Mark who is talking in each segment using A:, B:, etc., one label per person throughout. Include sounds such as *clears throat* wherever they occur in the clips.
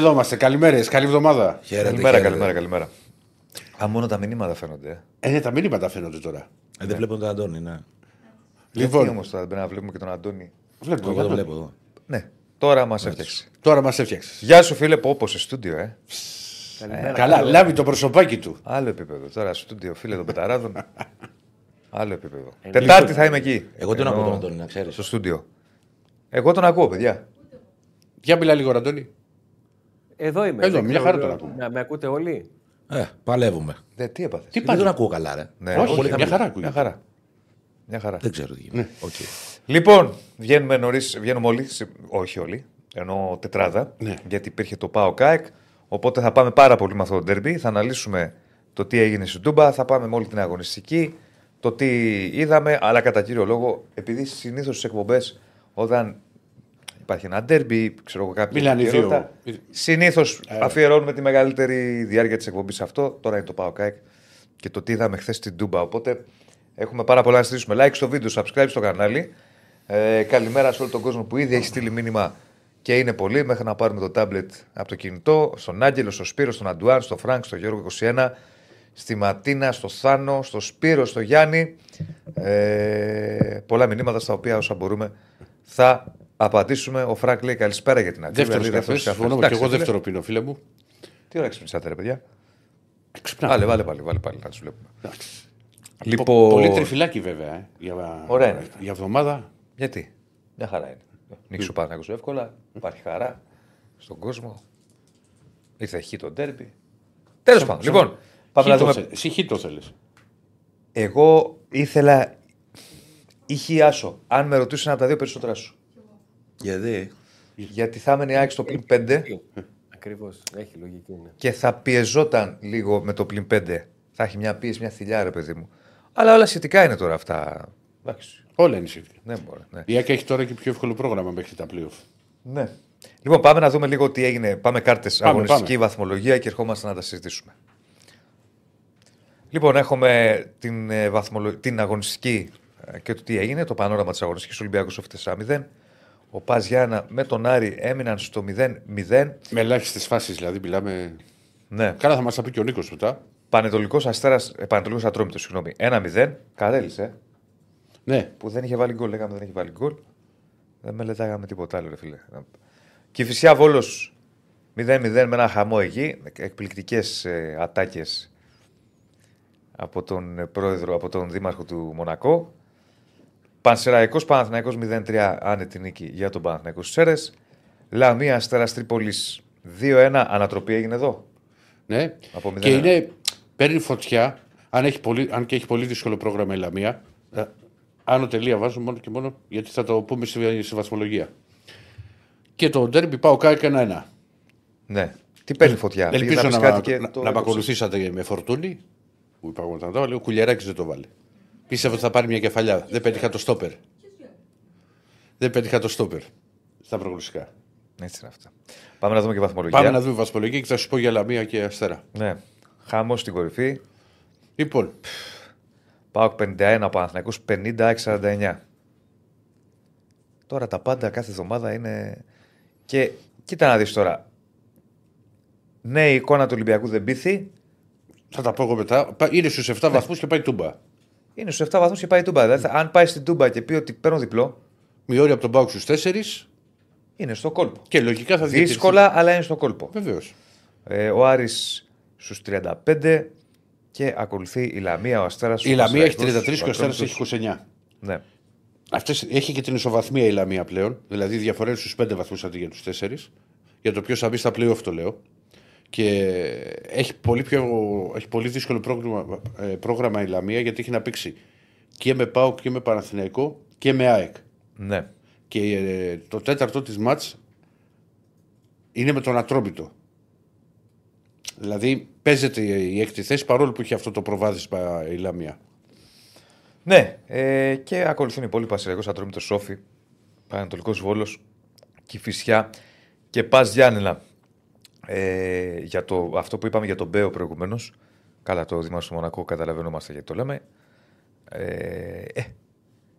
A: Εδώ είμαστε. Καλημέρες, καλή εβδομάδα.
B: Χαίρετε,
C: Καλημέρα,
B: χαίρετε.
C: καλημέρα, καλημέρα. Α, μόνο τα μηνύματα φαίνονται. ε.
A: Ε, ναι, τα μηνύματα φαίνονται τώρα.
B: Ε, δεν βλέπω τον Αντώνη, ναι.
A: Λοιπόν.
C: Γιατί όμως τώρα δεν πρέπει να βλέπουμε και τον Αντώνη.
A: Βλέπουμε,
B: Εγώ το
A: βλέπουμε.
B: βλέπω εδώ.
C: Ναι, τώρα μας έφτιαξε.
A: Τώρα μας έφτιαξες.
C: Γεια σου, φίλε, πω, πω σε στούντιο, ε.
A: Καλά, λάβει το προσωπάκι του.
C: Άλλο επίπεδο. Τώρα στούντιο, φίλε των Πεταράδων. *laughs* Άλλο επίπεδο. Τετάρτη θα είμαι εκεί.
B: Εγώ τον
C: Ενώ-
B: ακούω τον Αντώνη, να ξέρεις.
C: Στο στούντιο. Εγώ τον ακούω, παιδιά.
A: Για μίλα λίγο, Αντώνη.
D: Εδώ είμαι.
A: Εδώ,
D: δεν
A: μια
D: ξέρω,
A: χαρά τον ακούμε.
D: Να με ακούτε όλοι;
B: Ε, παλεύουμε.
C: Δε, τι έπαθες;
A: Τι
B: Δεν
A: πάλι.
B: τον ακούω καλά, ρε.
C: Ναι,
A: όχι,
C: πολύ
A: μια
C: χαμηλά.
A: χαρά
C: Μια
A: ακούγεται.
C: χαρά. Μια χαρά.
B: Δεν ξέρω τι γίνεται. Οκ.
C: Λοιπόν, βγαίνουμε νωρίς, βγαίνουμε όλοι, σε- όχι όλοι, ενώ τετράδα,
A: Ναι.
C: γιατί υπήρχε το ΠΑΟΚ ΑΕΚ. Οπότε θα πάμε πάρα πολύ με αυτό το ντέρμπι. Θα αναλύσουμε το τι έγινε στην Τούμπα, θα πάμε με όλη την αγωνιστική, το τι είδαμε, αλλά κατά κύριο λόγο, επειδή συνήθως στις εκπομπές, όταν υπάρχει ένα ντέρμπι, ξέρω εγώ κάποια
A: Μιλάνε οι δύο.
C: επικαιρότητα, Συνήθως αφιερώνουμε τη μεγαλύτερη διάρκεια της εκπομπής σε αυτό. Τώρα είναι το ΠΑΟΚ ΑΕΚ και το τι είδαμε χθες στην Τούμπα. Οπότε έχουμε πάρα πολλά να συζητήσουμε. Like στο βίντεο, subscribe στο κανάλι. Ε, καλημέρα σε όλο τον κόσμο που ήδη έχει στείλει μήνυμα και είναι πολύ. Μέχρι να πάρουμε το τάμπλετ από το κινητό. Στον Άγγελο, στο Σπύρο, στον Αντουάν, στον Φρανκ, στον Γιώργο 21, στη Ματίνα, στο Θάνο, στο Σπύρο, στο Γιάννη. Ε, πολλά μηνύματα στα οποία όσα μπορούμε θα απαντήσουμε. Ο Φρανκ λέει καλησπέρα για την ακρίβεια.
A: Δεύτερος
C: λέει,
A: καφέ.
C: δεύτερος καφές.
A: Συμφωνώ και
C: Εντάξει,
A: εγώ
C: φίλε.
A: δεύτερο πίνω, φίλε μου.
C: Τι ώρα ξυπνήσατε, ρε παιδιά.
A: Ξυπνάμε.
C: Βάλε, βάλε πάλι, βάλε πάλι να του βλέπουμε.
A: Εντάξει.
C: Λοιπόν,
A: Πο- Πολύ τριφυλλάκι βέβαια. Ε, για,
C: Ωραία είναι.
A: για εβδομάδα.
C: Γιατί; Μια χαρά είναι. Νίξω πάνω να εύκολα. Υπάρχει χαρά στον κόσμο. Ήρθε χ το ντέρμπι. Τέλος πάντων. Λοιπόν, πάμε να
A: Χ το
C: δούμε.
A: θε- Εσύ χ το θέλεις.
C: Εγώ ήθελα. Είχε άσο. Αν με ρωτήσουν από τα δύο περισσότερα σου.
B: Γιατί;
C: Γιατί θα έμενε η ΑΕΚ στο πλην 5
D: Ακριβώς. Έχει λογική. Ναι.
C: και θα πιεζόταν λίγο με το πλην 5. Θα έχει μια πίεση, μια θηλιά, ρε παιδί μου. Αλλά όλα σχετικά είναι τώρα αυτά. Εντάξει.
A: Όλα είναι σχετικά.
C: Δεν μπορεί. Ναι.
A: Η ΑΕΚ έχει τώρα και πιο εύκολο πρόγραμμα μέχρι τα playoff.
C: Ναι. Λοιπόν, πάμε να δούμε λίγο τι έγινε. Πάμε κάρτες
A: Πάμε,
C: αγωνιστική
A: πάμε.
C: βαθμολογία και ερχόμαστε να τα συζητήσουμε. Λοιπόν, έχουμε την, ε, βαθμολο... την αγωνιστική ε, και το τι έγινε, το πανόραμα της αγωνιστικής Ολυμπιακού στο 4-0. Ο Πας Γιάννα με τον Άρη έμειναν στο 0-0.
A: Με ελάχιστες φάσεις δηλαδή μιλάμε.
C: Ναι.
A: Καλά θα μας τα πει και ο Νίκος μετά.
C: Πανετολικός Αστέρας, ε, Πανετολικός Ατρόμητος, συγγνώμη. 1-0. Καρέλησε. Ε,
A: Ναι.
C: που δεν είχε βάλει γκολ. Λέγαμε δεν έχει βάλει γκολ. Δεν μελετάγαμε τίποτα άλλο, ρε φίλε. Και η Φυσιά Βόλος 0-0 με ένα χαμό εκεί. Εκπληκτικές ε, ατάκες από τον ε, πρόεδρο, από τον δήμαρχο του Μονακό. Πανσεραϊκός Παναθηναϊκός 0-3 άνετη νίκη για τον Παναθηναϊκό στους Σέρες. Λαμία Αστέρας Τρίπολης 2-1 ανατροπή έγινε εδώ.
A: ναι.
C: Από 0-1.
A: Και είναι, παίρνει φωτιά, αν, έχει πολύ, αν και έχει πολύ δύσκολο πρόγραμμα η Λαμία. ε, Άνω τελεία βάζω μόνο και μόνο γιατί θα το πούμε στη, στη βαθμολογία. Και το ντέρμπι πάω κάκι ένα-ένα.
C: Ναι. Τι παίρνει φωτιά;
A: Ελπίζω
C: Πήγες
A: να,
C: πεις
A: να,
C: κάτι και
A: να,
C: το
A: να με
C: έκοψες.
A: ακολουθήσατε με φορτούνι. Που είπα όταν το βάλε. Ο Κουλιαράκης δεν το βάλε. Πίστευα ότι θα πάρει μια κεφαλιά. Δεν πέτυχα το στόπερ. Δεν πέτυχα το στόπερ. Στα προγνωστικά.
C: Έτσι είναι αυτά. Πάμε να δούμε και βαθμολογία.
A: Πάμε να δούμε βαθμολογία και θα σου πω για Λαμία και Αστέρα.
C: Ναι. Χάμος στην κορυφή.
A: Λοιπόν,
C: Πάω 51, Παναθηναϊκός 50-49. Τώρα τα πάντα κάθε εβδομάδα είναι. Και κοίτα να δεις τώρα. Ναι, η εικόνα του Ολυμπιακού δεν πείθει.
A: θα τα πω εγώ μετά. Πα- Είναι στους 7 βαθμούς και πάει τούμπα.
C: Είναι στους 7 βαθμούς και πάει η Τούμπα. Δηλαδή, αν πάει στην Τούμπα και πει ότι παίρνω διπλό,
A: Μειώνει από τον Πάουκ στους 4
C: είναι στο κόλπο.
A: και λογικά θα διατηρηθεί.
C: Δύσκολα, αλλά είναι στο κόλπο.
A: Βεβαίως.
C: Ε, ο Άρης στους 35 και ακολουθεί η Λαμία, ο Αστέρας.
A: Η
C: ο
A: Λαμία έχει
C: Πανσεραϊκός,
A: 33 και ο Αστέρας
C: Ατρόμητος.
A: έχει 29.
C: Ναι.
A: Αυτές, έχει και την ισοβαθμία η Λαμία πλέον. Δηλαδή διαφορέ στους 5 βαθμούς αντί για τους 4. Για το ποιος θα μπει στα playoff το λέω. Και έχει πολύ, πιο, έχει πολύ δύσκολο πρόγραμμα, ε, πρόγραμμα η Λαμία γιατί έχει να παίξει και με ΠΑΟΚ και με Παναθηναϊκό και με ΑΕΚ.
C: ναι.
A: Και ε, το τέταρτο της μάτς είναι με τον Ατρόμητο. Δηλαδή παίζεται η έκτη θέση παρόλο που έχει αυτό το προβάδισμα η Λαμία.
C: Ναι, ε, και ακολουθούν οι υπόλοιποι Πασιριακός Ατρόμητος Σόφι, Πανατολικός Βόλος, Κηφισιά και Πας Γιάννενα. Ε, για το, αυτό που είπαμε για τον Μπέο προηγουμένως. Καλά, το Δήμαρχος του Μονακό καταλαβαίνόμαστε γιατί το λέμε. Ε, ε,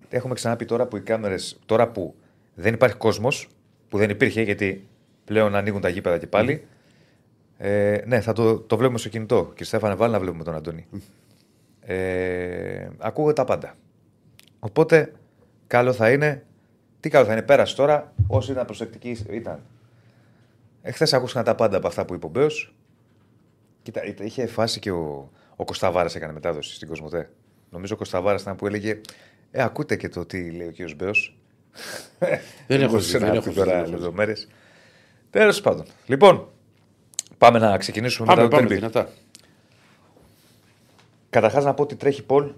C: έχουμε ξαναπεί τώρα που οι κάμερες, τώρα που δεν υπάρχει κόσμος, που δεν υπήρχε γιατί πλέον ανοίγουν τα γήπεδα και πάλι. Ε, ναι, θα το, το βλέπουμε στο κινητό. Και Στέφανε, βάλει να βλέπουμε τον Αντώνη. Ε, ακούγονται τα πάντα. Οπότε, καλό θα είναι. Τι καλό θα είναι, πέρασε τώρα. Όσοι ήταν προσεκτικοί ήταν. Εχθές ακούστηκαν τα πάντα από αυτά που είπε ο Μπέος. Κοίτα, είτε- είχε φάση και ο, ο Κωνσταβάρα έκανε μετάδοση στην Κοσμοτέ. Νομίζω ο Κωνσταβάρα ήταν που έλεγε Ε, ακούτε και το τι λέει ο κ. Μπέος.
A: Δεν έχω δει,
C: να
A: δεν
C: πει
A: έχω δει,
C: τώρα
A: δεν έχω δει.
C: λεπτομέρειες. Τέλος πάντων. Λοιπόν, πάμε να ξεκινήσουμε
A: Πάμε,
C: μετά το
A: πάμε
C: derby.
A: δυνατά.
C: Καταρχάς να πω ότι τρέχει Πολ.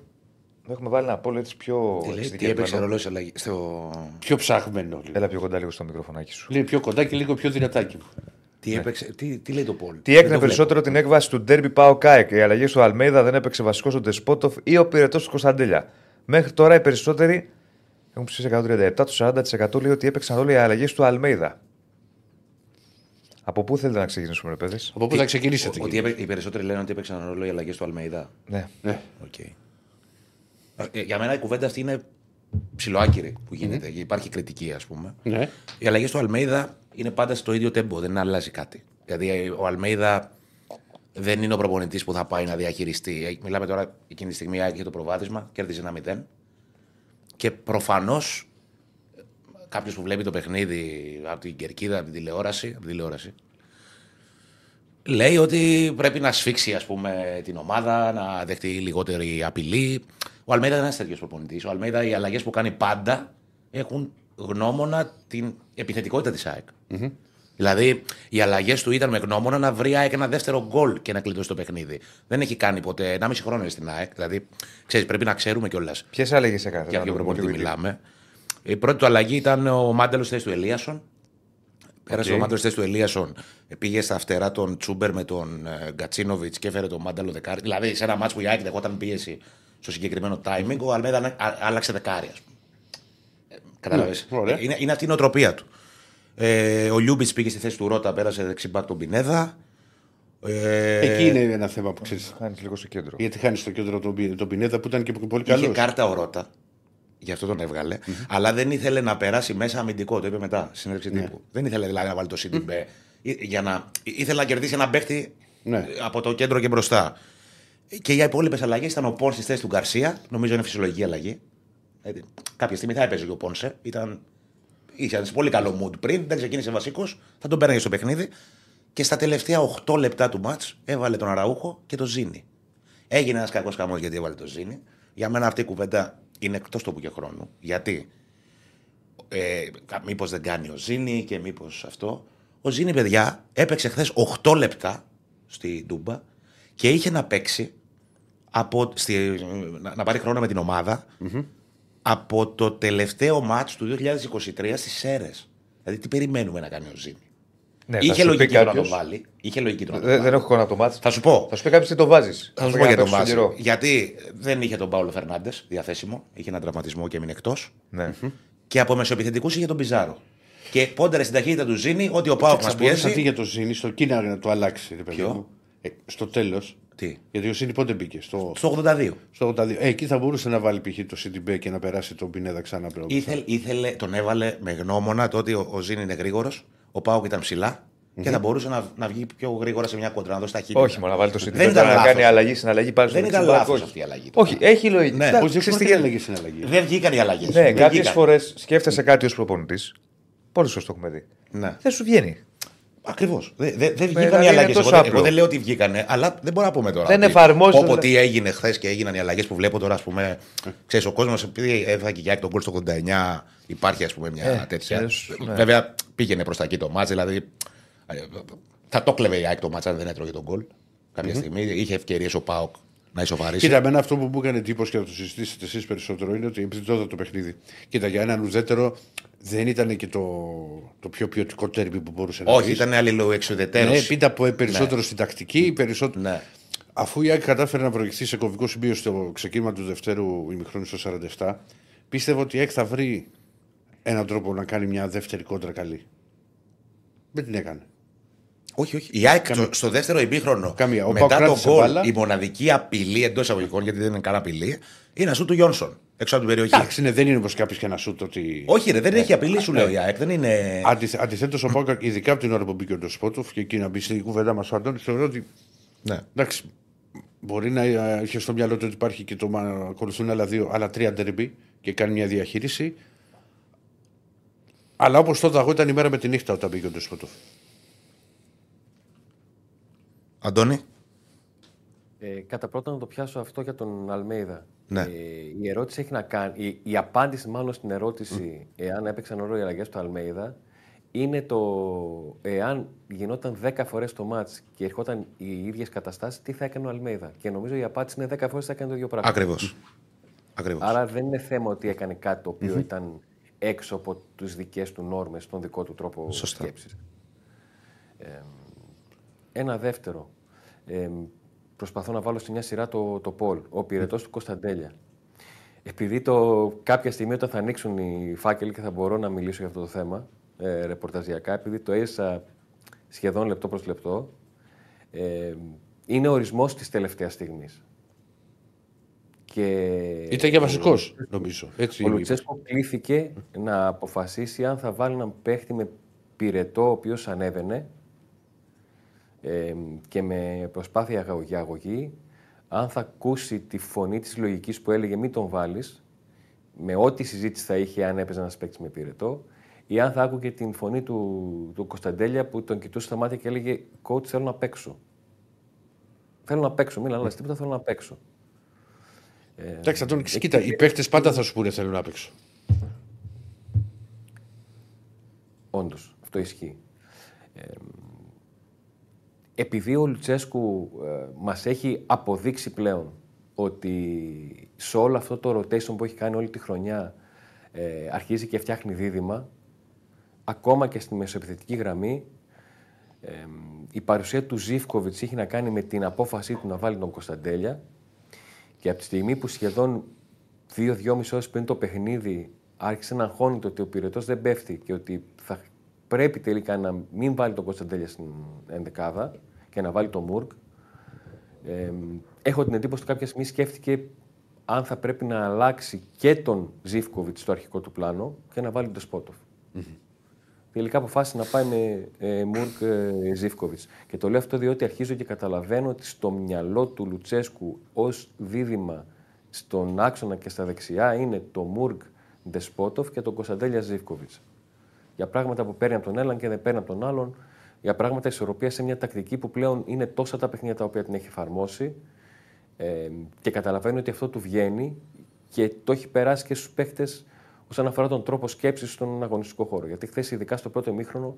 C: Έχουμε βάλει ένα Πολ έτσι πιο.
B: Τι λέει, τι
C: εξειδικευμένο.
B: έπαιξε ρόλο σε αλλαγή- στο.
A: Πιο ψάχμενο. λίγο.
C: Έλα πιο κοντά λίγο στο μικροφωνάκι σου.
A: Λέει πιο κοντά και λίγο πιο δυνατάκι.
B: Τι, έπαιξε, τι, τι λέει το poll.
C: Τι έκανε περισσότερο την έκβαση του ντέρμπι ΠΑΟΚ ΑΕΚ. Οι αλλαγές του Αλμέιδα δεν έπαιξε βασικό ο Ντεσπότοφ ή ο πυρετός του Κωνσταντέλια. Μέχρι τώρα οι περισσότεροι έχουν ψηφίσει 137. Το 40% λέει ότι έπαιξαν ρόλο οι αλλαγές του Αλμέιδα. Από πού θέλετε να ξεκινήσουμε, ρε παίδες;
A: Από πού θα ξεκινήσετε.
B: Ότι
A: κύριε;
B: έπαι- οι περισσότεροι λένε ότι έπαιξαν ρόλο οι αλλαγές του Αλμέιδα.
C: Ναι.
A: Ναι.
B: Οκ. Ε, Για μένα η κουβέντα αυτή είναι ψιλοάκυρη που γίνεται. Υπάρχει κριτική, ας πούμε.
A: ναι.
B: Οι αλλαγές του Αλμέιδα είναι πάντα στο ίδιο τέμπο, δεν αλλάζει κάτι. Δηλαδή ο Αλμέιδα δεν είναι ο προπονητής που θα πάει να διαχειριστεί. Ε, Μιλάμε τώρα εκείνη τη στιγμή είχε το προβάδισμα, κέρδισε ένα 0. Και προφανώς κάποιος που βλέπει το παιχνίδι από την κερκίδα, από την τηλεόραση, από την τηλεόραση λέει ότι πρέπει να σφίξει ας πούμε, την ομάδα, να δεχτεί λιγότερη απειλή. Ο Αλμέιδα δεν είναι τέτοιος προπονητής. Ο Αλμέιδα οι αλλαγές που κάνει πάντα έχουν γνώμονα την επιθετικότητα της ΑΕΚ. Δηλαδή, οι αλλαγές του ήταν με γνώμονα να βρει η ΑΕΚ ένα δεύτερο γκολ και να κλειδώσει το παιχνίδι. Δεν έχει κάνει ποτέ 1,5 χρόνο είναι στην ΑΕΚ. Δηλαδή, ξέρεις, πρέπει να ξέρουμε κιόλας
C: Ποιες αλλαγές έκανε.
B: για
C: να
B: ποιο
C: το πούμε
B: προπονητή
C: λίγο.
B: μιλάμε. Η πρώτη του αλλαγή ήταν ο Μάνταλος στη θέση του Ελίασον. Πέρασε
C: Οκ.
B: ο Μάνταλο στη θέση του Ελίασον, πήγε στα φτερά τον Τσούμπερ με τον ε, Γκατσίνοβιτς και έφερε τον Μάνταλο δεκάρι. Δηλαδή σε ένα ματς όπου η ΑΕΚ δεχόταν πίεση στο συγκεκριμένο timing, ο Αλμέδα α- άλλαξε δεκάρι, ας πούμε. Ε, Κατάλαβες.
A: Ναι, ωραία.
B: Ε, είναι, είναι αυτή η νοοτροπία του. Ε, ο Λιούμπιτς πήγε στη θέση του Ρότα, πέρασε δεξιμπάκ τον Πινέδα. Ε,
A: Εκεί είναι ένα θέμα που ξέρεις.
C: Χάνεις λίγο στο κέντρο.
A: Γιατί χάνεις στο κέντρο τον, Πι- τον Πινέδα που ήταν και πολύ
B: Είχε
A: καλός.
B: κάρτα ο Ρότα. Γι' αυτό τον εβγαλε Αλλά δεν ήθελε να περάσει μέσα αμυντικό. Το είπε μετά στη συνέντευξη
A: Ναι.
B: τύπου. Δεν ήθελε δηλαδή να βάλει το CDB. Για να... Ήθελε να κερδίσει ένα παίχτη
A: Ναι.
B: ε, από το κέντρο και μπροστά. Και οι υπόλοιπες αλλαγές ήταν ο Πόνς στη θέση του Γκαρσία. Νομίζω είναι φυσιολογική αλλαγή. Ε, κάποια στιγμή θα έπαιζε και ο Πόνσε. Ήταν... Είχε σε πολύ καλό mood πριν, δεν ξεκίνησε βασικός, θα τον πέραγε στο παιχνίδι. Και στα τελευταία 8 λεπτά του μάτ έβαλε τον Αραούχο και τον Ζήνη. Έγινε ένας κακός χαμός γιατί έβαλε τον Ζήνη. Για μένα αυτή η κουβέντα είναι εκτός τόπου και χρόνου. Γιατί; Ε, μήπως δεν κάνει ο Ζήνη και μήπως αυτό. Ο Ζήνη, παιδιά, έπαιξε χθες 8 λεπτά στη Ντούμπα και είχε να παίξει από, στη, να, να πάρει χρόνο με την ομάδα από το τελευταίο μάτς του 2023 στις Σέρες. Δηλαδή τι περιμένουμε να κάνει ο Ζήνη;
C: Ναι, θα
B: είχε
C: σου πει
B: λογική τώρα να
C: κάποιος-
B: το βάλει. Είχε λογική τώρα να το
C: Δεν,
B: βάλει.
C: δεν έχω εικόνα από το μάτς.
B: Θα σου πω.
C: Θα σου πει κάποιος τι το βάζεις.
B: Θα σου πω για τον Βάζη. Γιατί δεν είχε τον Πάολο Φερνάντες διαθέσιμο. Είχε έναν τραυματισμό και έμεινε εκτός.
C: Ναι.
B: Και από μεσοεπιθετικούς είχε τον Πιζάρο. Και πόνταρε στην ταχύτητα του Ζήνη ότι ο Πάοκ μας
A: Θα μπορούσε αντί
B: πιέζει.
A: για το Ζήνη στο Κίνα να το αλλάξει. Ρε, παιδί
B: Ποιο;
A: μου. Ε, στο τέλος.
B: Τι;
A: Γιατί ο Ζήνη πότε μπήκε. Στο,
B: Στο 82.
A: στο 82. Ε, εκεί θα μπορούσε να βάλει π.χ. το CDB και να περάσει τον Πινέδα ξανά πέρα.
B: Ήθελ, ήθελε, τον έβαλε με γνώμονα το ότι ο, ο Ζήνη είναι γρήγορος, ο Πάοκ ήταν ψηλά και θα μπορούσε να, να βγει πιο γρήγορα σε μια κόντρα, να δώσει ταχύτητα.
C: Όχι μόνο να βάλει το
B: Δεν
C: σύντημα.
B: ήταν
C: να
B: λάθος.
C: κάνει αλλαγή στην αλλαγή πάλι στο
B: Δεν ήταν
C: δεξί μπακ,
B: λάθος
C: όχι.
B: αυτή η αλλαγή.
C: Όχι, έχει λογική.
B: Ναι.
C: Κοιτά,
A: Όχι, δεν
C: ξέρεις τι
A: μπορεί να
C: γίνεται;
A: λέγει στην αλλαγή.
B: Δεν βγήκαν οι αλλαγές.
C: Ναι, κάποιες φορές σκέφτεσαι κάτι ως προπονητής. Πόσο σωστό έχουμε δει.
B: Ναι.
C: Δεν σου βγαίνει.
B: Ακριβώς. Δεν δε, δεν
C: δηλαδή
B: βγήκαν οι
C: είναι
B: αλλαγές.
C: τόσο
B: Εγώ, δεν-
C: απλό.
B: εγώ δεν λέω ότι βγήκανε, αλλά δεν μπορώ να πούμε τώρα.
C: Δεν
B: ότι
C: εφαρμόζεται.
B: Όπω τι έγινε χθες και έγιναν οι αλλαγές που βλέπω τώρα, ας πούμε. Ξέρεις, ο κόσμος επειδή έφαγε και τον γκολ στο 89, υπάρχει ας πούμε μια
C: Ε,
B: τέτοια.
C: ξέρεις, ναι.
B: Βέβαια πήγαινε προς τα εκεί το μάτς, δηλαδή. ε, Θα το κλεβε η ΑΕΚ το μάτς αν δεν έτρωγε τον γκολ. καποια στιγμή είχε ευκαιρίες ο Πάοκ να ισοφαρίσει.
A: Κοίτα, εμένα αυτό που μου έκανε εντύπωση και να το συζητήσετε εσείς περισσότερο είναι ότι επειδή το είδα το παιχνίδι. Κοίτα, για έναν ουδέτερο δεν ήταν και το, το πιο ποιοτικό τέρμι που μπορούσε να
B: Όχι,
A: δεις.
B: ήταν αλληλοεξουδετέρω.
A: Ναι, πείτε από περισσότερο στην τακτική, περισσότερο.
B: Ναι.
A: Αφού η Άκη κατάφερε να προηγηθεί σε κομβικό σημείο στο ξεκίνημα του δευτέρου ημιχρόνου στο 47, πίστευα ότι η Άκη θα βρει έναν τρόπο να κάνει μια δεύτερη κόντρα καλή. Δεν την έκανε.
B: Όχι, όχι. Η ΑΕΚ στο, στο δεύτερο ημίχρονο.
A: Καμία. Ο
B: μετά
A: Πάοκ
B: το
A: κράτησε
B: γκολ,
A: μπάλα.
B: η μοναδική απειλή εντός εισαγωγικών, γιατί δεν είναι καν απειλή, είναι σου του Γιόνσον. Έξω από την περιοχή.
A: Εντάξει, ναι, δεν είναι όπως κάποιος και να σούτ ότι.
B: Όχι, ρε, δεν έχει απειλή, σου λέω η ΑΕΚ. Δεν είναι.
A: Αντιθέτως, ο Πάουκ, ειδικά από την ώρα που μπήκε ο Ντοσπότοφ και εκεί να μπει στην κουβέντα μας ο Αντώνης, θεωρώ ότι.
B: Ναι.
A: Εντάξει, μπορεί να είχε στο μυαλό του ότι υπάρχει και το να ακολουθούν άλλα, δύο, άλλα τρία ντερμπι και κάνει μια διαχείριση. Αλλά όπως τότε εγώ ήταν η μέρα με τη νύχτα όταν μπήκε ο Ντοσπότοφ.
B: Αντώνη.
D: Ε, κατά πρώτα να το πιάσω αυτό για τον Αλμέιδα.
B: Ναι.
D: Ε, η ερώτηση έχει να κάνει. Η, η απάντηση, μάλλον στην ερώτηση, εάν έπαιξαν ρόλο οι αλλαγές του Αλμέιδα, είναι το εάν γινόταν 10 φορές το μάτς και ερχόταν οι ίδιες καταστάσεις, τι θα έκανε ο Αλμέιδα. Και νομίζω η απάντηση είναι 10 φορές θα έκανε το ίδιο πράγμα.
B: Ακριβώς. Ακριβώς.
D: Άρα δεν είναι θέμα ότι έκανε κάτι το οποιο ήταν έξω από τις δικές του νόρμες, τον δικό του τρόπο
B: Σωστά.
D: σκέψης. Ένα δεύτερο. Ε, προσπαθώ να βάλω σε μια σειρά το, το Πολ, ο πυρετός του Κωνσταντέλια. Επειδή το, κάποια στιγμή όταν θα ανοίξουν οι φάκελοι και θα μπορώ να μιλήσω για αυτό το θέμα, ε, ρεπορταζιακά, επειδή το έζησα σχεδόν λεπτό προς λεπτό, ε, είναι ορισμός της τελευταίας στιγμής. Και
A: Ήταν για βασικός, νομίζω. Έτσι
D: ο Λουτσέσκο κλήθηκε να αποφασίσει αν θα βάλει έναν παίχτη με πυρετό, ο οποίος ανέβαινε ε, και με προσπάθεια αγω- για αγωγή, αν θα ακούσει τη φωνή της λογικής που έλεγε μην τον βάλεις, με ό,τι συζήτηση θα είχε αν έπαιζε ένας παίκτης με πυρετό, ή αν θα άκουγε την φωνή του, του Κωνσταντέλια που τον κοιτούσε στα μάτια και έλεγε «Coach, θέλω να παίξω». Θέλω να παίξω, μην αλλάζει τίποτα, θέλω να παίξω.
A: Εντάξει, Αντώνη, κοίτα, οι παίχτε πάντα θα σου πούνε θέλουν να παίξω.
D: Όντως, αυτό ισχύει. Ε, επειδή ο Λουτσέσκου ε, μας έχει αποδείξει πλέον ότι σε όλο αυτό το rotation που έχει κάνει όλη τη χρονιά ε, αρχίζει και φτιάχνει δίδυμα, ακόμα και στη μεσοεπιθετική γραμμή, ε, η παρουσία του Ζήφκοβιτς είχε να κάνει με την απόφασή του να βάλει τον Κωνσταντέλια και από τη στιγμή που σχεδόν δύο-δυόμιση ώρες πριν το παιχνίδι άρχισε να αγχώνει το ότι ο πυρετός δεν πέφτει και ότι θα πρέπει τελικά να μην βάλει τον Κωνσταντέλια στην ενδεκάδα και να βάλει τον Μουρκ. Ε, έχω την εντύπωση ότι κάποια στιγμή σκέφτηκε αν θα πρέπει να αλλάξει και τον Ζήφκοβιτς στο αρχικό του πλάνο και να βάλει τον Σπότοφ. Τελικά αποφάσισε να πάει με ε, Μουρκ ε, Ζήφκοβιτς. Και το λέω αυτό διότι αρχίζω και καταλαβαίνω ότι στο μυαλό του Λουτσέσκου ως δίδυμα στον άξονα και στα δεξιά είναι το Μουρκ Ντεσπότοφ και τον Κωνσταντέλια Ζήφκοβιτς. Για πράγματα που παίρνει από τον έναν και δεν παίρνει από τον άλλον, για πράγματα ισορροπίας σε μια τακτική που πλέον είναι τόσα τα παιχνίδια τα οποία την έχει εφαρμόσει ε, και καταλαβαίνει ότι αυτό του βγαίνει και το έχει περάσει και στους παίχτε όσον αφορά τον τρόπο σκέψης στον αγωνιστικό χώρο. Γιατί χθες, ειδικά στο πρώτο ημίχρονο,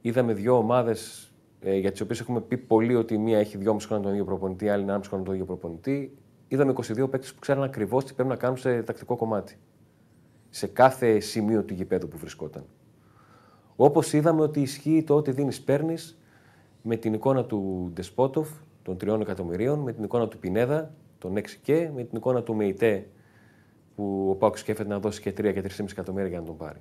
D: είδαμε δύο ομάδες ε, για τις οποίες έχουμε πει πολύ ότι μία έχει δυόμιση χρόνια τον ίδιο προπονητή, η άλλη είναι άμιση χρόνια τον ίδιο προπονητή. Είδαμε 22 παίκτες που ξέραν ακριβώς τι πρέπει να κάνουν σε τακτικό κομμάτι. Σε κάθε σημείο του γηπέδου που βρισκόταν. Όπως είδαμε ότι ισχύει το ότι δίνεις παίρνεις με την εικόνα του Ντεσπότοφ των 3 εκατομμυρίων, με την εικόνα του Πινέδα των 6 και, με την εικόνα του Μεϊτέ που ο Πάουκ σκέφτεται να δώσει και 3 και 3,5 εκατομμύρια για να τον πάρει.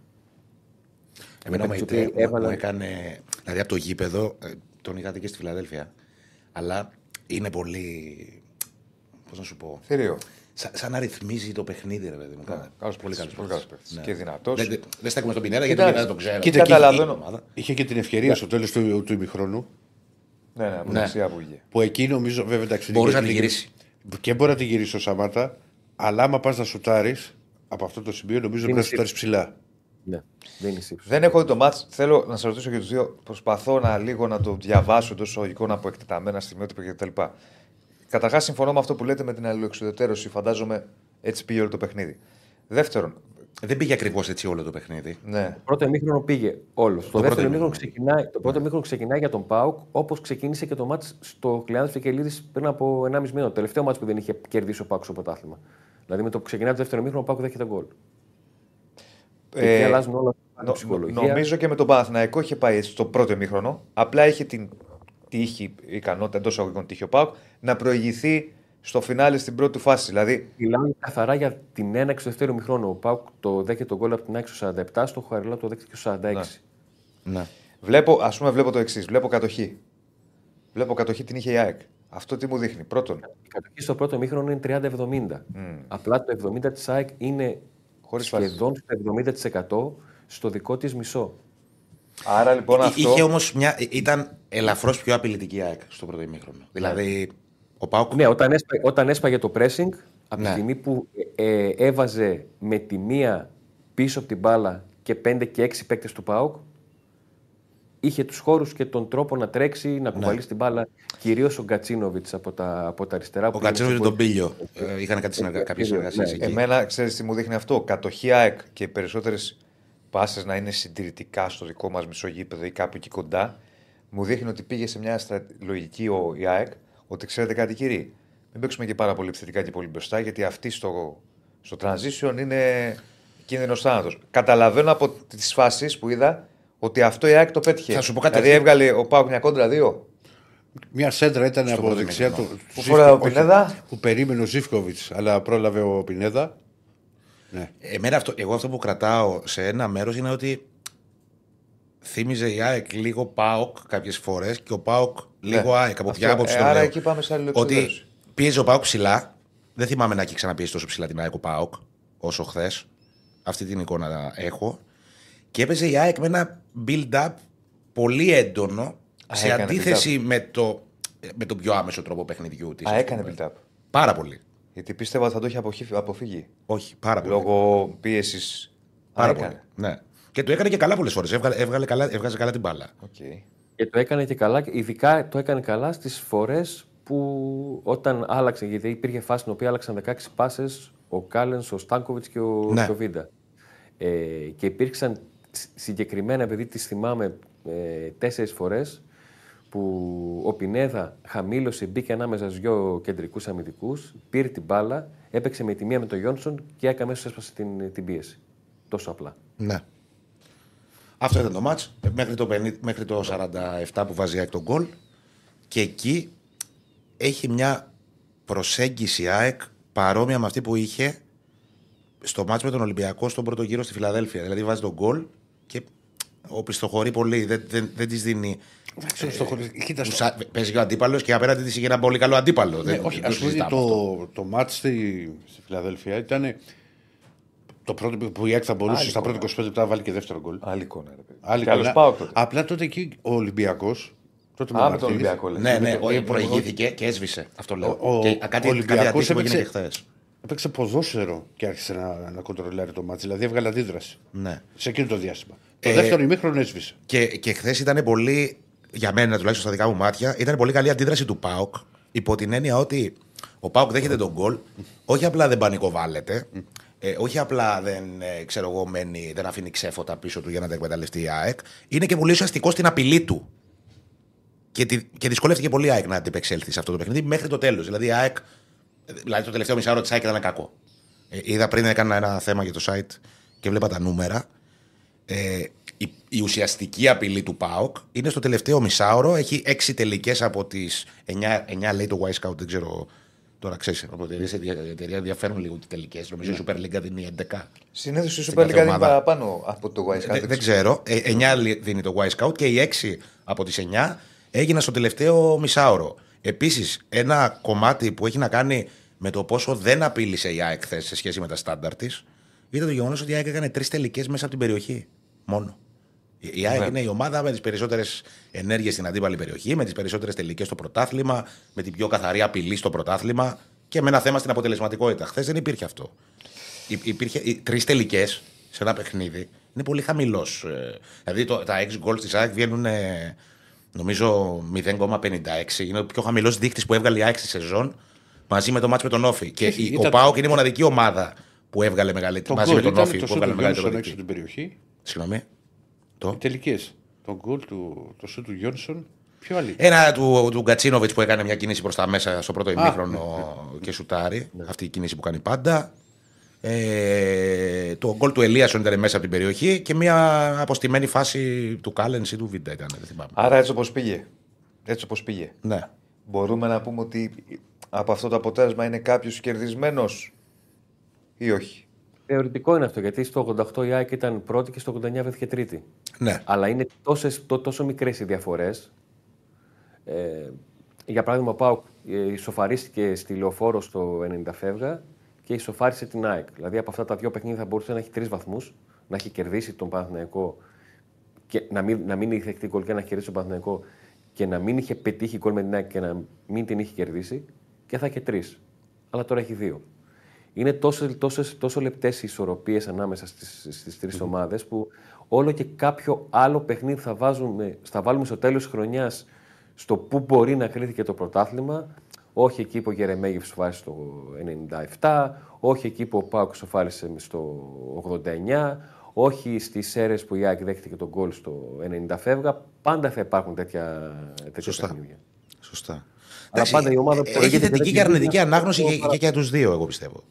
B: Εμένα ο
D: Παίκτες
B: Μεϊτέ
D: που έβαλαν-
B: μου έκανε. Δηλαδή από το γήπεδο, ε, τον είχατε και στη Φιλαδέλφια. Αλλά είναι πολύ. Πώς να σου πω;
C: Θηρίο.
B: Σαν, σαν να ρυθμίζει το παιχνίδι, ρε παιδί μου.
C: Καλός
B: πολύ
C: παίκτης,
B: καλό.
C: πολύ καλός παίκτης. Και δυνατός.
B: Δεν, δεν στέκουμε στον Πινέδα γιατί
C: Κοιτάξτε,
B: τον Πινέδα τον ξέρω.
A: κοίτα,
B: Είναι
C: καταλαβαίνω.
B: η ομάδα.
A: Είχε και την ευκαιρία στο τέλος του, του ημιχρόνου
C: Ναι, ναι, από
B: Ναι.
C: δεξιά που βγήκε.
A: που εκεί νομίζω βέβαια εντάξει.
B: Μπορούσε
A: είναι
B: να
A: και-
B: τη γυρίσει.
A: Και μπορεί να τη γυρίσει ο Σαμάτα, αλλά άμα πας να σουτάρεις από αυτό το σημείο, νομίζω πρέπει να
D: Είναι
A: σουτάρεις ψηλά.
D: Ναι, δεν είναι ύψος.
C: Δεν έχω δει το μάτς. Θέλω να σας ρωτήσω και τους δύο. Προσπαθώ να λίγο να το διαβάσω εντό εισαγωγικών από εκτεταμένα στιγμιότυπα κτλ. Καταρχάς, συμφωνώ με αυτό που λέτε με την αλληλοεξουδετερώση. Φαντάζομαι έτσι πήγε όλο το παιχνίδι. Δεύτερον,
B: Δεν πήγε ακριβώς έτσι όλο το παιχνίδι.
C: ναι,
D: Το πρώτο ημίχρονο πήγε όλο. Το,
B: πρώτο
D: δεύτερο
B: ημίχρονο.
D: ημίχρονο ξεκινάει, το πρώτο ημίχρονο ξεκινάει για τον Πάουκ όπως ξεκίνησε και το μάτς στο Κλειάνδη Φικελίδης πριν από 1,5 μήνα. Το τελευταίο μάτς που δεν είχε κερδίσει ο Πάουκ στο πρωτάθλημα. Δηλαδή με το που ξεκινάει το δεύτερο ημίχρονο ο Πάουκ δέχεται γκολ.
C: Ε,
D: Εκεί αλλάζουν όλα τα
C: νο-
D: ψυχολογία.
C: νομίζω και με τον Παναθηναϊκό είχε πάει έτσι στο πρώτο ημίχρονο. Απλά είχε την τύχη, η ικανότητα εντός αγωγικών τύχη ο Πάουκ να προηγηθεί στο φινάλε στην πρώτη του φάση. Δηλαδή,
D: Μιλάμε καθαρά για την έναξη του δεύτερου ημιχρόνου. Ο Πάουκ το δέχεται τον γκολ από την άκρη στο 47, στο Χαριλά το δέχεται και στο 46.
B: Ναι.
C: βλέπω, ας πούμε, βλέπω το εξής. Βλέπω κατοχή. Βλέπω κατοχή την είχε η ΑΕΚ. Αυτό τι μου δείχνει. Πρώτον,
D: Η κατοχή στο πρώτο μήχρονο είναι 30-70. Απλά το 70 της ΑΕΚ είναι
C: Χωρίς φάσεις.
D: σχεδόν στο 70% στο δικό της μισό.
C: Άρα λοιπόν αυτό.
B: Είχε όμως μια. ήταν ελαφρώς πιο απειλητική η ΑΕΚ στο πρώτο ημίχρονο. Δηλαδή, ο Πάουκ.
D: Ναι, όταν, έσπα, όταν έσπαγε το pressing, από
B: Ναι.
D: τη στιγμή που ε, ε, έβαζε με τη μία πίσω από την μπάλα και 5 και 6 παίκτες του ΠΑΟΚ, είχε τους χώρους και τον τρόπο να τρέξει,
B: Ναι.
D: να κουβαλήσει την μπάλα, κυρίως ο Γκατσίνοβιτς από τα, από τα αριστερά.
B: Ο
D: που
B: Κατσίνο
D: είναι
B: και
D: σε
B: τον Πίλιο. Ε, είχαν κάτι συνεργα... κάποιες
D: Πίλιο,
B: συνεργασίες
D: ναι.
B: εκεί.
C: Εμένα, ξέρεις τι μου δείχνει αυτό; Κατοχή ΑΕΚ και οι περισσότερες πάσε να είναι συντηρητικά στο δικό μας μισογείπεδο ή κάπου εκεί κοντά. Μου δείχνει ότι πήγε σε μια στρα... λογική ο η ΑΕΚ ότι ξέρετε κάτι κύριε. Μην παίξουμε και πάρα πολύ επιθετικά και πολύ μπροστά γιατί αυτή στο, στο transition είναι κίνδυνος θάνατος. Καταλαβαίνω από τις φάσεις που είδα ότι αυτό η ΑΕΚ το πέτυχε.
B: Θα σου πω κάτι.
C: Δηλαδή έβγαλε ο Πάουκ μια κόντρα δύο.
A: Μια σέντρα ήταν από
B: πρώτο
A: δεξιά του.
B: μήχρονο.
A: του
C: Που φοράει ο
A: Ζήφκο- όχι,
C: Πινέδα.
A: Που περίμενε ο Ζήφκοβιτς, αλλά πρόλαβε ο Πινέδα. Ναι.
B: Εμένα αυτό, εγώ αυτό που κρατάω σε ένα μέρος είναι ότι θύμιζε η ΑΕΚ λίγο ΠΑΟΚ κάποιες φορές και ο ΠΑΟΚ λίγο ΑΕΚ. Από
C: Αυτό.
B: ποια άποψη
C: Ε,
B: το
C: άρα
B: λέω.
C: εκεί πάμε σε άλλη
B: Ότι
C: εξοδέρωση.
B: πίεζε ο ΠΑΟΚ ψηλά. Δεν θυμάμαι να έχει ξαναπιέσει τόσο ψηλά την ΑΕΚ ο ΠΑΟΚ όσο χθες. Αυτή την εικόνα έχω. Και έπαιζε η ΑΕΚ με ένα build-up πολύ έντονο σε
C: έκανε
B: αντίθεση με το, με τον πιο άμεσο τρόπο παιχνιδιού της.
C: Α, έκανε build-up.
B: Πάρα πολύ.
C: Γιατί πίστευα ότι θα το είχε αποχύ- αποφύγει.
B: Όχι, πάρα πολύ.
C: Λόγω πίεσης.
B: Πάρα πολύ. Ναι. Και το έκανε και καλά πολλές φορές. Έβγαλε, έβγαλε καλά, έβγαζε καλά την μπάλα.
C: Okay.
D: Και το έκανε και καλά, ειδικά το έκανε καλά στις φορές που όταν άλλαξε, γιατί υπήρχε φάση στην οποία άλλαξαν 16 πάσες ο Κάλενς, ο Στάνκοβιτς και ο,
B: Ναι.
D: και ο Βίντα. Ε, και υπήρξαν σ- συγκεκριμένα, επειδή τις θυμάμαι ε, τέσσερις φορές, που ο Πινέδα χαμήλωσε, μπήκε ανάμεσα στους δυο κεντρικούς αμυντικούς, πήρε την μπάλα, έπαιξε με τη μία με τον Γιόνσον και έκανε αμέσως έσπασε την, την πίεση. Τόσο απλά.
B: Ναι. Αυτό ήταν το μάτς. Μέχρι το, 50 μέχρι το 47 που βάζει η ΑΕΚ τον γκολ. Και εκεί έχει μια προσέγγιση η ΑΕΚ παρόμοια με αυτή που είχε στο μάτς με τον Ολυμπιακό στον πρώτο γύρο στη Φιλαδέλφια. Δηλαδή βάζει τον γκολ και οπισθοχωρεί πολύ. Δεν, δεν, δεν της δίνει.
A: Εντάξει, στο χωρί- Κοίτα,
B: Του
A: στο-
B: σα- Παίζει ο αντίπαλος και απέναντι της είχε ένα πολύ καλό αντίπαλο.
A: Ναι,
B: δεν,
A: όχι,
B: δεν
A: ας
B: το
A: πούμε
B: συζητάμε αυτό.
A: το, το μάτς στη, στη Φιλαδέλφια ήταν το πρώτο που η ΑΕΚ θα μπορούσε
C: Άλλη
A: στα
C: εικόνα.
A: πρώτα 25 λεπτά να βάλει και δεύτερο γκολ.
C: Άλλη εικόνα, ρε παιδί.
A: Άλλη
C: Και άλλος
A: εικόνα.
C: πάω τότε.
A: Απλά τότε εκεί ο Ολυμπιακός. Τότε με
C: Α, με τον
A: Μαρτίνez,
C: Ολυμπιακό, λες.
B: Ναι, ναι,
A: το-
B: ο-
A: ε,
B: προηγήθηκε και έσβησε. Αυτό λέω.
A: Ο- ο-
B: και
A: ο
B: κάτι, κάτι
A: Ολυμπιακός
B: αντίστοιχο έγινε και
A: έπαιξε-
B: χθες.
A: Έπαιξε ποδόσφαιρο και άρχισε να, να κοντρολάρει το μάτς. Δηλαδή έβγαλε αντίδραση.
B: Ναι.
A: Σε εκείνο το διάστημα.
B: Ε,
A: το δεύτερο ημίχρονο έσβησε.
B: Και, και χθες ήταν πολύ, για μένα τουλάχιστον στα δικά μου μάτια, ήταν πολύ καλή αντίδραση του Πάοκ. Υπό την έννοια ότι ο Πάοκ δέχεται τον γκολ, όχι απλά δεν πανικοβάλλεται, ε, όχι απλά δεν, ε, ξέρω εγώ, μένει, δεν αφήνει ξέφωτα πίσω του για να τα εκμεταλλευτεί η ΑΕΚ, είναι και πολύ ουσιαστικό στην απειλή του. Και, τη, και δυσκολεύτηκε πολύ η ΑΕΚ να αντιπεξέλθει σε αυτό το παιχνίδι μέχρι το τέλος. Δηλαδή, η ΑΕΚ, δηλαδή το τελευταίο μισάωρο της ΑΕΚ ήταν κακό. Ε, είδα πριν έκανα ένα θέμα για το site και βλέπα τα νούμερα. Ε, η, η ουσιαστική απειλή του ΠΑΟΚ είναι στο τελευταίο μισάωρο. Έχει έξι τελικές από τις 9, 9 λέει το Y Scout, δεν ξέρω. Τώρα ξέρεις, από εταιρείε σε εταιρεία ενδιαφέρουν λίγο τι τελικές. Νομίζω η Super League δίνει 11.
C: Συνήθως η
B: Στην
C: Super
B: κάθε
C: League δίνει
B: ομάδα.
C: παραπάνω από το Wise
B: Δεν, δεν ξέρω. Ε, 9 δίνει το Y Scout και οι 6 από τις 9 έγιναν στο τελευταίο μισάωρο. Επίσης, ένα κομμάτι που έχει να κάνει με το πόσο δεν απείλησε η ΑΕΚ χθες σε σχέση με τα στάνταρ της ήταν το γεγονός ότι η ΑΕΚ έκανε τρεις τελικές μέσα από την περιοχή. Μόνο. Η η ΑΕΚ είναι η ομάδα με τις περισσότερες ενέργειες στην αντίπαλη περιοχή, με τις περισσότερες τελικές στο πρωτάθλημα, με την πιο καθαρή απειλή στο πρωτάθλημα και με ένα θέμα στην αποτελεσματικότητα. Χθες δεν υπήρχε αυτό. Υ- Υπήρχε τρεις τελικές σε ένα παιχνίδι. Είναι πολύ χαμηλός. Δηλαδή το, τα 6 goals της ΑΕΚ βγαίνουν ε, νομίζω 0,56. Είναι ο πιο χαμηλός δείκτης που έβγαλε η ΑΕΚ στη σεζόν μαζί με το μάτς με τον Όφη. Και η- ο
A: ήταν-
B: Πάοκ είναι η μοναδική ομάδα που έβγαλε μεγαλύτερη.
A: Το
B: μαζί
A: γκολ
B: με τον
A: ήταν
B: Όφη
A: το
B: που
A: σούτ
B: έβγαλε
A: του
B: μεγαλύτερο
A: Γιόνσον έξω
B: δείκτη.
A: από την περιοχή.
B: Συγγνώμη. Το.
A: Οι τελικές. Το γκολ του, το σούτ του Γιόνσον. Πιο άλλη.
B: Ένα του, του Γκατσίνοβιτς που έκανε μια κίνηση προς τα μέσα στο πρώτο ημίχρονο *laughs* και σουτάρει. Αυτή η κίνηση που κάνει πάντα. Ε, το γκολ του Ελίασον ήταν μέσα από την περιοχή και μια αποστημένη φάση του Κάλεν ή του Βίντα ήταν. Δεν θυμάμαι.
C: Άρα έτσι όπως πήγε. Έτσι όπως πήγε.
B: Ναι.
C: Μπορούμε να πούμε ότι από αυτό το αποτέλεσμα είναι κάποιος κερδισμένος ή όχι;
D: Θεωρητικό είναι αυτό, γιατί στο 88 η ΑΕΚ ήταν πρώτη και στο 89 βρέθηκε τρίτη.
B: ναι.
D: Αλλά είναι τόσες, τό- τόσο μικρές οι διαφορές. Ε, για παράδειγμα, ο ΠΑΟΚ ε, ισοφαρίστηκε στη λεωφόρο στο 90 φεύγα και ισοφάρισε την ΑΕΚ. Δηλαδή από αυτά τα δύο παιχνίδια θα μπορούσε να έχει τρεις βαθμούς, να έχει κερδίσει τον Παναθηναϊκό και να μην, να μην είχε δεχτεί γκολ και να έχει κερδίσει τον Παναθηναϊκό και να μην είχε πετύχει γκολ με την ΑΕΚ και να μην την είχε κερδίσει και θα είχε τρεις. Αλλά τώρα έχει δύο. Είναι τόσο, τόσο, τόσο λεπτές οι ισορροπίες ανάμεσα στις στις τρεις ομάδες που όλο και κάποιο άλλο παιχνίδι θα, βάζουμε, θα βάλουμε στο τέλος της χρονιάς στο πού μπορεί να κρίθηκε το πρωτάθλημα. Όχι εκεί που ο Γερεμέγεφ σοφάρισε στο 97, όχι εκεί που ο Πάουκ σοφάρισε στο 89, όχι στις αίρες που η Άκη δέχτηκε τον γκολ στο 90 φεύγα. Πάντα θα υπάρχουν τέτοια, τέτοια
B: Σωστά.
D: παιχνίδια.
B: Σωστά.
D: Αλλά
B: Εντάξει,
D: πάντα η ομάδα που
B: ε,
D: προηγείται
B: Έχει
D: και
B: θετική
D: δεν
B: και αρνητική
D: κερδίζει,
B: ανάγνωση
D: αυτό
B: και,
D: παρα-
B: και για τους δύο, εγώ πιστεύω.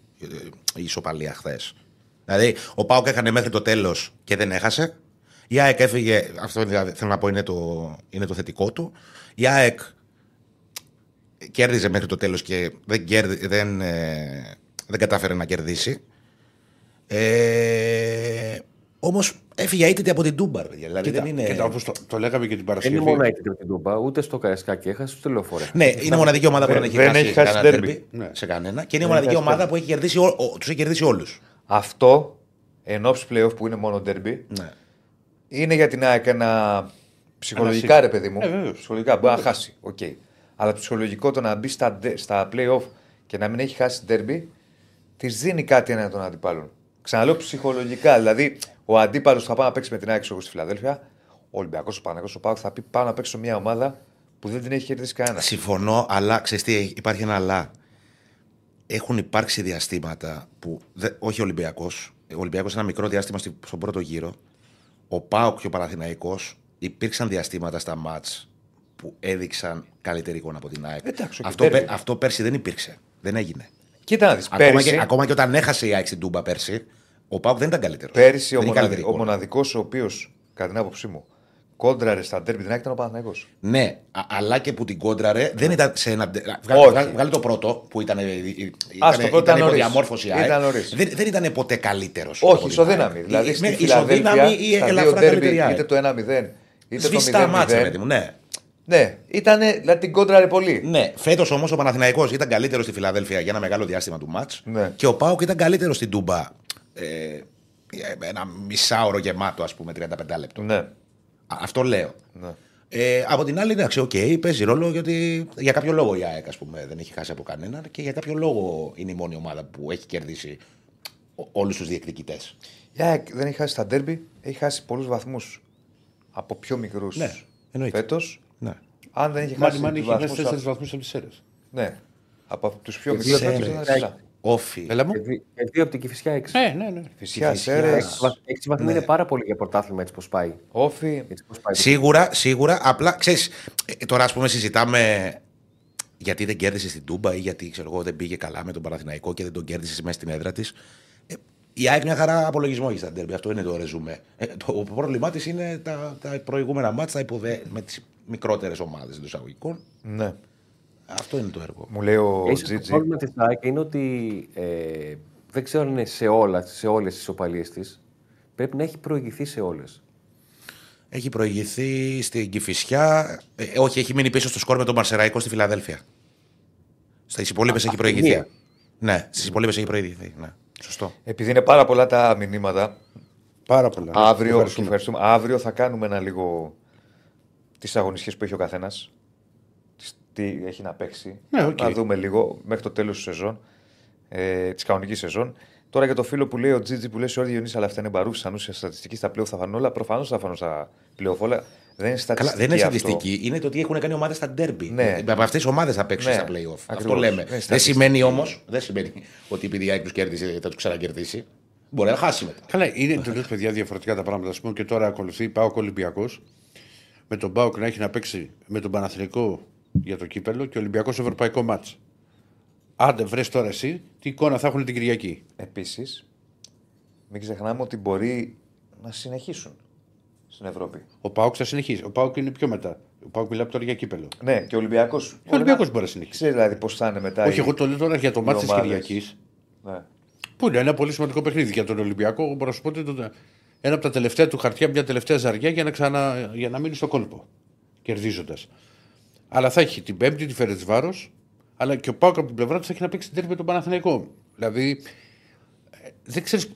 B: Η ισοπαλία χθες. Δηλαδή, ο Πάουκ έκανε μέχρι το τέλος και δεν έχασε. Η ΑΕΚ έφυγε. Αυτό δηλαδή, θέλω να πω είναι το, είναι το θετικό του. Η ΑΕΚ κέρδιζε μέχρι το τέλος και δεν, κέρδι, δεν, ε, δεν κατάφερε να κερδίσει. Ε, Όμως έφυγε αίτητη από την Τούμπαρ. παιδιά. Δηλαδή
A: Κοίτα,
B: δεν είναι.
A: κοίτα, όπως το, το λέγαμε και την
D: Δεν
A: Παρασκευή.
D: είναι μόνο έτσι με την Τούμπα, ούτε στο Καρεσκάκι έχασε, ούτε λεωφόρο.
B: Ναι, είναι η μοναδική ομάδα που
C: δεν-
B: δεν έχει
C: δεν
B: χάσει,
C: έχει χάσει
B: κανένα
C: derby.
B: derby
A: Ναι.
B: σε κανένα. Και είναι η μοναδική
C: χάσει
B: ομάδα που έχει κερδίσει, ο, ο, τους έχει κερδίσει όλους.
C: Αυτό εν όψει playoff που είναι μόνο derby
B: Ναι.
C: είναι για την ΑΕΚ ένα ψυχολογικά
A: Ένα
C: ρε παιδί μου.
A: Ε, βέβαιως.
C: ψυχολογικά μπορεί να χάσει. Οκ. Αλλά ψυχολογικό το να μπει στα, ντε- στα playoff και να μην έχει χάσει derby της δίνει κάτι έναν τον αντιπάλων. Ξαναλέω ψυχολογικά. Δηλαδή, ο αντίπαλος θα πάει να παίξει με την ΑΕΚ ξέρω, στη Φιλαδέλφια. Ο Ολυμπιακός, ο Παναθό, ο ΠΑΟ θα πει πάω να παίξω σε μια ομάδα που δεν την έχει κερδίσει κανένας.
B: Συμφωνώ, αλλά ξέρεις τι, υπάρχει ένα αλλά. Έχουν υπάρξει διαστήματα που. Δε, όχι ο Ολυμπιακός. Ο Ολυμπιακός ένα μικρό διάστημα στη- στον πρώτο γύρο. Ο ΠΑΟΚ και ο Παναθηναϊκός υπήρξαν διαστήματα στα ματς που έδειξαν καλύτερη εικόνα από την ΑΕΚ.
C: Εντάξει, οκ,
B: αυτό,
C: derby.
B: πέ- αυτό πέρσι δεν υπήρξε. Δεν έγινε.
C: Κοίτα να δεις.
B: Ακόμα,
C: Πέρυσι,
B: και, ακόμα και όταν έχασε η ΑΕΚ στην Τούμπα πέρσι, ο ΠΑΟΚ δεν ήταν καλύτερος.
C: πέρυσι ο, μοναδι, ο μοναδικός ο οποίος, κατά την άποψή μου, κόντραρε στα derby την ΑΕΚ ήταν ο Παναθηναϊκός.
B: Ναι, α- αλλά και που την κόντραρε δεν ήταν σε ένα. Βγάλε,
C: Όχι.
B: βγάλε, βγάλε το πρώτο που ήταν.
C: Ας το πρώτο ήταν νωρίς.
B: διαμόρφωση.
C: Ήταν νωρίς.
B: Δεν, δεν ήταν ποτέ καλύτερος.
C: Όχι, ισοδύναμη. Δηλαδή στη Φιλαδέλφια,
B: ή
C: στα δύο
B: ελαφρά
C: derby,
B: καλύτερη ΑΕΚ.
C: είτε το 1-0, είτε το
B: Σβηστά μάτσα,
C: 0-0.
B: παιδί μου, ναι.
C: Ναι, ήταν, δηλαδή την κόντραρε πολύ.
B: Ναι, φέτος όμως ο Παναθηναϊκός ήταν καλύτερος στη Φιλαδέλφια για ένα μεγάλο διάστημα του μάτς.
C: Ναι.
B: Και ο Πάοκ ήταν καλύτερος στην Τούμπα. Ε, ένα μισάωρο γεμάτο, ας πούμε, 35 λεπτό.
C: Ναι.
B: Α, Αυτό λέω.
C: ναι.
B: Ε, από την άλλη, εντάξει, οκ, παίζει ρόλο γιατί για κάποιο λόγο η ΑΕΚ ας πούμε, δεν έχει χάσει από κανέναν και για κάποιο λόγο είναι η μόνη ομάδα που έχει κερδίσει όλους τους διεκδικητές.
C: Η ΑΕΚ δεν έχει χάσει τα derby, έχει χάσει πολλούς βαθμούς από πιο μικρούς
B: Ναι, εννοείται.
C: φέτος.
B: Ναι.
C: Αν δεν είχε
A: Μάνι
C: χάσει
A: Μάνι
C: τους
A: έχει χάσει
C: βαθμούς
A: τέσσερις
C: από-
A: βαθμούς από τις αίρες.
C: Ναι, από τους πιο
D: Και
C: μικρούς
D: δύο
C: φέτος
B: Σέρες.
C: ήταν ψηλά.
B: Όφι.
A: Έλα μου.
D: Και δι- και δύο από την Κυφυσιά έξι.
A: Ναι, ναι, ναι.
C: Φυσικά,
B: Φυσικά.
C: Σέρες,
D: Έξι βαθ- Έξι βαθμοί είναι πάρα πολύ για πρωτάθλημα έτσι πως πάει.
C: Όφι.
D: Έτσι πως πάει.
B: Σίγουρα, σίγουρα. Απλά ξέρεις, τώρα ας πούμε συζητάμε γιατί δεν κέρδισε στην Τούμπα ή γιατί ξέρω εγώ, δεν πήγε καλά με τον Παναθηναϊκό και δεν τον κέρδισες μέσα στην έδρα της. Ε, η ΑΕΚ μια χαρά απολογισμό έχει στα ντέρμπι. Αυτό είναι το ρεζουμέ. Ε, το πρόβλημά της είναι τα, τα προηγούμενα μάτια υποδε... με τις μικρότερες ομάδες εντός εισαγωγικών.
C: Ναι.
B: Αυτό είναι το έργο.
C: Μου λέει ο
D: Ίσως το
C: Τζίτζι.
D: πρόβλημα της ΑΕΚ είναι ότι ε, δεν ξέρω αν είναι σε, όλα, σε όλες τις οπαλίες της. Πρέπει να έχει προηγηθεί σε όλες.
B: Έχει προηγηθεί στην Κηφισιά. Ε, όχι, έχει μείνει πίσω στο σκορ με τον Πανσερραϊκό στη Φιλαδέλφια. Στις υπόλοιπες έχει
D: αυτή
B: προηγηθεί.
D: μία.
B: Ναι, στις υπόλοιπες έχει προηγηθεί. Ναι. Σωστό.
C: Επειδή είναι πάρα πολλά τα μηνύματα,
A: Πάρα πολλά.
C: αύριο,
A: Ευχαριστούμε.
C: ευχαριστούμε. αύριο θα κάνουμε ένα λίγο τις αγωνιστικές που έχει ο καθένας. Τι έχει να παίξει.
A: Ναι, οκ.
C: Να δούμε λίγο μέχρι το τέλος της σεζόν. Ε, της κανονικής σεζόν. Τώρα για το φίλο που λέει ο Τζίτζι που λέει σε όλη Διονύση, αλλά αυτά είναι μπαρούφες, ανούσια στατιστική στα πλέον θα φανούν όλα. Προφανώς θα φανούν στα πλέον όλα. Δεν είναι στατιστική.
B: Καλά, δεν είναι
C: αυτό.
B: στατιστική. Είναι το τι έχουν κάνει ομάδες στα ντέρμπι.
C: Ναι.
B: Από αυτές τις ομάδες θα παίξουν
C: Ναι,
B: στα playoff. Αυτό
C: ακριβώς.
B: λέμε.
C: Ναι,
B: δεν
C: στατιστική.
B: σημαίνει όμως δεν σημαίνει ότι επειδή η ΑΕΚ τους κέρδισε θα τους ξανακερδίσει. Μπορεί να χάσει μετά.
A: Καλά, είναι εντελώς παιδιά διαφορετικά τα πράγματα. Α πούμε και τώρα ακολουθεί Πάοκ Ολυμπιακός. Με τον Πάοκ να έχει να παίξει με τον Παναθηνικό για το κύπελο και Ολυμπιακός Ευρωπαϊκό μάτς. Άντε, βρες τώρα εσύ τι εικόνα θα έχουν την Κυριακή.
C: Επίσης, μην ξεχνάμε ότι μπορεί να συνεχίσουν στην Ευρώπη.
A: Ο Πάοκ θα συνεχίσει. Ο Πάοκ είναι πιο μετά. Ο Πάοκ μιλάει τώρα για κύπελο.
C: Ναι, και ο Ολυμπιακός.
A: Και ο Ολυμπιακός μπορεί να συνεχίσει.
C: Ξέρεις δηλαδή πώς θα είναι μετά.
A: Όχι,
C: οι-
A: εγώ το λέω τώρα για το
C: οι
A: μάτι της
C: ομάδες.
A: Κυριακής.
C: Ναι.
A: Που είναι ένα πολύ σημαντικό παιχνίδι για τον Ολυμπιακό. Μπορώ να σου πω ότι το- ένα από τα τελευταία του χαρτιά, μια τελευταία ζαριά για να, ξανα, για να μείνει στο κόλπο. Κερδίζοντας. Αλλά θα έχει την Πέμπτη τη Φερετσβάρο αλλά και ο Πάοκ από την πλευρά τους έχει να παίξει την τέρμη με τον Παναθηναϊκό. Δηλαδή ε, δεν ξέρεις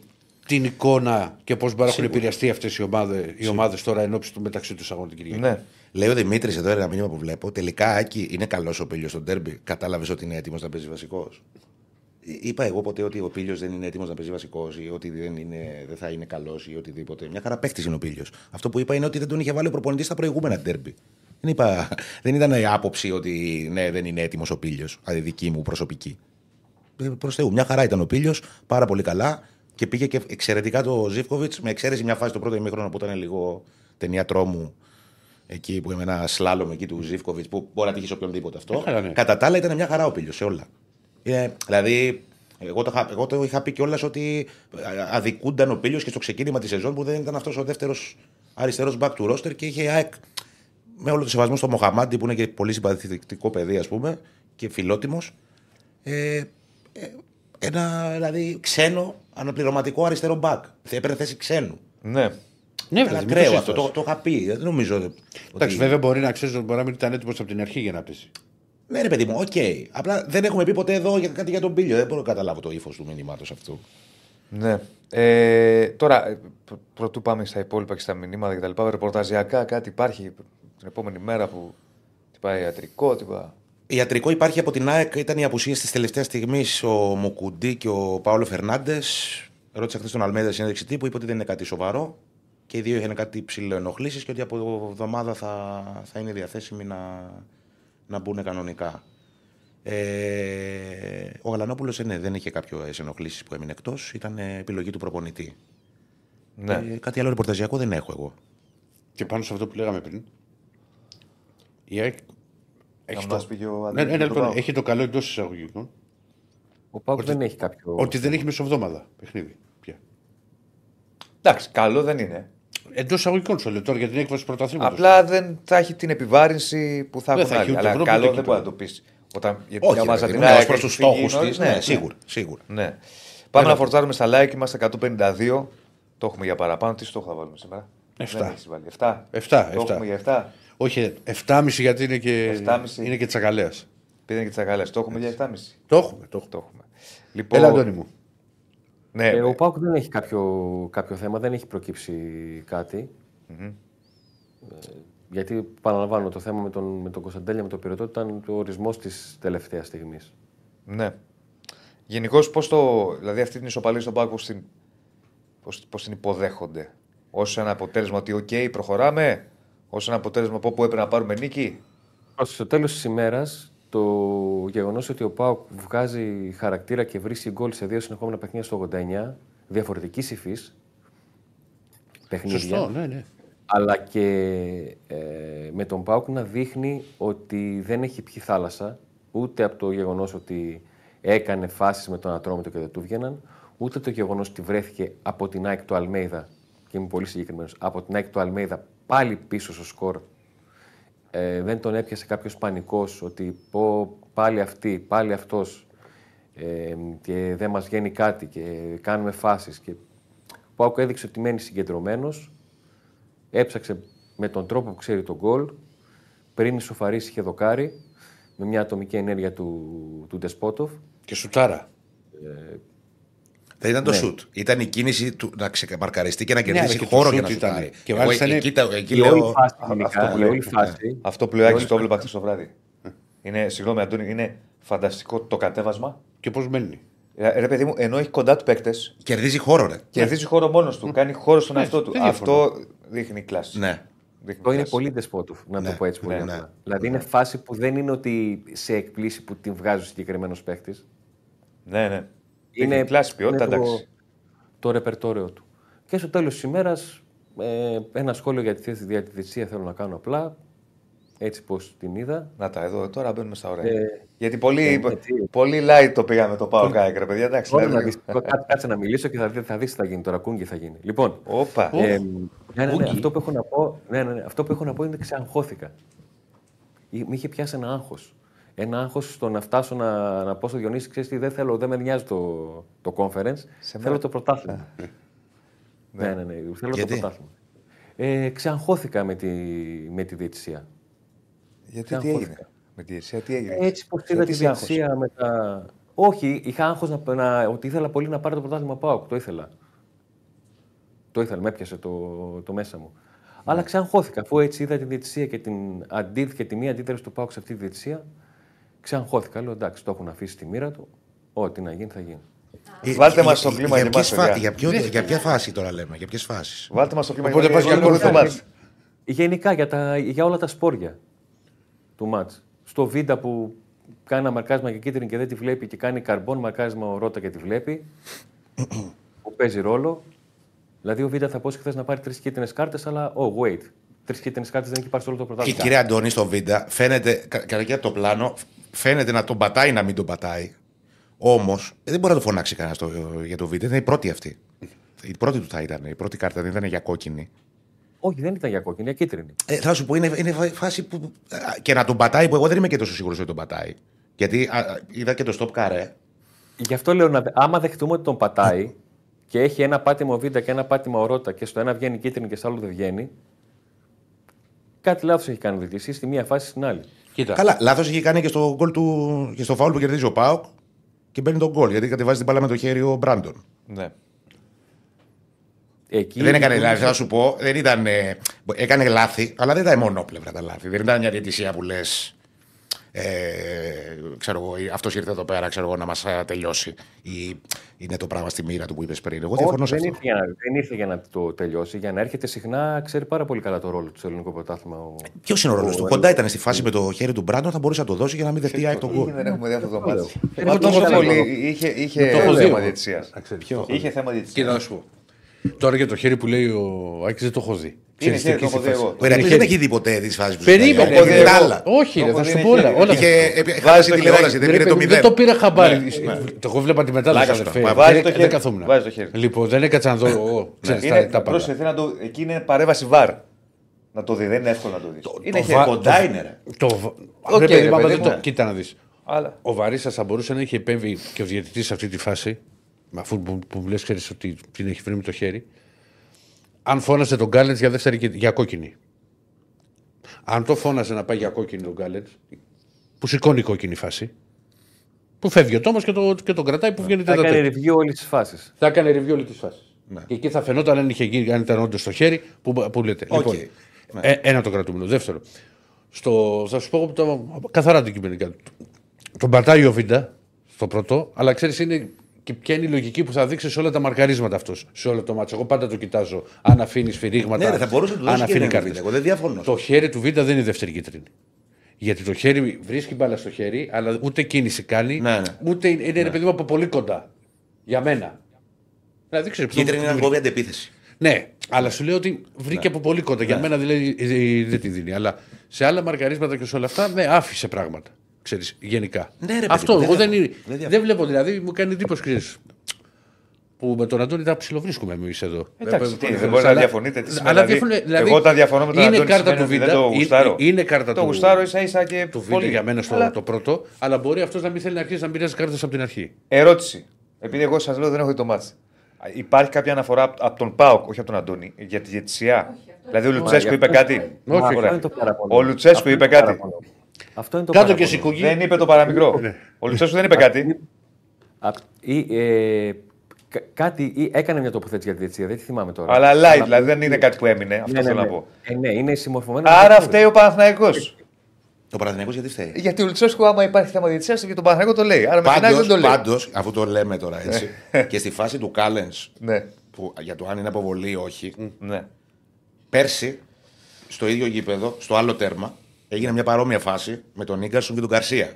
A: την εικόνα και πώς μπορεί να έχουν επηρεαστεί αυτές οι ομάδε οι ομάδες τώρα εν ώψη του μεταξύ τους αγώνων την Κυριακή.
C: Ναι.
B: Λέει ο Δημήτρης εδώ ένα μήνυμα που βλέπω. Τελικά, Άκη, είναι καλός ο Πίλιο στον τέρμπι. Κατάλαβες ότι είναι έτοιμος να παίζει βασικός; Είπα εγώ ποτέ ότι ο Πίλιο δεν είναι έτοιμος να παίζει βασικός ή ότι δεν, είναι, δεν θα είναι καλός ή οτιδήποτε. Μια χαρά παίχτης είναι ο Πίλιο. Αυτό που είπα είναι ότι δεν τον είχε βάλει ο προπονητής στα προηγούμενα τέρμπι. Δεν, είπα, δεν ήταν η άποψη ότι ναι, δεν είναι έτοιμος ο Πίλιο. Δηλαδή δική μου προσωπική. Ε, Προς Θεού, μια χαρά ήταν ο Πίλιο, πάρα πολύ καλά και πήγε και εξαιρετικά το Ζήφκοβιτς με εξαίρεση μια φάση το πρώτο ημίχρονο που ήταν λίγο ταινία τρόμου εκεί που έμενα σλάλομ εκεί του Ζήφκοβιτς που μπορεί να τύχει σε οποιονδήποτε αυτό.
A: καλά, ναι.
B: Κατά τα άλλα ήταν μια χαρά ο Πίλιο σε όλα. Ε, δηλαδή, εγώ το, είχα- εγώ το είχα πει κιόλας ότι αδικούνταν ο Πίλιο και στο ξεκίνημα της σεζόν που δεν ήταν αυτός ο δεύτερος αριστερός back του roster και είχε ΑΕΚ με όλο το σεβασμό στο Μοχαμάντι που είναι και πολύ συμπαθητικό παιδί, ας πούμε, και φιλότιμος. Ε, ε, ένα δηλαδή ξένο αναπληρωματικό αριστερό back. Έπαιρνε θέση ξένου.
C: Ναι.
A: Ναι,
B: Ένα
A: παιδί, μην
B: ακραίο
A: το
B: αυτό. Το,
A: συζητάς.
B: το είχα πει. Δεν νομίζω.
A: Εντάξει,
B: ότι...
A: βέβαια μπορεί να ξέρεις ότι μπορεί να μην ήταν έτοιμος από την αρχή για να πέσει.
B: Ναι, ρε παιδί μου, οκ. Απλά δεν έχουμε πει ποτέ εδώ για κάτι για τον Πήλιο. Δεν μπορώ να καταλάβω το ύφος του μηνύματος αυτού.
C: Ναι. Ε, τώρα, ε, προ- προτού πάμε στα υπόλοιπα και στα μηνύματα και τα λοιπά, ρεπορταζιακά κάτι υπάρχει; Την επόμενη μέρα που τυπάει ιατρικό, τυπά.
B: Ιατρικό υπάρχει από την ΑΕΚ, ήταν η απουσία της τελευταίας στιγμής ο Μουκουντή και ο Παόλο Φερνάντες. Ρώτησα χθες τον Αλμέδα συνέντευξη τύπου, είπε ότι δεν είναι κάτι σοβαρό και οι δύο είχαν κάτι ψηλό ενοχλήσεις και ότι από εβδομάδα θα, θα είναι διαθέσιμοι να, να μπουν κανονικά. Ε, ο Γαλανόπουλος ναι, δεν είχε κάποιο ενοχλήσεις που έμεινε εκτός, ήταν ε, επιλογή του προπονητή.
C: Ναι.
B: Ε, κάτι άλλο ρεπορταζιακό δεν έχω εγώ.
A: Και πάνω σε αυτό που λέγαμε πριν. Η ΑΕΚ έχει
C: μας
A: το...
C: πει και ο
A: ναι,
C: Αντρίκης
A: ένα
C: του
A: λεπτό,
C: Πάου.
A: έχει το καλό εντός εισαγωγικών
D: Ο Πάουκ δεν έχει κάποιο.
A: ότι δεν έχει μεσοβδόμαδα παιχνίδι. Πια.
C: Εντάξει, καλό δεν είναι.
A: Εντός εισαγωγικών σου λέω τώρα για την έκβαση του πρωταθλήματος.
C: Απλά δεν θα έχει την επιβάρυνση που θα
A: Δεν
C: έχουν
A: θα έχει
C: άλλοι.
A: ούτε
C: Αλλά
A: Ευρώπη,
C: καλό
A: ούτε
C: δεν μπορεί να
A: κύπελλο.
C: το πεις. Όταν για
B: Όχι,
C: μια
B: ρε
C: ομάδα
B: παιδί
C: την
B: μου,
C: ΑΕΚ
B: ως προς
C: έχει
B: τους
C: φύγει
B: στόχους
C: νωρίς,
B: της, ναι, σίγουρα, σίγουρα.
C: Ναι. Πάμε να φορτσάρουμε στα like, είμαστε 152. Το έχουμε για παραπάνω. Τι στόχο θα βάλουμε σήμερα;
A: Εφτά.
C: Δεν έχεις βάλει. 7.
A: Εφτά,
C: Το
A: εφτά.
C: έχουμε για 7.
A: Όχι, 7,5 γιατί είναι και,
C: 7,5.
A: είναι και τσακαλέα.
C: Πήγαινε και τι αγκαλέ. Το έχουμε για 7,5.
A: Το έχουμε. Το έχουμε.
C: Το έχουμε. Λοιπόν,
A: Έλα, Αντώνη μου.
C: ναι,
D: Ε, ο Πάουκ δεν έχει κάποιο, κάποιο θέμα, δεν έχει προκύψει κάτι. Ε, γιατί παραλαμβάνω το θέμα με τον, με τον Κωνσταντέλια, με τον Πυρετό, ήταν ο ορισμός της τελευταίας στιγμής.
C: ναι. Γενικώς, πώς το. Δηλαδή, αυτή την ισοπαλία στον ΠΑΟΚ, πώς την, πώς, πώς την υποδέχονται; Ως ένα αποτέλεσμα ότι, οκ, προχωράμε. Ως ένα αποτέλεσμα από όπου έπρεπε να πάρουμε νίκη.
D: Στο τέλος της ημέρας, το γεγονός ότι ο ΠΑΟΚ βγάζει χαρακτήρα και βρίσκει γκολ σε δύο συνεχόμενα παιχνίδια στο 89, διαφορετικής υφής. Παιχνίδια.
A: Σωστό, ναι, ναι.
D: αλλά και ε, με τον ΠΑΟΚ να δείχνει ότι δεν έχει πιει θάλασσα, ούτε από το γεγονός ότι έκανε φάσεις με τον Ατρόμητο και δεν του βγαίναν, ούτε το γεγονός ότι βρέθηκε από την ΑΕΚ του Αλμέιδα, και είμαι πολύ συγκεκριμένος, από την ΑΕΚ του Αλμέιδα πάλι πίσω στο σκορ. Ε, δεν τον έπιασε κάποιος πανικός ότι πω, πάλι αυτή, πάλι αυτός ε, και δεν μας βγαίνει κάτι και κάνουμε φάσεις. Και... Ο Πάουκ έδειξε ότι μένει συγκεντρωμένος, έψαξε με τον τρόπο που ξέρει τον γκολ. Πριν ισοφαρίσει είχε δοκάρει με μια ατομική ενέργεια του, του Ντεσπότοφ.
A: Και σουτάρα.
B: Δεν ήταν το σουτ. Ήταν η κίνηση του να ξεκαμαρκαριστεί και να
A: Ναι, αλλά
B: κερδίσει
A: και το
B: χώρο
A: σουτ
B: για να
A: ήταν.
B: σουτάρει.
A: Και
B: Εγώ
A: μάλιστα
B: εκεί,
A: είναι-
B: εκεί, εκεί
D: Η όλη
B: λέω.
D: φάση,
C: αυτό
D: γενικά,
C: που
D: η
C: λέω.
D: όλη φάση.
C: Αυτό που λέω Άκης, το έβλεπα χθε το βράδυ. Είναι, συγγνώμη, Αντώνη, είναι φανταστικό το κατέβασμα.
A: Και πώς μένει.
C: Ε, Ρε παιδί μου, ενώ έχει κοντά τους παίκτες,
B: Κερδίζει χώρο, ρε.
C: κερδίζει χώρο μόνος του. Κάνει χώρο στον
A: Ναι,
C: εαυτό του.
A: δεν διαφωνώ.
C: Αυτό δείχνει κλάση.
B: Ναι.
C: Δείχνει
D: Αυτό είναι
C: κλάση.
D: πολύ Ντεσπότοφ, να
B: Ναι,
D: το πω έτσι πολύ
B: ναι,
D: απλά.
B: ναι.
D: Δηλαδή είναι φάση που δεν είναι ότι σε εκπλήσει που την βγάζει ο συγκεκριμένος παίχτη.
C: Ναι, ναι.
D: Είναι
C: Δείχνει κλάση, ποιότητα,
D: είναι το,
C: εντάξει.
D: το ρεπερτόριο του. Και στο τέλος της ημέρας, ε, ένα σχόλιο για τη θέση διατηρησία θέλω να κάνω απλά. Έτσι πώ την είδα.
C: Να τα εδώ, τώρα μπαίνουμε στα ωραία.
D: Ε,
C: Γιατί πολύ,
D: ε, έτσι.
C: πολύ light το πήγαμε το πάω κάικ, ρε παιδιά. Εντάξει,
D: Τώρα
C: δηλαδή-
D: να δεις, κάτσε, κάτσε να μιλήσω και θα, δει- θα δεις τι θα γίνει τώρα. Κούγκι θα γίνει. Λοιπόν,
C: Όπα.
D: ε, ναι, ναι, ναι, αυτό, που έχω να πω, ναι, ναι, ναι, αυτό που έχω να πω είναι ότι ξεαγχώθηκα. Ή- Με είχε πιάσει ένα άγχος. Ένα άγχος στο να φτάσω να, να πω στο Διονύση, ξέρεις τι, δεν θέλω, δεν με νοιάζει το, το conference, θέλω το πρωτάθλημα. ναι, ναι, ναι, θέλω
B: Γιατί;
D: το πρωτάθλημα. Ε, ξεαγχώθηκα με τη, με τη διαιτησία.
C: Γιατί τι
D: Αγχώθηκα.
C: έγινε; Με τη διαιτησία τι έγινε;
D: Έτσι πώ
C: Σε
D: είδα
C: τι
D: τη
C: σε άγχωσε;
D: διαιτησία με τα. Όχι, είχα άγχος να, να, ότι ήθελα πολύ να πάρω το πρωτάθλημα Πάοκ. Το ήθελα. Το ήθελα, με έπιασε το, το μέσα μου. Αλλά ξαγχώθηκα. Αφού έτσι είδα τη διαιτησία και, την αντί, και τη μία αντίδραση του Πάοκ σε αυτή τη διαιτησία, ξαγχώθηκα. Λέω εντάξει, το έχουν αφήσει στη μοίρα του. Ό,τι να γίνει θα γίνει.
B: Ε,
C: Βάλτε
B: ε,
C: μας το
B: ε,
C: κλίμα
B: για
C: και
B: ποιες
C: εμάς,
B: φα-
C: παιδιά.
B: Για ποιο- για ποια φάση τώρα λέμε, για ποιες φάσεις;
C: Βάλτε μας το κλίμα
A: Οπότε πας για
C: το
A: γκολ.
C: μάτς.
D: Γενικά για, τα, για όλα τα σπόρια του μάτς. Στο Βίντα που κάνει ένα μαρκάσμα για κίτρινη και δεν τη βλέπει και κάνει καρμπόν μαρκάσμα ο Ρότα και τη βλέπει. που παίζει ρόλο. Δηλαδή ο Βίντα θα πω χθες να πάρει τρεις κίτρινες κάρτες, αλλά oh wait. Τρεις κίτρινες κάρτες δεν έχει πάρει σε όλο το
B: Και
D: πρωτάθλημα.
B: κύριε Αντώνη, στο βίντεο φαίνεται, κα- κατά και από το πλάνο, φαίνεται να τον πατάει να μην τον πατάει. Όμως δεν μπορεί να το φωνάξει κανένας για το βίντεο. Είναι η πρώτη αυτή. Η πρώτη του θα ήταν. Η πρώτη κάρτα δεν ήταν για κόκκινη.
D: Όχι, δεν ήταν για κόκκινη, για κίτρινη.
B: Ε, θα σου πω, είναι, είναι φα- φάση που. α, Και να τον πατάει, που εγώ δεν είμαι και τόσο σίγουρος ότι τον πατάει. Γιατί α, α, είδα και το stop καρέ.
D: Γι' αυτό λέω, να, άμα δεχτούμε ότι τον πατάει και έχει ένα πάτημα ο Βίντα και ένα πάτημα ο Ρότα και στο ένα βγαίνει κίτρινη και στο άλλο δεν βγαίνει, κάτι λάθος έχει κάνει ο διαιτητής, ή στη μία φάση στην άλλη.
A: Κοίτα.
B: Καλά, λάθος είχε κάνει και στο, γκολ του, και στο φάουλ που κερδίζει ο Πάοκ και μπαίνει τον γκολ. Γιατί κατεβάζει την μπάλα με το χέρι ο Μπράντον.
C: Ναι.
D: Εκεί
B: Δεν έκανε λάθη, θα σου πω. Δεν ήταν, ε, έκανε λάθη, αλλά δεν ήταν μονόπλευρα τα λάθη. Δεν ήταν μια διαιτησία που λες. Ε, ξέρω εγώ, αυτός ήρθε εδώ πέρα ξέρω εγώ, να μας τελειώσει. Ή είναι το πράγμα στη μοίρα του που είπες πριν. Εγώ διαφωνώ
D: Όχι,
B: σε
D: δεν
B: αυτό.
D: ήρθε, για να, δεν ήρθε για να το τελειώσει. Για να έρχεται συχνά, ξέρει πάρα πολύ καλά το ρόλο του στο ελληνικό πρωτάθλημα. Ο...
B: Ποιος είναι ο ρόλος του; Κοντά ήταν στη φάση με το χέρι του Μπράντον, θα μπορούσε να το δώσει για να μην δεχτεί η ΑΕΚ τον γκολ.
C: Δεν έχουμε δει αυτό το μάτι.
D: Εγώ
C: Μα
D: το
C: τόσο
D: έχω
C: πολύ.
D: δει.
C: Είχε, είχε
A: Το έχω δει
C: θέμα
A: εγώ.
C: διαιτησία.
A: Να ξέρεις, ποιο.
C: Είχε θέμα
A: Κοίτα,
C: διαιτησία.
A: να σου πω. Τώρα για το χέρι που λέει ο Άκης δεν το έχω δει.
C: Είναι
A: Ξέρεις
C: χέρι,
A: τι
C: το έχω
A: εκεί
C: δει
A: στη
C: εγώ.
A: φάση.
B: Ο Ηρακλής
A: χέρι.
B: δεν έχει δει ποτέ τις φάσεις που
A: Περίμενε.
B: ζητάει. Έχω δει τα
C: εγώ.
B: άλλα.
A: Όχι,
C: Το
A: ρε,
C: έχω
A: θα
C: δει,
A: σου
C: είναι
A: πω όλα.
C: χέρι.
A: όλα
B: Είχε,
A: θα-
B: ε,
C: Βάζει
B: χάλασε
C: το
B: τη τηλεόραση,
C: χέρι.
B: δεν
A: Ρε
B: πήρε το
A: παιδί,
B: μηδέν.
A: Δεν το πήρα χαμπάρι.
B: Ναι, ναι.
A: Το εγώ βλέπα τη μετάδοση.
B: Λάκαστο.
A: αδερφέ.
B: Μα
C: βάζει
A: Δεν-
C: το
A: Δεν
C: χέρι.
A: καθόμουν.
C: Βάζει το χέρι.
A: Λοιπόν, δεν έκατσα να δω εγώ. ξέρεις, τα-
C: Είναι,
A: τα πάντα.
C: πρόσεχε, θέλει να το, εκεί είναι παρέμβαση βαρ. Να το δει, δεν είναι εύκολο να το δεις. Είναι
A: το
C: χέρι.
A: βα-
B: Κοντά είναι, ρε.
A: Το... β-
C: Οκ,
A: Ρε παιδί,
C: ρε
A: μα
C: παιδί
A: δεν
C: μου.
A: το... Κοίτα να δεις.
C: Αλλά
A: Ο Βαρίστα θα μπορούσε να είχε επέμβει και ο διαιτητής σε αυτή τη φάση, με αφού που, που λες, ξέρεις ότι την έχει βρει με το χέρι, αν φώνασε τον Γκάλετ για δεύτερη και- για κόκκινη. Αν το φώνασε να πάει για κόκκινη τον Γκάλετ, που σηκώνει η κόκκινη φάση, που φεύγει ο τόμος και, το, και τον κρατάει που βγαίνει
D: Θα έκανε
A: τέταρτο.
D: review όλη τη φάση.
A: Θα έκανε review όλη τη φάση.
B: Ναι.
A: Και εκεί θα φαινόταν αν είχε γίνει, αν ήταν όντως στο χέρι που, που λέτε.
B: Οκ.
A: Λοιπόν, ε, ένα το κρατούμενο. Δεύτερο. Στο, θα σου πω το, καθαρά αντικειμενικά. Τον πατάει ο Βίντα στο πρώτο, αλλά ξέρεις είναι και ποια είναι η λογική που θα δείξεις σε όλα τα μαρκαρίσματα αυτό. Σε όλο το μάτσο. Εγώ πάντα το κοιτάζω. Αν αφήνεις σφυρίγματα.
B: Ναι, ρε, θα μπορούσε να του
A: αν
B: δώσει και
A: αφήνει
B: ένα
A: κάρτες.
B: βίντεο. Εγώ δεν διαφωνώ.
A: Το χέρι του Βίντα δεν είναι η δεύτερη κίτρινη. Γιατί το χέρι βρίσκει μπάλα στο χέρι, αλλά ούτε κίνηση κάνει,
B: Ναι, ναι.
A: ούτε είναι, είναι ένα παιδί μου από πολύ κοντά. Για μένα. Δηλαδή, ξέρεις,
B: Κίτρινη είναι
A: το-
B: ακόμη αντεπίθεση.
A: ναι, αλλά σου λέω ότι βρήκε από πολύ κοντά. Για μένα δηλαδή ε, ε, δεν τη δίνει. Αλλά σε άλλα μαρκαρίσματα και σε όλα αυτά, ναι, άφησε πράγματα. Ξέρεις, γενικά.
B: Ναι, ρε, παιδί
A: Αυτό
B: μου,
A: εγώ
B: δεν
A: δεν,
B: διαφωνώ.
A: είναι-
B: Δεν διαφωνώ.
A: δεν βλέπω δηλαδή, μου κάνει εντύπωση ξέρεις, που με τον Αντώνη τα ψιλοβρίσκουμε εμείς εδώ.
C: Εντάξει,
A: Ε,
C: τι,
A: ε,
C: δεν μπορεί να
A: αλλά-
C: διαφωνείτε. Τι σημαίνει,
A: Αλλά
C: δηλαδή,
A: διαφωνώ, δηλαδή,
C: εγώ όταν διαφωνώ με τον
A: είναι
C: Αντώνη
A: κάρτα
C: σημαίνει
A: του
C: ότι
A: Βίντα.
C: δεν το
A: είναι-
C: γουστάρω.
A: Είναι κάρτα
C: Το
A: του
C: γουστάρω ίσα ίσα και
A: του Βίντα
C: πολύ.
A: για μένα στο
C: Αλλά-
A: το πρώτο, αλλά μπορεί αυτός να μην θέλει να αρχίσει να μοιράζει κάρτες από την αρχή.
C: Ερώτηση. Επειδή εγώ σας λέω δεν έχω δει το μάτς. Υπάρχει κάποια αναφορά από- από τον Πάοκ, όχι από τον Αντώνη, για τη διαιτησία. Δηλαδή ο Λουτσέσκου είπε κάτι;
A: Όχι,
D: Αυτό
A: όχι.
D: είναι το παραπονό.
C: Ο Λουτσέσκου
D: Αυτό
C: είπε
D: είναι το
C: κάτι;
D: Παραπονό. Αυτό είναι το
A: Κάτω και
D: παραπονό.
A: σηκωγή.
C: Δεν είπε το παραμικρό. Ο Λουτσέσκου δεν είπε κάτι.
D: Απ- ή, ε, κα- κάτι ή έκανε μια τοποθέτηση για τη διετησία, δεν τη θυμάμαι τώρα.
C: Αλλά live, δηλαδή δεν είναι κάτι που έμεινε. Αυτό
D: Ναι, ναι,
C: θέλω να
D: ναι.
C: πω.
D: Ε, ναι, είναι συμμορφωμένο.
C: Άρα
D: με το
C: φταίει ο Παναθηναϊκός.
B: Το Παναθηναϊκός γιατί φταίει;
C: Γιατί ο Λουτσέσκου, άμα υπάρχει θέμα διαιτησία, για τον Παναθηναϊκό το λέει. Άρα με την άλλη
B: Πάντως,
C: δεν το λέει.
B: πάντως, αφού το λέμε τώρα έτσι, και στη φάση του Κάλενς,
C: Ναι.
B: για το αν είναι αποβολή ή όχι,
C: ναι.
B: πέρσι στο ίδιο γήπεδο, στο άλλο τέρμα, έγινε μια παρόμοια φάση με τον Ίγκαρσον και τον Καρσία.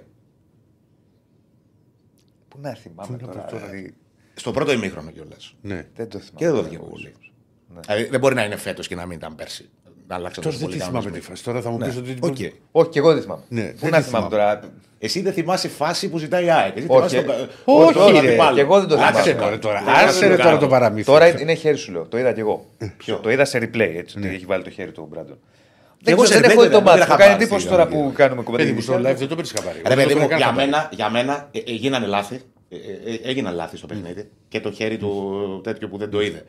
C: Πού να θυμάμαι τώρα. δηλαδή,
B: Στο πρώτο ημίχρονο κιόλας.
A: Ναι.
C: Δεν το θυμάμαι.
B: Και δεν δόθηκε αποβολή. Δηλαδή, δεν μπορεί να είναι φέτος και να μην ήταν πέρσι. Να αλλάξαν
A: Τώρα
B: τόσο
A: δεν
B: πολύ
A: τη θυμάμαι
B: κανονισμό.
A: τη φάση. Τώρα θα μου πεις ότι.
B: Οκ.
C: Όχι, και εγώ δεν θυμάμαι.
A: Ναι,
C: Πού
A: δεν
C: να
A: τη
C: θυμάμαι
A: θυμάμαι.
C: τώρα.
B: Εσύ δεν θυμάσαι φάση που ζητάει η ΑΕΚ. Εσύ
C: Όχι,
B: θυμάσαι
C: ε,
B: τον-
A: όχι,
B: τον
A: ρε,
B: αντίπαλο.
C: και εγώ δεν το θυμάμαι.
B: Άσε
A: Άσε
B: το.
A: ρε τώρα.
B: Δεν
A: Άσε
B: θα
A: ρε
B: το
A: τώρα
B: κάνω.
A: το παραμύθι.
C: Τώρα είναι χέρι σου λέω. Το είδα κι εγώ. Το είδα σε replay έτσι. ότι Έχει βάλει το χέρι του ο Μπράντον. Δεν,
B: εγώ
C: ξέρω,
B: σε
C: δεν
B: replay
C: έχω δει
B: δεν
C: το μάτι.
B: είχα
C: Μου κάνει
B: πάρει,
C: εντύπωση
B: φίλε,
C: τώρα
B: δηλαδή.
C: που κάνουμε κουβέντα.
A: Παιδί μου στο
C: διαιτησία.
A: live δεν το πήρες χαμπάρι.
B: Ρε
A: Εγώ
B: παιδί
A: δεν το
B: μου,
A: πήρα
B: για
A: χαμπάρι.
B: μένα, για μένα ε, ε, γίνανε λάθη. Ε, ε, ε, έγιναν λάθη στο παιχνίδι. Και το χέρι του τέτοιο που δεν το είδε.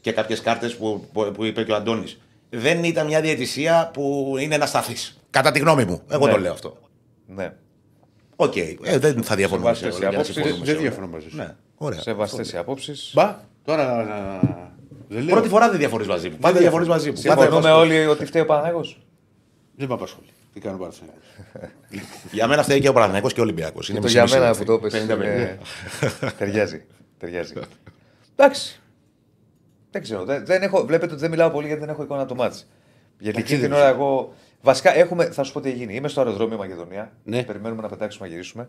B: Και κάποιες κάρτες που, που, που είπε και ο Αντώνης. Δεν ήταν μια διαιτησία που είναι να σταθεί. Κατά τη γνώμη μου. Εγώ
C: Ναι.
B: το λέω αυτό.
C: Ναι.
B: Οκ, ε, δεν θα διαφωνούμε σε
C: Σεβαστές
B: όλα.
C: οι
B: δεν
C: απόψεις.
B: συμφωνούμε
A: Δεν
B: σε όλα.
A: διαφωνώ μαζί σου.
B: Ναι, ωραία.
C: Σεβαστές οι απόψεις.
A: Μπα, τώρα να- να- δεν λέω.
B: Πρώτη φορά δεν διαφωνείς μαζί μου. Πάντα διαφωνείς μαζί μου. Πάντα
C: Συμφωνούμε
B: διαφωνείς.
C: όλοι ότι φταίει ο Παναθό.
A: Δεν με απασχολεί. Τι κάνω πάρα σε
B: Για μένα φταίει και ο Παναθηναϊκός και ο Ολυμπιακός. Είναι
C: Το
B: μισή
C: για
B: μισή
C: μένα
B: αυτή.
C: που το πες.
B: 50-50.
C: είναι- Ταιριάζει. Ταιριάζει. Εντάξει. Δεν ξέρω. Δεν, δεν έχω, βλέπετε ότι δεν μιλάω πολύ γιατί δεν έχω εικόνα από το μάτς. Γιατί εκείνη την ώρα εγώ. Βασικά έχουμε, θα σου πω τι έχει Είμαι στο αεροδρόμιο Μακεδονία.
A: Ναι.
C: Περιμένουμε να πετάξουμε να γυρίσουμε.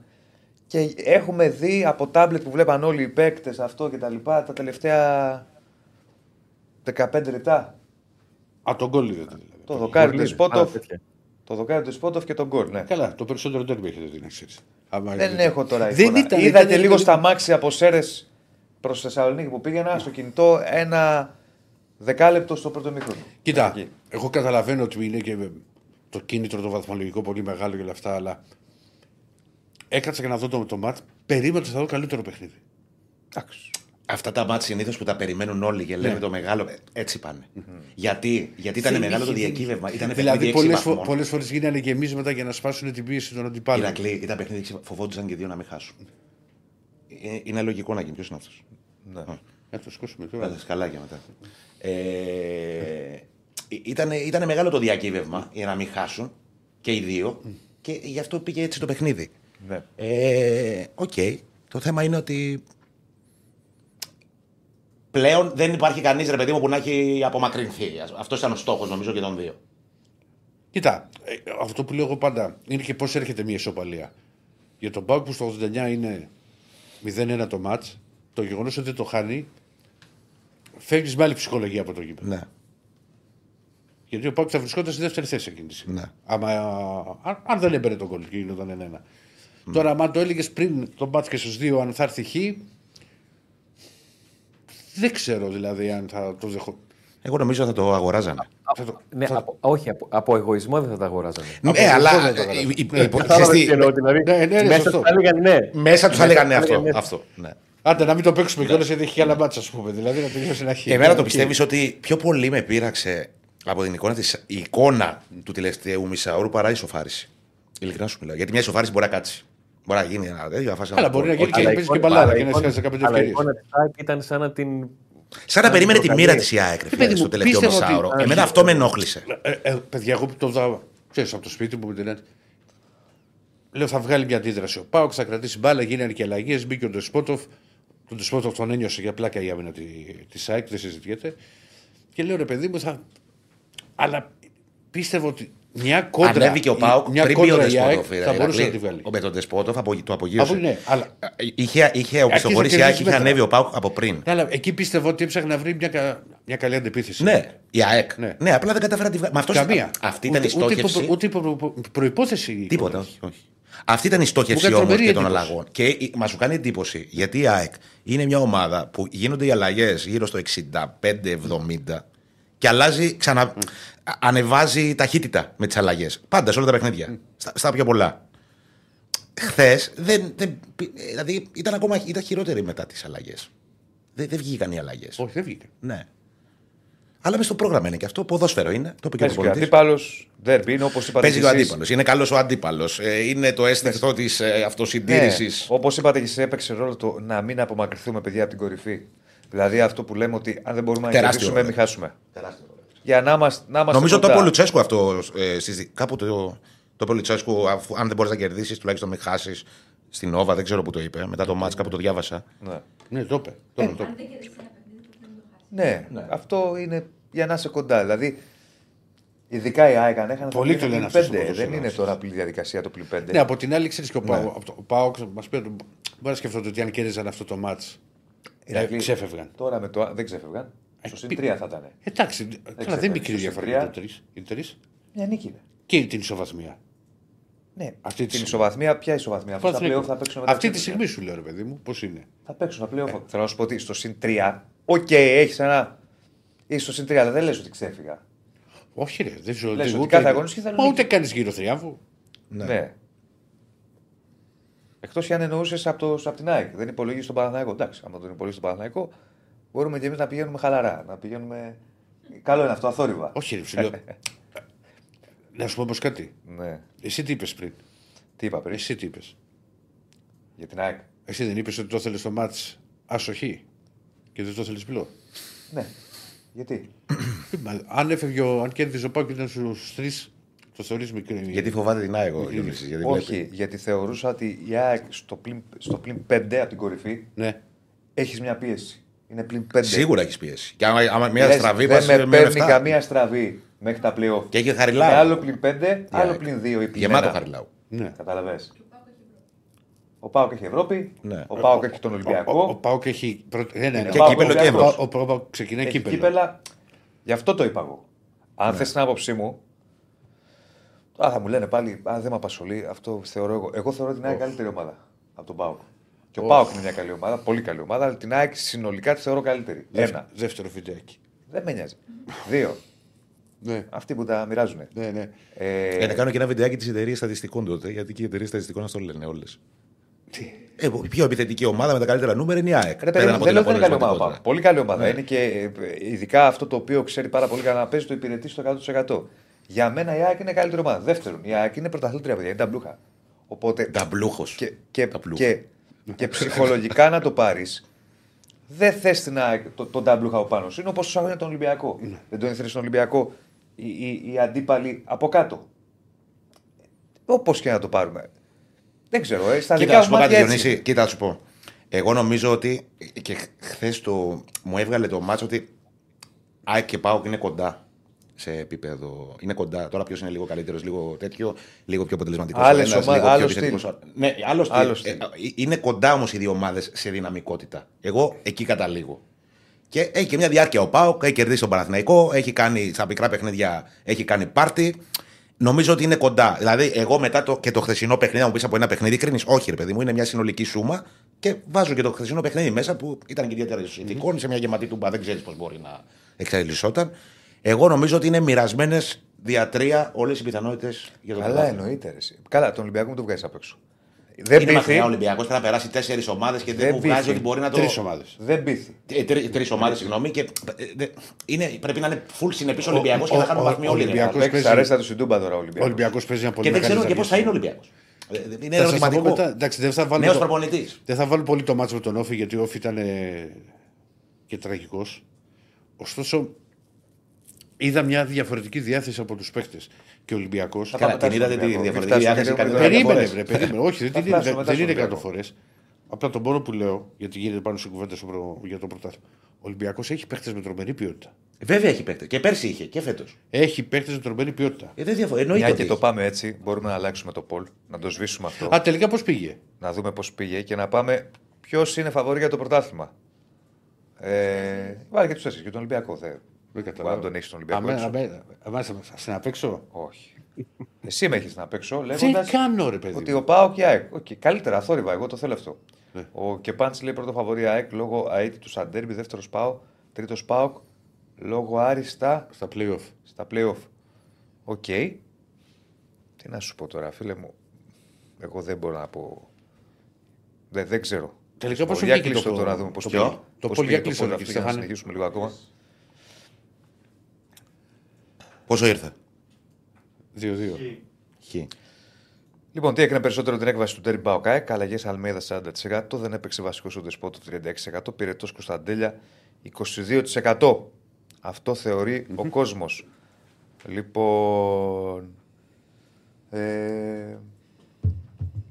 C: Και έχουμε δει από τάμπλετ που βλέπαν όλοι οι παίκτες αυτό και τα λοιπά τα τελευταία 15 λεπτά.
A: Α, τον γκολ είδατε δηλαδή.
C: Το δοκάρι του
D: Γκολ είδε.
C: Σπότοφ.
D: Α, τέτοια.
C: Το δοκάρι του Σπότοφ και τον γκολ. Ναι.
A: Καλά, το περισσότερο τέρμι έχετε δει, να ξέρεις. Άμα
C: Δεν
A: είδατε.
C: έχω τώρα
A: Δεν
C: εικόνα.
A: ήταν,
C: Είδα
A: ήταν-
C: και λίγο
A: ήταν-
C: στα μάξι από Σέρες προς Θεσσαλονίκη που πήγαινα στο κινητό ένα δεκάλεπτο στο πρώτο μήχρονο.
A: Κοίτα,
C: Εκεί.
A: εγώ καταλαβαίνω ότι είναι και το κίνητρο το βαθμολογικό πολύ μεγάλο και όλα αυτά, αλλά έκατσα και να δω το, το μάτς. Περίμενα ότι θα δω καλύτερο παιχνίδι.
C: Εντάξει.
B: Αυτά τα μάτια συνήθως που τα περιμένουν όλοι και λένε
A: Ναι.
B: το μεγάλο. ε, Έτσι πάνε. Γιατί, γιατί ήταν
A: Δεν
B: μεγάλο το
A: είχε-
B: διακύβευμα. Ήταν
A: δηλαδή,
B: παιχνίδι
A: πολλές
B: έξι βαθμών.
A: πολλές φορές γίνανε γεμίσματα για να σπάσουν την πίεση των αντιπάλων.
B: Ηρακλή, ήταν παιχνίδι έξι- φοβόντουσαν και δύο να μην χάσουν. Ε, Είναι λογικό να γίνει. Ποιος είναι αυτός.
C: Ναι.
A: Να το σκόσουμε
B: Θα
A: τώρα.
B: τα σκαλάκια μετά. Ε, ήταν, ήταν μεγάλο το διακύβευμα για να μην χάσουν και οι δύο και γι' αυτό πήγε έτσι το παιχνίδι.
C: Ναι.
B: Ε, Οκ. Το θέμα είναι ότι πλέον δεν υπάρχει κανείς ρε παιδί μου που να έχει απομακρυνθεί. Αυτός ήταν ο στόχος νομίζω και των δύο.
A: Κοίτα, ε, αυτό που λέω εγώ πάντα είναι και πώς έρχεται μια ισοπαλία. Για τον Πάουκ που στο 89 είναι 0-1 το μάτς, το γεγονός ότι δεν το χάνει, φεύγει με άλλη ψυχολογία από το γήπεδο.
B: Ναι.
A: Γιατί ο Πάουκ θα βρισκόταν στη δεύτερη θέση εκείνης τη στιγμή.
B: Ναι.
A: Άμα, αν, αν δεν έμπαιρε τον κόλλο και γινόταν 1-1. Τώρα, αν το έλεγες πριν το μάτ και στους δύο, αν θα έρθει χ, δεν ξέρω δηλαδή αν θα το δεχτώ.
B: Εγώ νομίζω θα το αγοράζανε.
A: θα το-
D: Ναι,
A: θα-
D: από, όχι, από, από εγωισμό δεν θα τα αγοράζανε.
B: Ναι,
A: Από
B: αλλά.
A: αυτό δεν το
B: ε,
A: αγοράζανε.
B: η- η-
A: Ναι,
B: η-
A: κατάλαβα
B: ξέρεις τι,
D: τι εννοώ, δηλαδή.
A: Ναι, ναι, ναι,
D: Μέσα
A: σωστό.
D: θα έλεγαν ναι.
B: Μέσα τους θα λέγανε
D: θα
B: αυτό.
D: έλεγανε
B: αυτό ναι.
A: Άντε να μην το παίξουμε κιόλας γιατί έχει άλλα ματς, ας πούμε. Δηλαδή να τελειώσει ένα Χ.
B: Εμένα το
A: Οκ.
B: πιστεύεις ότι πιο πολύ με πείραξε από την εικόνα, της, η εικόνα του τελευταίου μισάωρου παρά η ισοφάριση. Ειλικρινά σου μιλάω. Γιατί μια ισοφάριση μπορεί να κάτσει. Μπορεί να γίνει ένα τέτοιο. να φας ένα
A: Αλλά μπορεί να
B: γκολ.
A: γίνει και
D: Αλλά
A: να παίζεις και
D: εικόνα-
A: μπαλάδα
D: αλλά
A: και να
D: εικόνα-
A: έχει 15
D: Αλλά η
A: ευκαιρίες.
D: εικόνα της ΑΕΚ ήταν σαν να την.
B: Σαν να περιμένει τη
D: προκαλεί.
B: μοίρα της ΑΕΚ ρε,
A: παιδί
B: φίλε,
A: μου,
B: στο τελευταίο
A: πίστευα ότι-
B: μισάωρο.
A: Α,
B: Εμένα αυτό με ενόχλησε.
A: Ε, ε, παιδιά, εγώ που το δω, ξέρεις από το σπίτι μου, με την έτσι. Λέω θα βγάλει μια αντίδραση. Ο Πάοκ θα κρατήσει μπάλα, γίνανε και αλλαγές. Μπήκε ο Ντεσπότοφ. Τον Ντεσπότοφ τον ένιωσε για πλάκα η άμυνα τη, της ΣΑΕΚ, δεν συζητιέται. Και λέω ρε παιδί μου, θα. Αλλά πίστευω ότι μια κόντρα.
B: Ανέβηκε ο Πάοκ
A: μια
B: πριν μπει ο
A: κόντρα η ΑΕΚ
B: Ντεσπότοφ.
A: θα μπορούσε να τη
B: Ηρακλή.
A: βγάλει.
B: Ο με τον Ντεσπότοφ απο- το απογείωσε.
A: Από, ναι, αλλά,
B: Είχε, είχε ο Πιστοχωρή η
A: κερδίζει
B: ΑΕΚ είχε
A: μέτρα.
B: ανέβει ο Πάοκ από πριν.
A: ναι, αλλά εκεί πίστευα ότι έψαχνε να βρει μια, κα- μια καλή αντεπίθεση.
B: Ναι, η ΑΕΚ.
A: Ναι.
B: Ναι, απλά δεν κατάφερα να τη βγάλει. Μα αυτός-
A: Καμία.
B: Αυτή ήταν η
A: Ούτε- ούτε
B: στόχευση.
A: υπο- Ούτε προπόθεση.
B: Τίποτα, όχι. όχι. Αυτή ήταν η
A: Μου
B: στόχευση
A: κάνει
B: όμως
A: τρομερή
B: και των
A: εντύπωση.
B: αλλαγών. Και μας σου κάνει εντύπωση γιατί η ΑΕΚ είναι μια ομάδα που γίνονται οι αλλαγές γύρω στο 65-70 και αλλάζει, ξανα... α- ανεβάζει ταχύτητα με τις αλλαγές. Πάντα σε όλα τα παιχνίδια. Στα, στα πιο πολλά. Χθες δεν, δεν, δηλαδή ήταν ακόμα ήταν χειρότερη μετά τις αλλαγές. Δεν, δεν βγήκαν οι αλλαγές.
A: Όχι, δεν βγήκε.
B: Ναι. Αλλά μες στο πρόγραμμα είναι και αυτό. Ποδόσφαιρο είναι. Το είπε και ο
C: Παίζει και ο
B: προπονητής.
C: αντίπαλος. Δέρμπι είναι όπως είπατε.
B: Παίζει
C: κι
B: και ο
C: εσείς.
B: αντίπαλος. Είναι καλός ο αντίπαλος. είναι το αίσθητο της ε, αυτοσυντήρησης.
C: Ναι, Όπως είπατε και εσείς, έπαιξε ρόλο το να μην απομακρυνθούμε, παιδιά, από την κορυφή. Δηλαδή αυτό που λέμε ότι αν δεν μπορούμε να
B: Τεράστιο
C: κερδίσουμε,
B: ρόλο.
C: μην χάσουμε. Για να είμαστε. Να είμαστε
B: Νομίζω το
C: κοντά.
B: είπε ο Λουτσέσκου αυτό. Ε, στις- κάπου το, το είπε ο Λουτσέσκου. αφού- Αν δεν μπορείς να κερδίσεις, τουλάχιστον μην χάσεις. Στην Όβα, δεν ξέρω που το είπε. Μετά το μάτς κάπου το διάβασα.
C: Ναι.
A: Ναι, το είπε. Τώρα το είπε.
E: Αν δεν κερδίσει ένα παιχνίδι, δεν το χάσεις.
C: Ναι, αυτό είναι για να είσαι κοντά. Δηλαδή, ειδικά η ΑΕΚ αν έχανε. θα
A: Πολύ
C: πήγαινε
A: το λένε
C: πλην
A: αυτός στο
C: πέντε.
A: ποδόσφαιρο,
C: Δεν είναι
A: αυτό.
C: τώρα απλή διαδικασία το πλην 5.
A: Ναι, από την άλλη, ξέρεις και ο
B: Ναι.
A: Πάο. Ο Πάοκ μας πει ότι μπορείς να σκεφτόταν ότι αν κέρδιζαν αυτό το ματς.
C: Ηρακλή,
A: ξέφευγαν.
C: Τώρα με το. Δεν ξέφευγαν. Στο συν
A: π-
C: 3 θα ήταν.
A: Εντάξει, καλά, δεν
C: ξέφυγαν.
A: μικρή
C: Στο
A: διαφορά
C: τρία.
A: για το τρεις. Οι τρεις.
C: Μια νίκη είναι.
A: Και την ισοβαθμία.
C: Ναι,
A: Αυτή τη
C: την
A: στιγμή.
C: ισοβαθμία, ποια ισοβαθμία. Αυτά τα
A: Παναθηναϊκό.
C: πλέον θα παίξουν μετά
A: Αυτή τη
C: τις
A: στιγμή σου λέω, ρε παιδί μου, πώς είναι.
C: Θα παίξουν στα πλέον. Θέλω να σου πω ότι στο συν 3, οκ, έχεις ένα. Είσαι στο συν 3, αλλά δεν λες ότι ξέφυγα.
A: Όχι, ρε, δεν ξέρω.
C: Λες
A: ούτε-
C: ότι κάθε αγωνιστική θα
A: Μα
C: νίκη.
A: ούτε κάνεις γύρο θριάμβου.
C: Ναι. Εκτός αν εννοούσες από, το, από την ΑΕΚ. Δεν υπολογίζεις τον Παναθηναϊκό. Εντάξει, άμα τον υπολογίζεις τον Παναθηναϊκό, μπορούμε και εμείς να πηγαίνουμε χαλαρά. Να πηγαίνουμε. Καλό είναι αυτό, αθόρυβα.
A: Όχι, ρε, σου λέω. *laughs* Να σου πω όμως κάτι.
C: Ναι.
A: Εσύ τι είπες πριν;
C: Τι είπα πριν;
A: Εσύ τι είπες;
C: Για την ΑΕΚ.
A: Εσύ δεν είπες ότι το θέλεις στο μάτς άσοχη και δεν το θέλεις πλό.
C: Ναι. Γιατί; *clears throat*
A: αν έφευγε, ο- αν κέρδιζε ο Πάουκ και ήταν στους τρεις, το θεωρεί μικρή.
B: Γιατί φοβάται την ΑΕΚ ο Γιώργης, γιατί
C: Όχι,
B: βλέπει.
C: γιατί θεωρούσα ότι η ΑΕΚ στο πλην, στο πλην 5 από την κορυφή
A: Ναι.
C: έχεις μια πίεση. Είναι πλην 5.
B: Σίγουρα έχεις πίεση. Και άμα, άμα μια
C: Λες,
B: στραβή
C: δεν
B: πας
C: με
B: σε μείον
C: παίρνει
B: εφτά.
C: καμία στραβή μέχρι τα playoff.
B: Και έχει
C: Είναι
B: χαριλάου.
C: άλλο πλην 5, άλλο
B: ΑΕΚ.
C: πλην 2 ή πλην
B: Γεμάτο
C: ένα.
B: χαριλάου.
A: ναι.
C: Καταλαβες. Ο Πάοκ έχει Ευρώπη.
B: Ναι.
C: Ο Πάοκ έχει τον
A: Ο, ο,
C: Ολυμπιακό.
A: Πάουκ έχει. πρώτο- Ναι, ναι, ναι.
B: Και
C: Πάοκ
B: κύπελο και
C: Ολυμπιακός.
B: Εύρος.
A: Ο, ο, Πάουκ ξεκινάει
C: Έχει
A: κύπελο.
C: κύπελα. Γι' αυτό το είπα εγώ. Αν θες την άποψή μου. Α, θα μου λένε πάλι, α, δεν με απασχολεί. Αυτό θεωρώ εγώ. Εγώ θεωρώ την ΑΕΚ καλύτερη ομάδα από τον Πάοκ. Και ο Πάοκ είναι μια καλή ομάδα, πολύ καλή ομάδα, αλλά την ΑΕΚ συνολικά τη θεωρώ καλύτερη.
A: Δεύτερο,
C: Ένα.
A: δεύτερο βιντεάκι.
C: Δεν με νοιάζει. Δύο.
A: Ναι,
C: Αυτοί που τα μοιράζουν.
A: ναι, ναι.
C: Ε,
B: Για να κάνω και ένα βιντεάκι της εταιρείας στατιστικών τότε, γιατί και οι εταιρείες στατιστικών να το λένε όλες. Ε, η πιο επιθετική ομάδα με τα καλύτερα νούμερα είναι η ΑΕΚ.
C: Ρε παιδί
B: Πέραν
C: μου,
B: από
C: δεν
B: την
C: λέω ότι είναι καλή ομάδα. ο
B: αποτελεσματικότητα.
C: Πάοκ. Πολύ καλή ομάδα. Είναι και ε, ειδικά αυτό το οποίο ξέρει πάρα πολύ καλά να παίζει το υπηρετεί στο 100%. Για μένα η ΑΕΚ είναι καλύτερη ομάδα. Δεύτερον, η ΑΕΚ είναι πρωταθλήτρια, παιδιά. Είναι ταμπλούχα. Οπότε
B: Ταμπλούχο.
C: και, και,
B: Ταμπλούχα.
C: και, και ψυχολογικά να το πάρεις, δεν θες την ΑΕΚ το, τον ταμπλούχα από πάνω σου. Είναι όπως σου άγωνε τον Ολυμπιακό. Δεν τον ήθελες στον Ολυμπιακό οι, οι, οι αντίπαλοι από κάτω. Όπως και να το πάρουμε. Δεν ξέρω, ε, στα
B: Κοίτα,
C: δικά
B: να σου
C: μου
B: πω κάτι,
C: μάτια έτσι.
B: Διονύση. Κοίτα, να σου πω. Εγώ νομίζω ότι και χθες το, μου έβγαλε το μάτσο ότι ΑΕΚ και ΠΑΟΚ είναι κοντά σε επίπεδο. Είναι κοντά. Τώρα ποιος είναι λίγο καλύτερος, λίγο τέτοιο, λίγο πιο αποτελεσματικός.
C: Άλλες ομα- άλλος στυλ.
B: Ναι, άλλος στυλ.
C: Άλλος
B: Ε,
C: στυλ.
B: ε, είναι κοντά όμως οι δύο ομάδες σε δυναμικότητα. Εγώ εκεί καταλήγω. Και έχει και μια διάρκεια ο Πάοκ, έχει κερδίσει τον Παναθηναϊκό, έχει κάνει στα πικρά παιχνίδια, έχει κάνει πάρτι. Νομίζω ότι είναι κοντά. Δηλαδή, εγώ μετά το, και το χθεσινό παιχνίδι, να μου πεις από ένα παιχνίδι, κρίνεις. Όχι, ρε παιδί μου, είναι μια συνολική σούμα. Και βάζω και το χθεσινό παιχνίδι μέσα που ήταν και ιδιαίτερα συνθηκών, σε μια γεματή τούμπα. Δεν ξέρεις πώς μπορεί να εξελισσόταν. Εγώ νομίζω ότι είναι μοιρασμένες δια τρία όλες οι πιθανότητες για τον
C: Καλά,
B: πρωτάθλημα.
C: εννοείται. Ρε. εσύ. Καλά, τον Ολυμπιακό μου το βγάζει απ' έξω. Δεν
B: Είναι
C: πείθει.
B: μακριά ο Ολυμπιακός, πρέπει να περάσει τέσσερις ομάδες και δεν,
C: Δεν
B: μου βγάζει
C: πείθει.
B: ότι μπορεί να το.
A: Τρεις ομάδες.
C: Δεν πείθει.
B: Τρεις ομάδες, συγγνώμη. Και ε, δε- είναι, πρέπει να είναι full συνεπής ο Ολυμπιακός και
A: ο-
B: να χάνουν
A: ο-
B: βαθμοί
A: ο
B: όλοι. ρε.
A: Ολυμπιακός
C: Παίξει
A: παίζει-
C: αρέστα τους Σιντούμπα τώρα ο
A: Ο
C: Ολυμπιακός.
A: Ολυμπιακό παίζει ένα πολύ
B: Και δεν
A: μεγάλη
B: ξέρω και πώς θα
A: ζαρία.
B: είναι ο Ολυμπιακός. Είναι
A: Θα σας τα πω
B: ερωτηματικό.
A: μετά. Εντάξει, δεν θα βάλω
B: Νέος
A: το-
B: προπονητής.
A: Δεν θα βάλω πολύ το μάτσο με τον Όφη γιατί ο Όφη ήταν ε, και τραγικός. Ωστόσο, είδα μια διαφορετική διάθεση από τους παίκτες. Και ο Ολυμπιακό.
C: Θα
B: Καλά,
C: πάμε
B: την
C: μετά
B: είδατε
C: στον
B: τη
C: Ολυμπιακό.
B: διαφορετική
C: Μην
B: διάθεση.
C: φτάσουμε
B: κάτι
C: και
B: φορές.
A: Περίμενε, βρε, περίμενε. Όχι, δεν
C: Θα
A: την είναι,
C: φτάσουμε μετά
A: δεν είναι
C: στον
A: 100
C: Ολυμπιακό.
A: φορές. Απλά τον πόνο που λέω, γιατί γίνεται πάνω στην κουβέντα στο προ- για το πρωτάθλημα. Ο Ολυμπιακός έχει παίκτες με τρομερή ποιότητα.
B: Βέβαια έχει παίκτες. Και πέρσι είχε και φέτος.
A: Έχει παίκτες με τρομερή ποιότητα.
B: Ε, δεν διαφο- Εννοείται.
C: Μια
B: ότι
C: και το
B: έχει.
C: πάμε έτσι, μπορούμε να αλλάξουμε το poll, να το σβήσουμε αυτό,
A: Α, τελικά πώς πήγε;
C: να δούμε πώς πήγε και να πάμε ποιος είναι φαβορή για το πρωτάθλημα. Ε, βάλει και τους τέσσερις και τον Ολυμπιακό. Δε.
A: Δεν
C: Αν
A: καταλάβω.
C: τον έχεις τον Ολυμπιακό.
A: Αμέ,
C: έξω.
A: αμέ, αμέ, σε να παίξω.
C: Όχι. Εσύ με έχεις να παίξω
A: Δεν
C: λέγοντας
A: κάνω ρε παιδί.
C: ότι
A: μου.
C: ο Πάο και η ΑΕΚ. Οκ, καλύτερα, θόρυβα, εγώ το θέλω αυτό.
A: Ναι.
C: Ο Κεπάντς λέει πρώτο φαβορή ΑΕΚ λόγω αίτη του Σαντέρμπι, δεύτερος Πάο, τρίτος Πάοκ λόγω άριστα
A: Στα playoff.
C: στα playoff. Οκ. Τι να σου πω τώρα, φίλε μου. Εγώ δεν μπορώ να πω. Δεν, δεν ξέρω.
A: Τελικά πόσο
C: Για
A: βγήκε
C: κλείστο
A: το-
C: τώρα να δούμε πώς
A: το
C: πήγε.
A: ποιο; Το
C: Πώς
A: poll,
C: πήγε
A: για κλείστο
C: poll
A: το
C: αυτό,
A: εκεί,
C: για να
A: Στέφανε.
C: συνεχίσουμε λίγο ακόμα.
B: Πόσο ήρθε;
A: 2-2.
B: Χ.
C: Λοιπόν, τι έκανε περισσότερο την έκβαση του Τέρι Μπαοκάεκ. Αλλαγές Αλμέδα 40%. Δεν έπαιξε βασικό ο Δεσπότο 36%. Πυρετό Κωνσταντέλια 22%. Αυτό θεωρεί ο κόσμος. Λοιπόν. Ε,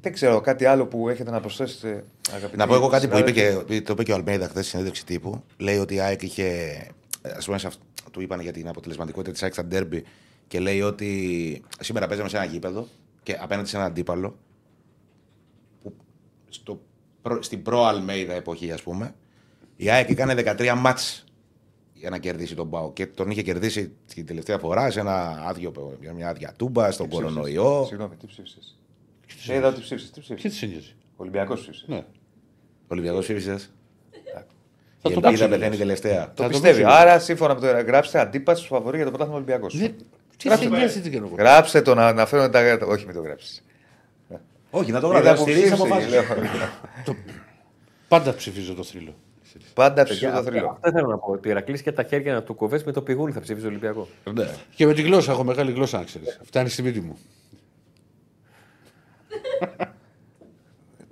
C: δεν ξέρω, κάτι άλλο που έχετε να προσθέσετε, αγαπητοί
B: Να πω εγώ κάτι που είπε
C: συνάδελφοι;
B: και, το είπε και ο Αλμέιδα χθες στη συνέντευξη τύπου. Λέει ότι η ΑΕΚ είχε. Α πούμε, σε αυτό, του είπαν για την αποτελεσματικότητα της ΑΕΚ στα ντέρμπι και λέει ότι σήμερα παίζαμε σε ένα γήπεδο και απέναντι σε έναν αντίπαλο. Που στο, προ- στην προ-Αλμέιδα εποχή, ας πούμε, η ΑΕΚ έκανε 13 μάτς για να κερδίσει τον Πάο. Και τον είχε κερδίσει την τελευταία φορά σε ένα άδειο, μια άδεια τούμπα, στον κορονοϊό.
C: Συγγνώμη, τι ψήφισες; Δεν είδα ότι ψήφισες. Τι
A: Ποιοι
C: ψήφισε.
A: τη νοιάζει.
C: Ολυμπιακός ψήφισες.
A: Ναι.
B: Ολυμπιακός ψήφισες;
A: Θα
B: Η
A: το
B: ελπίδα
A: παίξω.
B: πεθαίνει τελευταία.
C: Το
A: Θα το
C: πιστεύει.
A: παίξω.
C: Άρα, σύμφωνα με το γράψτε αντίπαση φαβορή για το πρωτάθλημα Ολυμπιακός.
A: Δεν- Τι σε νοιάζει τι κάνω εγώ.
C: Γράψτε το να αναφέρω τα. Όχι, μην το γράψεις.
B: Όχι, να το
C: Είδα
B: γράψει.
C: που
B: Στηρίζει
C: ψήφισε,
B: αποφάσει.
C: λέω.
A: Πάντα ψηφίζω το θρύλο.
C: Πάντα ψηφίζω το θρύλο.
D: Αυτό θέλω να πω. Ότι Ηρακλή και τα χέρια να του κοβές με το πηγούνι θα ψήφιζε Ολυμπιακό.
A: Και με τη γλώσσα, έχω μεγάλη γλώσσα να ξέρει. Φτάνει στη μύτη μου.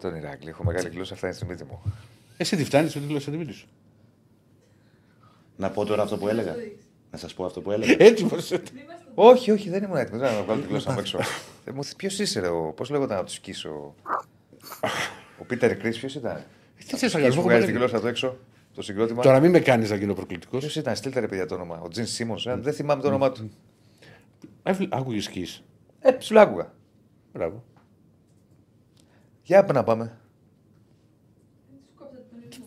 C: Τον Ηράκλειο. Έχω μεγάλη γλώσσα, φτάνει στη μύτη μου.
A: Εσύ τι φτάνεις με τη γλώσσα τη μύτη σου.
B: Να πω τώρα αυτό που έλεγα. Να σας πω αυτό που έλεγα.
A: Έτσι πώ.
C: όχι, όχι, δεν ήμουν έτοιμος. Δεν να βγάλω τη γλώσσα απ' έξω. *laughs* Ποιος είσαι, ρε, πώς λέγονταν από τους σκίσω. Ο Πίτερ Κρι, ποιος ήταν;
A: Τι θες να
C: Ποιο που βγάζει τη
A: κάνει.
C: γλώσσα του έξω, το συγκρότημα.
A: Τώρα μην με κάνεις να γίνω προκλητικός.
C: Ποιος ήταν, στείλτε ρε παιδιά το όνομα. Ο Τζιν Σίμονς, δεν θυμάμαι το όνομά του.
A: Άκουγες σκι.
C: Ε, ψουλάκουγα.
A: Μπράβο.
C: Για να πάμε.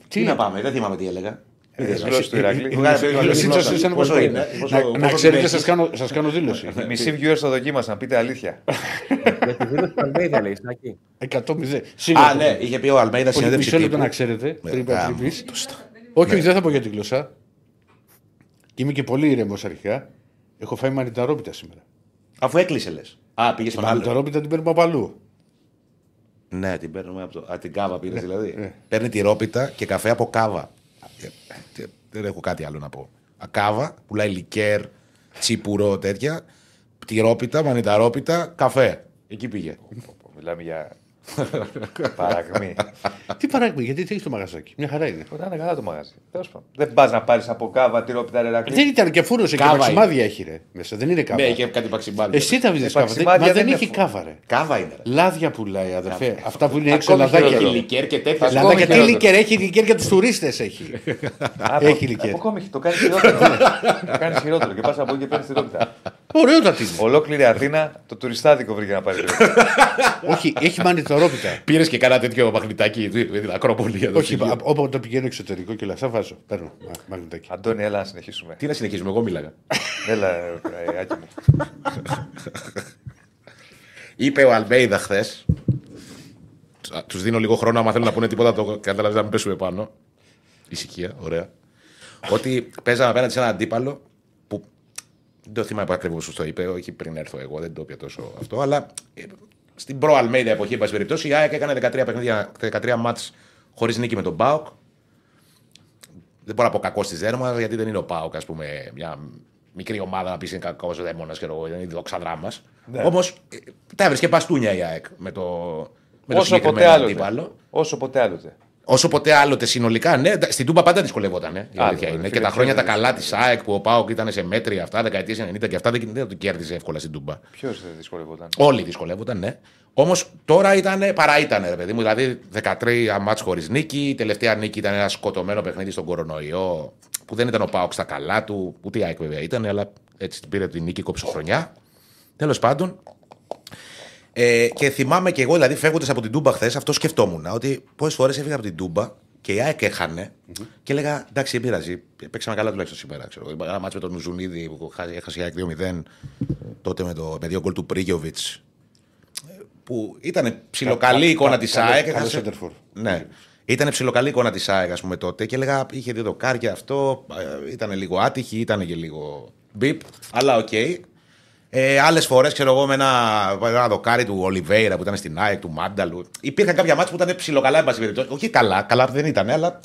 B: Τι να πάμε, δεν θυμάμαι τι έλεγα.
C: Ε, γλώσσα του Ηράκλειο.
B: Βγάλε πιο καλή
A: Εσύ
B: γλώσσα.
A: σας- σαν
B: Πόσο
A: να-
B: είναι, πόσο-
A: Να-
B: πόσο
A: Να ξέρετε,
B: την
A: σα
B: έχεις.
A: κάνω, σας κάνω δήλωση.
C: Μισή viewers το δοκίμασαν, πείτε αλήθεια.
D: Για τη δήλωση του Αλμέιδα λέει, Σάκη.
A: 100-0.
B: Α,
A: Σίγουρα.
B: ναι, είχε πει ο Αλμέιδα
A: Όχι,
B: συνέντευξη
A: μισό λεπτό
B: τύπου.
A: να ξέρετε.
B: Ναι,
A: Πριν είπα
B: γάμο,
A: τρυπής.
B: το στα-
A: Όχι, όχι, δεν θα πω για τη γλώσσα. Και είμαι και πολύ ήρεμο αρχικά. Έχω φάει μανιταρόπιτα σήμερα.
B: Αφού έκλεισε λε. Α, πήγε στον άλλο.
A: Μανιταρόπιτα την παίρνουμε από αλλού.
B: Ναι, την παίρνουμε από το. Α, την κάβα πήρε δηλαδή.
A: ναι.
B: Παίρνει τη ρόπιτα και καφέ από κάβα. Ε, ε, Δεν έχω κάτι άλλο να πω. Α, Κάβα, πουλάει λικέρ, τσίπουρο, τέτοια. Τυρόπιτα, μανιταρόπιτα, καφέ. Εκεί πήγε.
C: Μιλάμε για παραγμή.
A: Τι παράγουμε, γιατί τι έχεις το μαγαζάκι. Μια χαρά είναι.
C: Όταν είναι καλά το μαγαζί. Τέλος πάντων. Δεν πας να πάρεις από κάβα τυρόπιτα ρε Ηράκλειο.
A: Δεν ήταν και φούρνωσε και
B: Κάβα
A: παξιμάδια έχει ρε. Μέσα δεν είναι κάβα.
B: Ναι, είχε κάτι παξιμπάρι.
A: Εσύ τα βρίσκεις
C: Ε,
A: κάβα. Δεν-
C: παξιμάδια
A: Μα
C: δεν
A: δεν
C: είναι
A: έχει
C: φου-
A: κάβα ρε.
B: Κάβα είναι. ρε.
A: Λάδια πουλάει αδερφέ. Αυτά που είναι έξω
C: Ακόμη
A: λαδάκια.
C: χειρότερο.
B: Έχει λικέρ και τέτοια.
C: Ακόμη
A: Λαδάκια τι
C: χειρότερο.
A: λικέρ έχει, λικέρ για τους τουρίστες έχει. Έχει λικέρ.
C: Από ακόμη το κάνεις χειρότερο. το κάνεις χειρότερο και πας από εκεί και παίρνεις τυρόπιτα.
A: Ωραιότατη είναι.
C: Ολόκληρη Αθήνα το τουριστάδικο βρήκε να πάρει τυρόπιτα. *laughs*
A: Όχι, έχει μανιταρόπιτα.
B: Πήρες και κάνα τέτοιο μαγνητάκι με την Ακρόπολη εδώ.
A: Όχι,
B: στη Λίου.
A: όποτε πηγαίνω εξωτερικό και όλα αυτά βάζω. Παίρνω μα- μαγνητάκι.
C: Αντώνη, έλα να συνεχίσουμε.
B: Τι να συνεχίσουμε, εγώ μίλαγα.
C: Έλα, ε, ε, Άκη μου.
B: Είπε ο Αλμπέιδα χθες. Τους δίνω λίγο χρόνο, άμα θέλουν να πούνε τίποτα, το καταλαβαίνετε να μην πέσουμε πάνω. Ησυχία, ωραία. ότι παίζαμε απέναντι σε έναν αντίπαλο που δεν το θυμάμαι ακριβώς πώ το είπε, όχι πριν έρθω εγώ, δεν το είπε τόσο αυτό, αλλά ε, στην προ Αλμέιδα εποχή, εν πάση περιπτώσει, η ΑΕΚ έκανε 13 παιχνίδια, 13 μάτς χωρίς νίκη με τον Μπάουκ. Δεν μπορώ να πω κακό στη δέρμα, γιατί δεν είναι ο Πάοκ, ας πούμε, μια μικρή ομάδα να πεις είναι κακός δαίμονας και εγώ, είναι η δοξαδρά μας.
C: Ναι.
B: Όμως τα έβρισκε παστούνια η ΑΕΚ με το, με το
C: Όσο ποτέ
B: συγκεκριμένο
C: άλλοτε.
B: αντίπαλο.
C: Όσο ποτέ άλλοτε.
B: Όσο ποτέ άλλοτε συνολικά, ναι. Στην Τούμπα πάντα δυσκολεύονταν. Ε, η
C: Άλλο,
B: αλήθεια
C: ρε
B: είναι.
C: φίλε,
B: Και τα χρόνια τα
C: ποιος
B: καλά της ΑΕΚ που ο Πάοκ ήταν σε μέτρια αυτά, δεκαετίες 90 και αυτά δεν, δεν το κέρδιζε εύκολα στην Τούμπα.
C: Ποιος δεν δυσκολεύονταν.
B: Όλοι δυσκολεύονταν, ναι. Όμως τώρα ήταν, παρά ήταν, ρε παιδί μου. Δηλαδή 13 μάτς χωρίς νίκη. Η τελευταία νίκη ήταν ένα σκοτωμένο παιχνίδι στον κορονοϊό. Που δεν ήταν ο Πάοκ στα καλά του. Ούτε η ΑΕΚ βέβαια ήταν, αλλά έτσι την πήρε την νίκη κόψε χρονιά. Τέλος πάντων. Ε, και θυμάμαι και εγώ, δηλαδή φεύγοντας από την Τούμπα χθες, αυτό σκεφτόμουν. Ότι πόσε φορές έφυγα από την Τούμπα και η ΑΕΚ έχανε και έλεγα εντάξει, δεν πειράζει. Παίξαμε καλά τουλάχιστον σήμερα. Ξέρω. εγώ. Ένα μάτσο με τον Ζουνίδη που χάσει- έχασε η ΑΕΚ 2-0 τότε με, το, με δύο γκολ του Πρίγιοβιτς. Που ήταν ψιλοκαλή
A: Κα-
B: εικόνα
A: κα-
B: της
A: καλό-
B: ΑΕΚ.
A: καλό
B: έχασε-
A: center for.
B: Ναι. Ήταν ψιλοκαλή εικόνα της ΑΕΚ, ας πούμε, τότε και έλεγα είχε δύο δοκάρια αυτό. ε, Ήταν λίγο άτυχη, ήταν και λίγο μπιπ, αλλά οκ. Ε, Άλλες φορές, ξέρω εγώ, με ένα, ένα δοκάρι του Ολιβέηρα που ήταν στην ΑΕΚ, του Μάνταλου. Υπήρχαν κάποια ματς που ήταν ψιλοκαλά, εν πάση περιπτώσει. Όχι καλά, καλά δεν ήταν, αλλά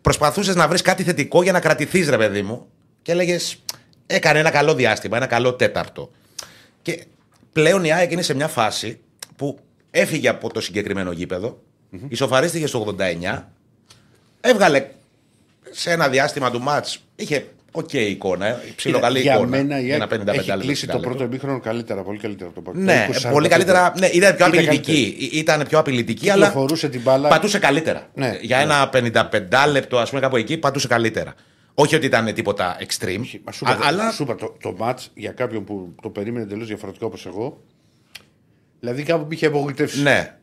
B: προσπαθούσες να βρεις κάτι θετικό για να κρατηθείς, ρε παιδί μου. Και έλεγες, έκανε ένα καλό διάστημα, ένα καλό τέταρτο. Και πλέον η ΑΕΚ είναι σε μια φάση που έφυγε από το συγκεκριμένο γήπεδο, ισοφαρίστηκε στο 89, έβγαλε σε ένα διάστημα του μάτς, είχε οκ εικόνα, ε, ψιλοκαλή
A: για
B: εικόνα.
A: μένα η
B: για ένα
A: ΑΕΚ
B: 55
A: έχει
B: λεπτό,
A: κλείσει το
B: 60
A: πρώτο
B: λεπτό.
A: εμίχρονο καλύτερα, πολύ καλύτερα από το πρώτο.
B: Ναι,
A: Το 20,
B: πολύ
A: 45.
B: καλύτερα. Ναι, ήταν πιο
A: Ήταν
B: απειλητική. Ή- Ήταν πιο απειλητική, αλλά
A: Κυκλοφορούσε την μπάλα.
B: πατούσε καλύτερα.
A: Ναι,
B: για
A: ναι.
B: ένα 55 λεπτό, ας πούμε, κάπου εκεί, πατούσε καλύτερα. Όχι ότι ήταν τίποτα extreme,
A: Μα σου
B: α-
A: είπα,
B: αλλά
A: σου είπα, το, το match για κάποιον που το περίμενε εντελώς διαφορετικό όπως εγώ. Δηλαδή κάπου με είχε απογοητεύσει.
B: Ναι.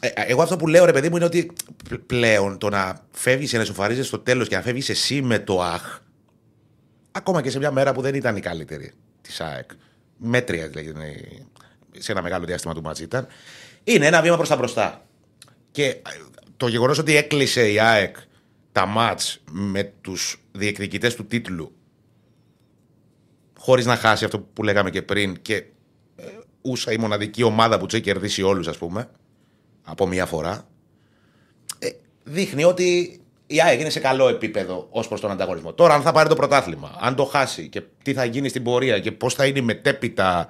B: Ε, εγώ αυτό που λέω, ρε παιδί μου, είναι ότι π- πλέον το να φεύγεις και να σοφαρίζει στο τέλος και να φεύγεις εσύ με το αχ, ακόμα και σε μια μέρα που δεν ήταν η καλύτερη της ΑΕΚ, μέτρια δηλαδή, σε ένα μεγάλο διάστημα του μάτς ήταν, είναι ένα βήμα προς τα μπροστά. Και ε, το γεγονός ότι έκλεισε η ΑΕΚ τα μάτς με τους διεκδικητές του τίτλου χωρίς να χάσει αυτό που λέγαμε και πριν και ε, ούσα η μοναδική ομάδα που τους έχει κερδίσει όλους ας πούμε από μία φορά ε, δείχνει ότι η ΑΕΚ είναι σε καλό επίπεδο ως προς τον ανταγωνισμό. Τώρα, αν θα πάρει το πρωτάθλημα, αν το χάσει και τι θα γίνει στην πορεία και πώς θα είναι η μετέπειτα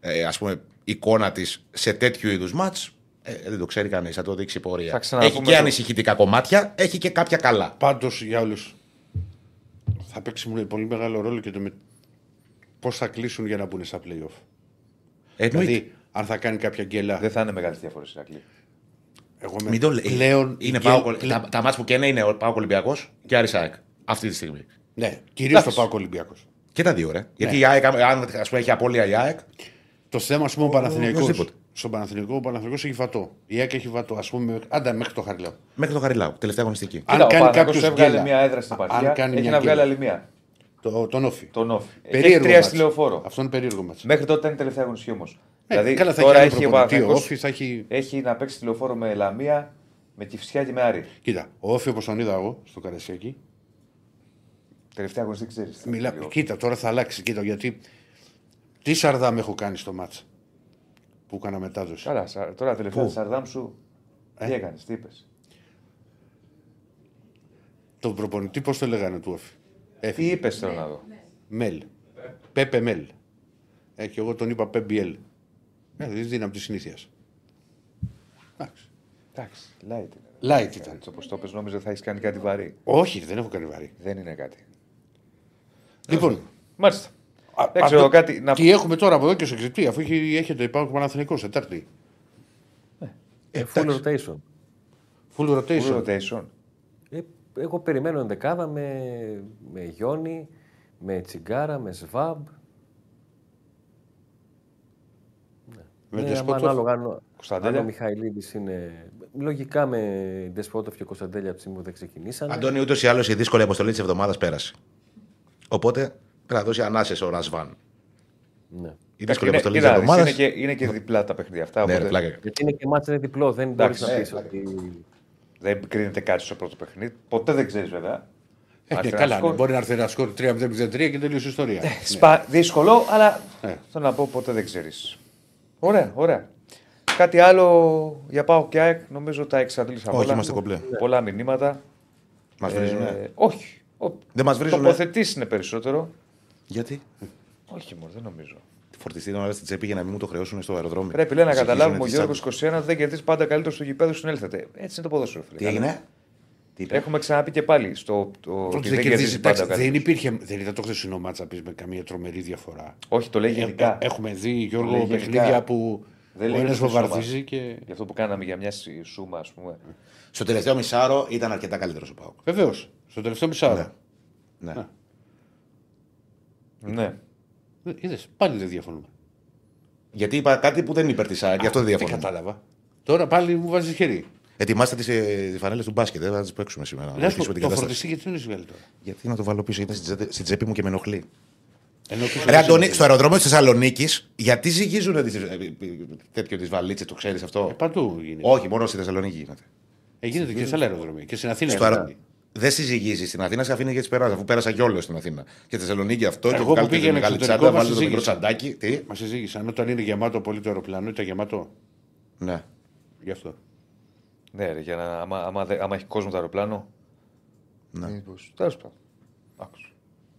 B: ε, ας πούμε, εικόνα της σε τέτοιου είδους μάτς, Ε, δεν το ξέρει κανείς, θα το δείξει η πορεία.
C: Θα ξαναπούμε
B: Έχει και
C: το-
B: ανησυχητικά κομμάτια, έχει και κάποια καλά.
A: Πάντως για όλους θα παίξει μου πολύ μεγάλο ρόλο και το με... πώς θα κλείσουν για να μπουν στα playoff.
B: Εννοείται.
A: Δηλαδή, αν θα κάνει κάποια γκέλα.
C: Δεν θα είναι μεγάλη διαφορά στην Ακλή.
A: Εγώ με...
B: Μην το λέει.
A: πλέον.
B: είναι
A: η
B: πάω,
A: γκέλ-
B: τα, τα μάτς που καίνε είναι ο Πάο Ολυμπιακός και Άρης ΑΕΚ. Αυτή τη στιγμή.
A: Ναι, κυρίως το
C: Εντάξει.
A: πάω Ολυμπιακός.
B: Και τα δύο, ρε.
A: Ναι.
B: Γιατί η ΑΕΚ, αν ας πούμε, έχει απώλεια η ΑΕΚ,
A: Το θέμα, ας πούμε, ο Παναθηναϊκός
B: οποιοσδήποτε.
A: Στον Παναθηναϊκό, ο Παναθηναϊκός έχει βατό. Η ΑΕΚ έχει βατό. Α πούμε, άντα μέχρι το χαριλάω.
B: μέχρι το Χαριλάου, τελευταία αγωνιστική.
A: Αν
C: Κοίτα, ο
A: κάνει
C: Παναθηναϊκός
A: κάποιος
C: έβγαλε μια έδρα στην
A: αν
C: επαρχία,
A: κάνει
C: έχει
A: μια
C: να βγάλει
A: γκέλα.
C: άλλη μία.
A: Το, τον όφη.
C: Τον Όφη. Και Έχει
A: Περίεργο
C: τρία
A: μάτς.
C: στη λεωφόρο.
A: Αυτό είναι περίεργο μάτς.
C: Μέχρι τότε ήταν η τελευταία αγωνιστική όμως.
A: Ε,
C: δηλαδή
A: καλά, θα
C: τώρα
A: έχει άλλο
C: έχει ο
A: προπονητή, ο
C: Παναθηναϊκός
A: Όφης θα έχει.
C: έχει να παίξει τη λεωφόρο με Λαμία, με Κυφσιά και με Άρη.
A: Κοίτα, ο Όφη όπως τον είδα εγώ στο Καρασιακή.
C: Τελευταία αγωνιστική ξέρεις.
A: Μιλά... Κοίτα, τώρα θα αλλάξει. Κοίτα, γιατί. Τι σαρδάμ έχω κάνει στο μάτς που έκανα μετάδοση;
C: Καλά, σα- τώρα τελευταία
A: Πού;
C: τη Σαρδάμ σου. Τι
A: Ε;
C: έκανες, τι είπες;
A: Τον προπονητή, πώς το λέγανε του Όφη;
C: Τι
A: Έφυγε.
C: είπες, θέλω να δω.
A: Μέλ. Πέπε Μέλ. Ε, και εγώ τον είπα Πέμπιελ. Ε, δεν δύναμη τη συνήθεια. Εντάξει.
C: Εντάξει, light είναι.
A: Light ήταν.
C: Έτσι όπως το πες, νόμιζα θα έχεις κάνει κάτι βαρύ.
A: Όχι, δεν έχω κάνει βαρύ.
C: Δεν είναι κάτι.
A: Λοιπόν,
C: Μάλιστα.
A: α-
C: Δεν ξέρω
A: αυτό-
C: κάτι να
A: τι έχουμε τώρα από εδώ και στο εξή, αφού έχει, έχετε υπάρχουν Παναθηναϊκός Τετάρτη.
D: Ε, full rotation.
A: Full rotation.
C: Full rotation.
D: Ε, εγώ περιμένω ενδεκάδα με, με Γιόνι, με Τσιγκάρα, με Σβάμπ.
A: Με
D: Ναι,
A: Ντεσπότοφ.
D: άμα ανάλογα αν, ο-
C: Κωνσταντέλια;
D: αν ο Μιχαηλίδης είναι... Λογικά με Ντεσπότοφ και Κωνσταντέλια από τη στιγμή που δεν ξεκινήσανε.
B: Αντώνη, ούτως ή άλλως η δύσκολη αποστολή της εβδομάδας πέρασε. Οπότε πρέπει να δώσει ανάσες ο Ρασβάν.
D: Ναι.
B: Η δύσκολη
C: Είναι,
B: αποστολή της
C: κοίτα,
B: εβδομάδας.
C: είναι, και, είναι και διπλά τα παιχνίδια αυτά.
B: Ναι, ρε,
C: οπότε
B: πλάκα.
D: Γιατί είναι και μάτς είναι διπλό, δεν μπορείς
C: Εντάξει,
D: να
C: ε,
D: πεις ότι...
C: Δεν κρίνεται κάτι στο πρώτο παιχνίδι. Ποτέ δεν ξέρεις βέβαια.
A: Ε, ναι,
C: Άρχεται
A: καλά,
C: ένα σκορ.
A: ναι, μπορεί να έρθει ένα σκορ 3-0-3 και τελείωσε η ιστορία. Ναι.
C: Σπα... Δύσκολο, αλλά
A: Ε.
C: θέλω να πω ποτέ δεν ξέρεις. Ωραία, ωραία. Κάτι άλλο για πάω και ΑΕΚ, νομίζω τα εξαντλήσαμε.
B: Όχι,
C: όλα.
B: είμαστε κομπλέ.
C: Πολλά μηνύματα.
B: Μας
C: Ε,
B: βρίζουνε;
C: όχι. Ο...
B: Δεν μας βρίζουνε;
C: Τοποθετήσεις είναι περισσότερο.
B: Γιατί;
C: Όχι, μόνο δεν νομίζω.
B: Φορτιστεί τον άλλο στην τσέπη για να μην μου το χρεώσουν στο αεροδρόμιο.
C: Πρέπει λέει, να
B: Ζυγίζουνε
C: καταλάβουμε ο
B: τις
C: Γιώργος
B: άντρες.
C: 21 δεν κερδίζει πάντα καλύτερο στο γηπέδο συνέλθετε. Έτσι είναι το ποδόσφαιρο. φίλε.
B: Τι έγινε; Τι είπε.
C: Έχουμε ξαναπεί και πάλι στο. Το...
A: Πρώτη
C: ότι
A: δεν
C: δεν
A: κερδίζεις.
C: κερδίζεις πάντα
A: εντάξει,
C: ο
A: Δεν
C: καλύτερος.
A: υπήρχε. Δεν ήταν το χθεσινό μάτσα πεις με καμία τρομερή διαφορά.
C: Όχι, το λέει γενικά.
A: Ε, Έχουμε δει Γιώργο
C: λέει γενικά.
A: παιχνίδια που
C: Δεν
A: ο
C: λέει
A: ένας
C: στο σώμα.
A: βομβαρδίζει και.
C: Γι' αυτό που κάναμε για μια σούμα, ας πούμε.
B: Στο τελευταίο μισάρο ήταν αρκετά καλύτερος ο Πάοκ.
A: Βεβαίως. Στο τελευταίο μισάρο.
B: Ναι.
A: Α.
C: Ναι.
A: Είδες, πάλι δεν διαφωνούμε.
B: Γιατί είπα κάτι που δεν είναι υπέρ τη ΑΕΚ, γι' αυτό δεν
A: Τι
B: διαφωνώ.
A: κατάλαβα. Τώρα πάλι μου βάζει χέρι.
B: Ετοιμάστε τις ε, φανέλες του μπάσκετ, δεν θα τις παίξουμε σήμερα. Να
A: Λες,
B: βοηθήσουμε την
A: το
B: κατάσταση.
A: φορτιστή γιατί δεν είναι βγάλει τώρα;
B: Γιατί να το βάλω πίσω, γιατί στην στην τσέπη μου και με ενοχλεί.
A: Ενώ πίσω
B: Ρε
A: δεν
B: Αντώνη,
A: είναι.
B: στο αεροδρόμιο της Θεσσαλονίκης, γιατί ζυγίζουν τις, ε, ε, τέτοιο τις βαλίτσες, το ξέρεις αυτό;
A: Ε, Παντού γίνεται.
B: Όχι, μόνο στη Θεσσαλονίκη γίνεται.
A: Ε, γίνεται και σε άλλα αεροδρομία. Και στην Αθήνα.
B: Στο αερο...
A: γίνεται.
B: Δεν συζυγίζει στην Αθήνα, σε αφήνει για τις περάσεις, αφού πέρασα κιόλα στην Αθήνα. Και στη Θεσσαλονίκη αυτό,
A: Εγώ
B: και
A: που
B: βγάλετε τη
A: πήγαινα
B: μεγάλη
A: εξωτερικό,
B: τσάντα,
A: μας
B: βάλετε το μικρό
A: συζήτησαν.
B: τσαντάκι. Τι;
A: Μα συζήτησαν όταν είναι γεμάτο πολύ το αεροπλάνο, ήταν γεμάτο.
B: Ναι.
A: Γι' αυτό.
C: Ναι, ρε, για να, άμα, άμα, δε- άμα έχει κόσμο το αεροπλάνο.
B: Ναι.
C: Τέλος πάντων. Άκουσα.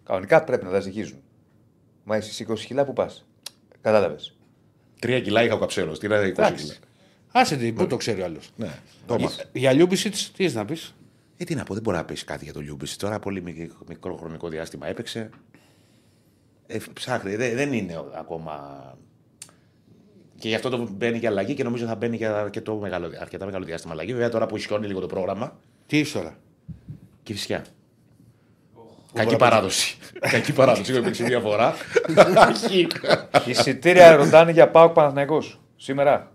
C: Κανονικά πρέπει να τα ζυγίζουν. Μα εσύ 20 κιλά που πας. Κατάλαβες.
B: Τρία κιλά είχα ο καψέλος. Τι είναι 20 κιλά.
C: Εντάξει.
A: Άσε τι, πού το ξέρει ο άλλος.
B: Ναι, το έμαθα.
A: Για Λιούμπισιτς, τι έχεις να πεις;
B: Ε, τι να πω, δεν μπορεί να πεις κάτι για τον Λιούμπισι. Τώρα πολύ μικ- μικρό χρονικό διάστημα έπαιξε. Ε, ψάχνει, δεν, δεν είναι ο- ακόμα. Και γι' αυτό το μπαίνει για αλλαγή και νομίζω θα μπαίνει για αρκετό μεγάλο, αρκετά μεγάλο διάστημα αλλαγή. Βέβαια τώρα που ισχυώνει λίγο το πρόγραμμα
A: Τι είσαι τώρα;
B: και φυσικά. Κακή παράδοση. *laughs* Κακή παράδοση. Έχω παίξει μία φορά. *laughs*
C: Εισιτήρια ρωτάνε για πάω Παναθηναϊκός σήμερα.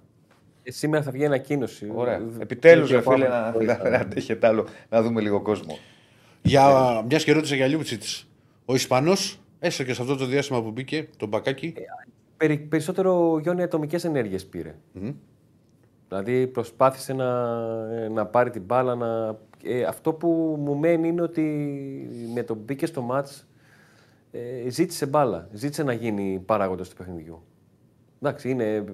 D: Ε, σήμερα θα βγει ανακοίνωση.
C: Ωραία.
D: Ε,
C: Επιτέλους,
D: και
C: ρε φίλε,
D: πάμε.
C: να να- να αντέχετε άλλο να δούμε λίγο κόσμο.
A: Για μιας και ρώτησε για Λιούμπισιτ. Ο Ισπανός, έστω και σε αυτό το διάστημα που μπήκε, τον μπακάκι.
D: Περι, περισσότερο Γιόνι ατομικές ενέργειες πήρε. Δηλαδή προσπάθησε να, ε, να πάρει την μπάλα. Να... Ε, αυτό που μου μένει είναι ότι με τον μπήκε στο μάτς ε, ζήτησε μπάλα. Ζήτησε να γίνει παράγοντας του παιχνιδιού. Εντάξει, είναι,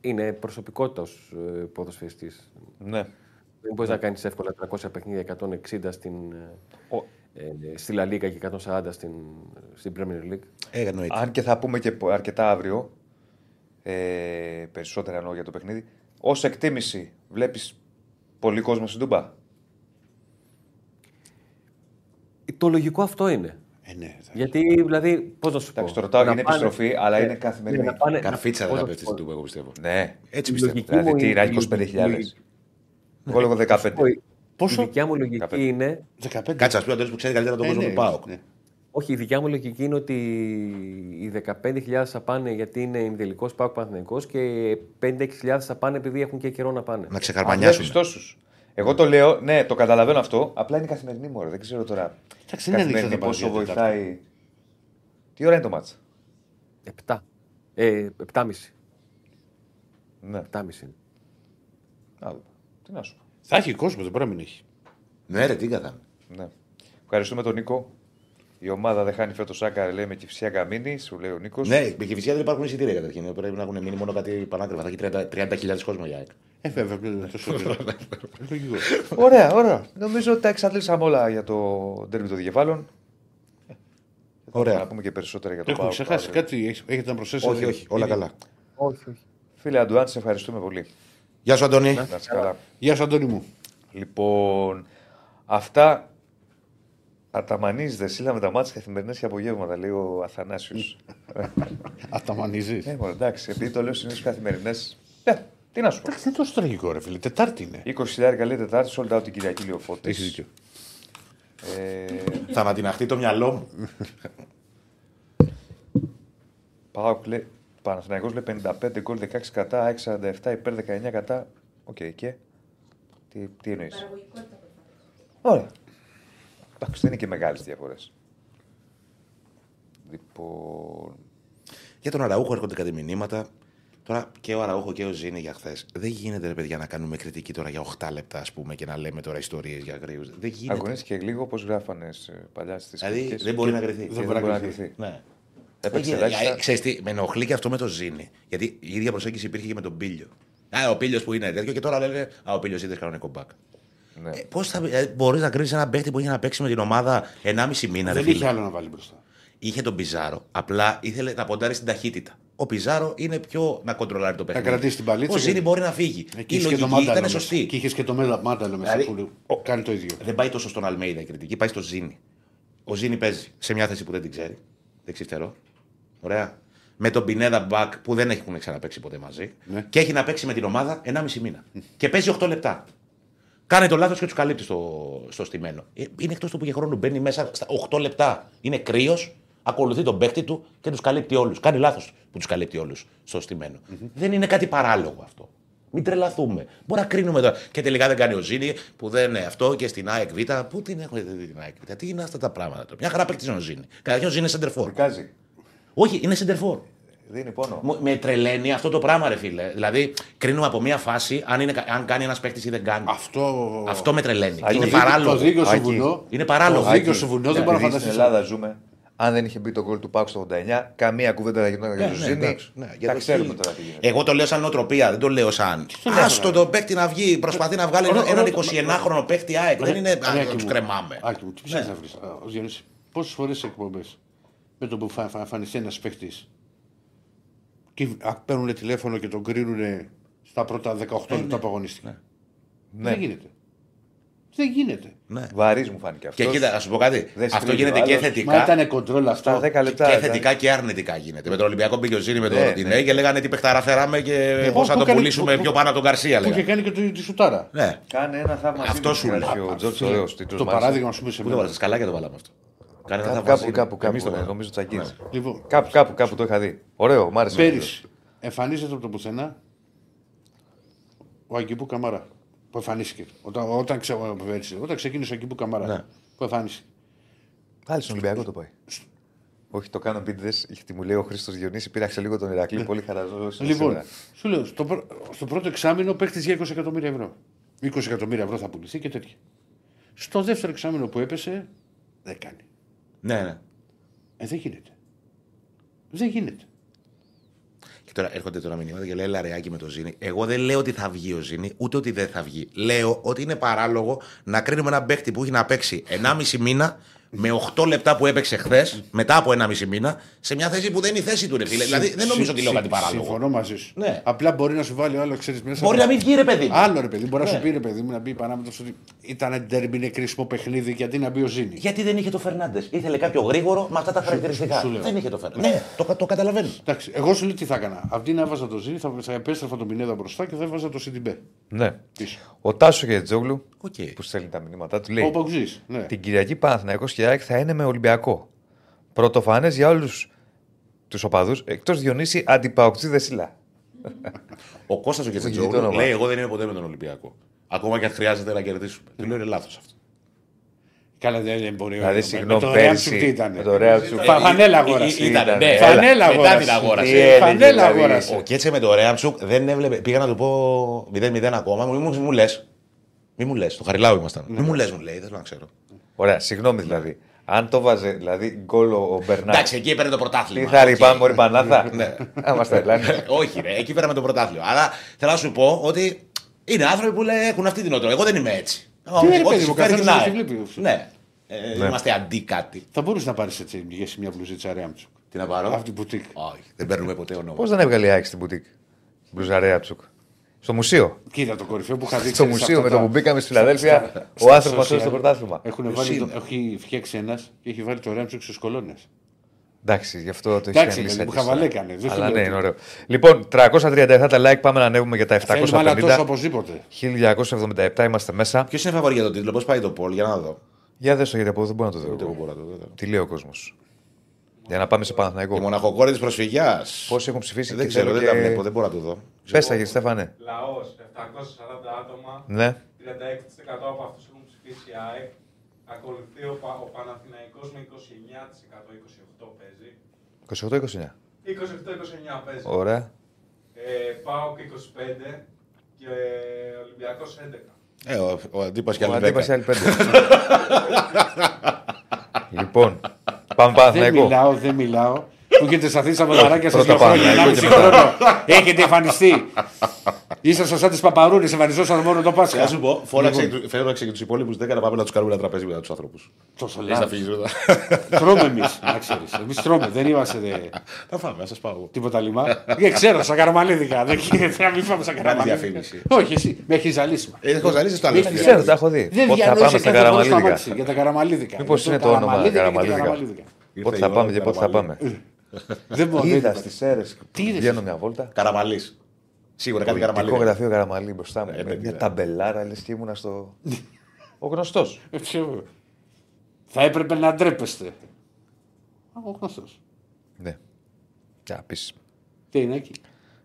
D: είναι προσωπικότητας ως ε, ποδοσφαιριστής.
C: Ναι.
D: Δεν μπορείς να κάνεις εύκολα 300 παιχνίδια 160 στην, ε, ε, στη La Liga και 140 στην, στην Premier League.
B: Ε, εννοείται.
C: Αν και θα πούμε και πο- αρκετά αύριο, ε, περισσότερα εννοώ για το παιχνίδι, Ω εκτίμηση, βλέπεις πολύ κόσμο στην Τούμπα;
D: Το λογικό αυτό είναι.
A: Ε, ναι, θα-
D: Γιατί, δηλαδή, πώς να σου πω.
C: Εντάξει, το ρωτάω,
D: να
C: είναι
D: πάνε-
C: επιστροφή, αλλά
D: ε,
C: είναι καθημερινή.
D: να πάνε-
B: Καρφίτσα
D: να-
B: δεν θα
D: πώς να
B: πέφτει
D: σου
B: στην
D: πω.
B: Τούμπα, εγώ πιστεύω.
C: Ναι.
B: Έτσι
D: Η
B: πιστεύω.
D: λογική
C: Δηλαδή,
D: μου
C: τι
D: η-
C: είναι,
D: η-
C: 25.000.
D: η-
C: Εγώ λέγω 15.
D: Η-
A: Πόσο;
D: Η δικιά μου λογική
C: 15.
D: είναι.
A: 15.
B: Κάτσε, ας πούμε, ο Αντώνης που ξέρει καλύτερα τον
A: Ε,
B: κόσμο
A: ναι,
B: του ΠΑΟΚ.
A: ναι.
D: Όχι, η δικιά μου λογική είναι ότι οι 15.000 θα πάνε γιατί είναι ενδελικό Πάοκ Παναθηναϊκός και 5-6.000 θα πάνε επειδή έχουν και καιρό να πάνε.
B: Να
C: Βλέπεις
B: ξεκαρμανιάσουν.
C: τόσους. Εγώ το λέω, ναι, το καταλαβαίνω αυτό. Απλά είναι καθημερινή μου ώρα. Δεν ξέρω τώρα.
A: Εντάξει, δεν είναι
C: καθημερινή
A: ανοιχτό το
C: πόσο
A: μάτς για
C: βοηθάει. Τι ώρα είναι το μάτς;
D: 7. Ε, 7,5.
C: Ναι.
D: 7,5 είναι.
C: Να δούμε. Τι να σου πω.
A: Θα έχει κόσμο, δεν μπορεί να μην έχει.
B: Ναι, ρε, τι κατά.
C: Ναι. Ευχαριστούμε τον Νίκο. Η ομάδα δεν χάνει φέτος σάκα, λέει με κυφσιά καμίνη, σου λέει ο Νίκος.
B: Ναι, με κυφυσιά δεν υπάρχουν εισιτήρια καταρχήν. Πρέπει να έχουν μείνει μόνο κάτι πανάκριβα. Θα έχει 30 30.000 κόσμο για ΑΕΚ.
A: Ε, βέβαια, δεν είναι τόσο ωραίο. *laughs* Ε, Λογικό.
C: Ωραία, ωραία. Νομίζω ότι τα εξαντλήσαμε όλα για το ντέρμπι των δικεφάλων.
B: Ωραία.
C: Να πούμε και περισσότερα για το
A: Έχουμε
C: ΠΑΟΚ
A: ξεχάσει
C: αύριο.
A: κάτι, έχεις- έχετε να προσθέσετε;
B: Όχι, όχι, όλα καλά.
D: Όχι, όχι.
C: Φίλε Αντουάν, σε ευχαριστούμε πολύ.
B: Γεια σου, Αντώνη.
C: Να είσαι καλά.
A: Γεια σου, Αντώνη μου.
C: Λοιπόν, αυτά αταμανίζεται σύλλα με τα μάτια καθημερινές και απογεύματα, λέει ο Αθανάσιος. *laughs*
A: Αταμανίζεις.
C: ναι, μόνο εντάξει, επειδή το λέω συνήθως καθημερινές. Ναι, τι να σου πω.
A: Εντάξει, δεν είναι τόσο τραγικό, ρε φίλε. Τετάρτη είναι.
C: 20.000 καλή Τετάρτη, sold out την Κυριακή λέει ο Φώτης.
A: Έχεις δίκιο.
C: Ε,
B: Θα ανατιναχτεί το μυαλό μου.
C: Πάοκ λέει, Παναθηναϊκός λέει 55 γκολ 16 κατά, ΑΕΚ 47 υπέρ 19 κατά. Οκ, και; Τι, τι εννοείς;
E: Παραγωγικότητα προφανώς.
C: Ωραία. Εντάξει, δεν είναι και μεγάλες διαφορές. Λοιπόν,
B: Για τον Αραούχο έρχονται κάτι μηνύματα. Τώρα και ο Αραούχο και ο Ζήνη για χθες. Δεν γίνεται, ρε παιδιά, να κάνουμε κριτική τώρα για 8 λεπτά, ας πούμε, και να λέμε τώρα ιστορίες για γρήγορου. Δεν γίνεται.
C: αγωνίστηκε λίγο όπως γράφανε σε παλιά στις
B: Δηλαδή
C: κριτικές.
B: δεν μπορεί
C: Και-
B: να κρυθεί.
C: και
B: Δεν
C: Δεν
B: μπορεί
C: μπορεί
B: να
C: να
B: κρυθεί.
C: κρυθεί.
B: Ναι.
C: Έπαιξε
B: Ε,
C: ελάχιστα.
B: ε, Ξέρεις τι, με ενοχλεί και αυτό με το Ζήνη. Γιατί η ίδια προσέγγιση υπήρχε και με τον Πίλιο. Α, ο Πίλιο που είναι τέτοιο και τώρα λένε Α, ο Πίλιο είδες κανονικό μπακ.
C: Ναι.
B: Ε, Πώς θα ε, μπορείς να κρίνεις έναν παίχτη που είχε να παίξει με την ομάδα 1,5 μήνα, ρε
A: Δεν
B: φίλε.
A: είχε άλλο να βάλει μπροστά.
B: Είχε τον Πιζάρο, απλά ήθελε να ποντάρει στην ταχύτητα. Ο Πιζάρο είναι πιο να κοντρολάρει το παιχνίδι.
A: κρατήσει την παλίτσα
B: Ο
A: και-
B: Ζήνη μπορεί να φύγει.
A: Εκεί
B: Η
A: είχε και το
B: λογική
A: Μάνταλο
B: ήταν
A: μέσα.
B: σωστή.
A: Και είχες και το Μέλα- Μάνταλο μέσα
B: Δηλαδή,
A: που κάνει το ίδιο.
B: Δεν πάει τόσο στον Αλμέιδα η κριτική, πάει στο Ζήνη. Ο Ζήνη παίζει σε μια θέση που δεν την ξέρει. Δεξιφτερό. Ωραία. Με τον Πινέδα Μπακ που δεν έχουν ξαναπέξει ποτέ μαζί.
A: Ναι.
B: Και έχει να παίξει με την ομάδα 1,5 μήνα. και παίζει 8 λεπτά. Κάνει το λάθος και τους καλύπτει στο, στο στημένο. Ε, Είναι εκτός του που για χρόνο μπαίνει μέσα στα 8 λεπτά. Είναι κρύος, ακολουθεί τον παίκτη του και τους καλύπτει όλους. Κάνει λάθος που τους καλύπτει όλους στο στημενο Δεν είναι κάτι παράλογο αυτό. Μην τρελαθούμε. Μπορεί να κρίνουμε τώρα. Και τελικά δεν κάνει ο Ζήνη που δεν είναι αυτό και στην ΑΕΚ Β. Πού την έχουμε δει την ΑΕΚ Β. Τι είναι αυτά τα πράγματα τώρα. Μια χαρά παίκτης είναι ο Ζήνη. Καταρχήν ο Ζήνη είναι σεντερφόρ.
C: Βρικάζει.
B: Όχι, είναι σεντερφόρ.
C: Δίνει πόνο.
B: Μου- Με τρελαίνει αυτό το πράγμα, ρε φίλε. Δηλαδή, κρίνουμε από μία φάση αν, είναι, αν κάνει ένας παίκτης ή δεν κάνει.
A: Αυτό.
B: Αυτό με τρελαίνει.
C: Άκη,
B: είναι
C: το
B: παράλογο.
A: Το δίκιο στο
C: Άκη.
A: βουνό.
B: Είναι παράλογο.
A: Το δίκιο
B: Άκη.
A: στο βουνό
B: Ναι,
A: δεν μπορώ να
C: Επειδή στην
A: φανταστείς.
C: Ελλάδα ζούμε, αν δεν είχε μπει το γκολ του Πάουκ στο 89, καμία κουβέντα δεν γινόταν για
B: Ναι,
C: το
B: ναι,
C: Ζήνη.
B: εντάξει, ναι, για
C: Τα
B: το
C: ξέρουμε
B: χίλι.
C: τώρα τι γίνεται.
B: Εγώ το λέω σαν νοοτροπία, δεν το λέω σαν. Άστο τον παίκτη να βγει, προσπαθεί να βγάλει
A: Ωραία,
B: έναν
A: ωραία,
B: 21χρονο παίκτη ΑΕΚ. Δεν είναι
A: Ρε,
B: να
A: Άκη
B: τους
A: μου,
B: κρεμάμε.
A: Άκη μου, τι ψάχνεις να βρεις. Ο Διονύση, πόσες φορές σε εκπομπές με το που θα θα εμφανιστεί ένας παίχτη και α, παίρνουν τηλέφωνο και τον κρίνουν στα πρώτα 18 λεπτά που αγωνίστηκε.
C: Ναι.
A: Δεν γίνεται. Δεν γίνεται.
B: Ναι.
C: Βαρύς μου φάνηκε αυτός.
B: Και κοίτα, α σου πω κάτι.
C: Δεν
B: Αυτό
C: συγκρίνει
B: γίνεται
C: ο
B: και
C: άλλος.
A: Μα
B: θετικά.
A: ήταν κοντρόλ αυτό.
C: Στα 10 λεπτά.
B: Και
C: ήταν.
B: θετικά και αρνητικά γίνεται. Με τον Ολυμπιακό μπήκε ο Ζήνη με τον
C: Ναι,
B: Ροντινέ
C: ναι.
B: και λέγανε τι παιχταρά φέραμε και πώς
A: που
B: θα το
A: έκανε-
B: πουλήσουμε
A: που-
B: πιο πάνω από τον Καρσία.
A: Που είχε
B: λέγανε.
A: κάνει και το, τη σουτάρα.
B: Ναι.
C: Κάνε ένα θαύμα.
B: Αυτός σου λέω.
C: Ο Τζόρτζ ωραίο τίτλο.
A: Το παράδειγμα, ας πούμε, σε
B: Πού το
A: μένα.
B: βάλε, σκαλάκια το βάλαμε αυτό. Κάνε ένα
C: Κάπου,
B: θαυμασί.
C: κάπου, κάπου,
B: Εμείς το
C: κάπου,
B: βάλαμε.
C: νομίζω τσακίζει.
A: Λοιπόν,
C: Κάπου, κάπου, κάπου το είχα δει. Ωραίο, μ' άρεσε.
A: πέρυσι εμφανίζεται από το πουθενά ο Αγκιμπού Καμαρά. Που εμφανίστηκε. Όταν, όταν, ξε, πέρυσι, όταν ξεκίνησε ο Αγκιμπού Καμαρά.
B: Ναι.
A: Που εμφανίστηκε.
C: Πάλι στον Ολυμπιακό το πάει. Όχι, το κάνω επίτηδε. Γιατί μου λέει ο Χρήστος Διονύσης, πήραξε λίγο τον Ηρακλή. Πολύ χαραζό.
A: Λοιπόν, σου λέω, στο, πρω- στο πρώτο εξάμεινο παίχτης για 20 εκατομμύρια ευρώ. 20 εκατομμύρια ευρώ θα πουληθεί και τέτοια. Στο δεύτερο εξάμεινο που έπεσε, δεν κάνει.
B: Ναι, ναι.
A: Ε, δεν γίνεται. Δεν γίνεται.
B: Και τώρα έρχονται τώρα μηνύματα και λέει Λαρεάκι με το Ζήνη. Εγώ δεν λέω ότι θα βγει ο Ζήνη, ούτε ότι δεν θα βγει. Λέω ότι είναι παράλογο να κρίνουμε έναν παίκτη που έχει να παίξει 1,5 μήνα με 8 λεπτά που έπαιξε χθες, μετά από ένα μισή μήνα, σε μια θέση που δεν είναι η θέση του, ρε φίλε. Δηλαδή δεν νομίζω ότι λέω κάτι παράλογο.
A: Συμφωνώ μαζί σου.
B: Ναι.
A: Απλά μπορεί να σου βάλει ο άλλος, ξέρεις μέσα.
B: Μπορεί να μην βγει, ρε παιδί. μου.
A: Άλλο ρε παιδί, μπορεί να
B: Ναι.
A: σου πει ρε παιδί μου να μπει παράμετρος ότι ήταν τέρμι, είναι κρίσιμο παιχνίδι γιατί να μπει ο Ζήνη.
B: Γιατί δεν είχε το Φερνάντες. Ήθελε κάποιο γρήγορο με αυτά τα χαρακτηριστικά.
A: σου λέω.
B: δεν είχε το Φερνάντε. Ναι, το, το καταλαβαίνω.
A: Εντάξει, εγώ σου λέω τι θα έκανα. Αντί να έβαζα το Ζήνη, θα, θα επέστρεφα τον Πινέδα μπροστά και θα έβαζα το Σιντιμπέ.
C: Ναι.
A: Πίσω.
C: Ο Τάσος Γετζόγλου
B: Οκ.
C: που στέλνει τα μηνύματά του λέει:
A: Ο Παγκουζή. Ναι.
C: Την Κυριακή Παναθηναϊκός και η ΑΕΚ θα είναι με Ολυμπιακό. Πρωτοφανές για όλους τους οπαδούς εκτός Διονύση αντιπαοκτζίδε Σιλά.
B: Ο Κώστας ο
C: γινεί το
B: Κετσετζόγλου
C: όνομα.
B: λέει: Εγώ δεν είμαι ποτέ με τον Ολυμπιακό. Ακόμα και αν χρειάζεται να κερδίσουμε. Του λέω: Είναι λάθος αυτό.
A: Καλά, δεν δεν μπορεί.
C: Δηλαδή,
A: Με-
C: συγγνώμη,
A: με το
C: πέρσι.
A: Real σου τι ήταν.
C: Με το Real σου.
A: Φα- Φανέλα
B: Ε,
A: αγόρασε.
B: ε, ήταν,
C: Ήταν,
B: ναι.
C: έλα.
A: Φανέλα
B: Μετά
A: αγόρασε.
B: την αγόρασε.
C: Τι έλεγε,
A: Φανέλα
C: δηλαδή.
A: αγόρασε.
B: Ο Κέτσε με το Ρέαμψουκ δεν έβλεπε. Πήγα να του πω 0-0 ακόμα. Μου, μου, μου λες. Μη μου λες. Το Χαριλάου ήμασταν. Μη μου λες, μου λέει. Δεν θέλω να ξέρω.
C: Ωραία, συγγνώμη δηλαδή. Αν το βάζε, δηλαδή γκολ ο ο Μπερνάρ.
B: Εντάξει, εκεί έπαιρνε το
C: Τι
B: πρωτάθλημα.
C: θα
B: Οκ.
C: λυπάμαι, Μωρή Πανάθα;
B: Ναι.
C: Άμα στα ελάνε.
B: Όχι, ρε, εκεί πέραμε το πρωτάθλημα. Αλλά θέλω να σου πω ότι είναι άνθρωποι που λέει, έχουν αυτή την οτροπία. Εγώ δεν είμαι έτσι.
A: Τι είναι,
B: Ό,τι
A: παιδί μου,
B: σου
A: καθένας
B: φέρνει,
A: ό,τι
B: ναι.
A: βλέπει.
B: Ναι. Ε, Είμαστε αντί κάτι.
A: Θα μπορούσε να πάρεις έτσι ηγέσει μια μπλουζίτσα Ρέαμτσουκ.
B: Τι να πάρω;
A: Αυτή που τίκ.
B: Όχι, δεν παίρνουμε ποτέ όνομα.
C: Πώς δεν έβγαλε η ΑΕΚ στην μπουτίκ. Μπλουζαρέα τσουκ. Στο μουσείο.
A: Κοίτα το κορυφαίο που είχα δείξει.
C: Στο μουσείο με το που μπήκαμε στη Φιλαδέλφια, ο άνθρωπο αυτό στο πρωτάθλημα.
A: Έχουν βάλει, το, έχει φτιάξει ένας και έχει βάλει το Ρέαμτσουκ στις κολόνες.
C: Εντάξει, γι' αυτό το έχει
A: Εντάξει,
C: κάνει
A: παιδί μου, χαβαλέ έκανε, δεν σου
C: Αλλά
A: λέω
C: ναι,
A: τι.
C: είναι ωραίο. Λοιπόν, 337 τα like, πάμε να ανέβουμε για τα
A: Θέλουμε άλλα τόσο
C: 750.
A: οπωσδήποτε.
C: 1277 είμαστε μέσα.
B: Ποιος είναι φαβορή για το τίτλο, πώς πάει το Πολ, για να δω.
C: Για δες το γιατί από εδώ δεν μπορώ να το
B: Ούτε εγώ
C: δω.
B: μπορώ να το δω.
C: Τι λέει ο κόσμος. Για να πάμε σε
B: Η
C: Παναθηναϊκό.
B: μοναχοκόρη της προσφυγιάς.
C: Πόσοι έχουν ψηφίσει
B: Δεν
C: και
B: ξέρω,
C: θέλω
B: δεν τα
C: και-
B: βλέπω, δεν μπορώ να το δω.
C: Πες τα, κύριε Στέφανε.
F: Λαός 740 άτομα,
C: Ναι.
F: 36% από αυτούς έχουν ψηφίσει ΑΕΚ. Ακολουθεί ο, Πα- ο Παναθηναϊκός με 29%, 28 παίζει.
C: 28-29.
F: 28-29 παίζει.
C: Ωραία.
F: Ε, ΠΑΟΚ 25 και Ολυμπιακός 11.
B: Ε, ο, ο αντίπας και
C: Ο
B: άλλη
C: αντίπας
B: δέκα. *laughs*
C: άλλοι πέντε. Λοιπόν, πάμε
A: Δεν
C: Παναθηναϊκό.
A: μιλάω, δεν μιλάω. Που έχετε σταθεί στα μοδαράκια σας
C: πρώτα
A: για χρόνια.
C: Παναθηναϊκό
A: 1,5
C: και μετά.
A: χρόνο. Έχετε εμφανιστεί. Ήσασταν σαν τι παπαρούνε, εμφανιζόσαν μόνο το
B: Να
A: Πάσχα.
B: σου πω, φώναξε, του- φώναξε και τους υπόλοιπους 10 να πάμε να τους κάνουμε ένα τραπέζι μετά τους άνθρωπους.
A: Τόσο
B: Λε να
A: λάθος.
B: φύγει μετά.
A: Τρώμε εμείς, να ξέρεις. Εμείς τρώμε, δεν είμαστε δε,
B: Θα φάμε, θα σας πάω. εγώ.
A: τίποτα λιμά. Δεν ξέρω, σαν καραμαλίδικα. Δεν γίνεται να μην φάμε σαν καραμαλίδικα.
B: διαφήμιση.
A: Όχι, εσύ, με έχεις ζαλίσει.
B: Ε, Έχω ζαλίσει το άλλο.
A: Δεν
C: Ξέρω, τα έχω δει.
A: Δεν
C: Πότε θα πάμε
A: διανοείσαι
C: στα
A: κάτι που
C: καραμαλίδικα.
A: σταμάτησε για τα καραμαλίδικα.
C: Μήπως
A: Για
C: είναι το όνομα
A: Καραμαλίδικα και
C: Καραμαλίδικα.
A: τα Καραμαλίδικα.
C: Πότε
B: Ήρθε
C: θα
B: η
C: πάμε
B: ώρα
C: και
B: του
C: πότε θα
B: Καραμαλή.
C: πάμε.
A: Δεν μπορεί.
C: Είδα
A: δεν
C: στις αίρες.
A: Τι είδες;
C: Βγαίνω μια βόλτα.
B: Καραμαλής. Σίγουρα κάτι
C: Πολιτικό
B: καραμαλή.
C: γραφείο Καραμαλή μπροστά μου.
B: Ε,
C: Με
B: παιδί,
C: μια
B: ναι.
C: ταμπελάρα λες και ήμουνα στο. *laughs* Ο γνωστός.
A: Ε, ποιο- Θα έπρεπε να ντρέπεστε. Α, Ο γνωστός.
C: Ναι. Για πεις.
A: Τι είναι εκεί;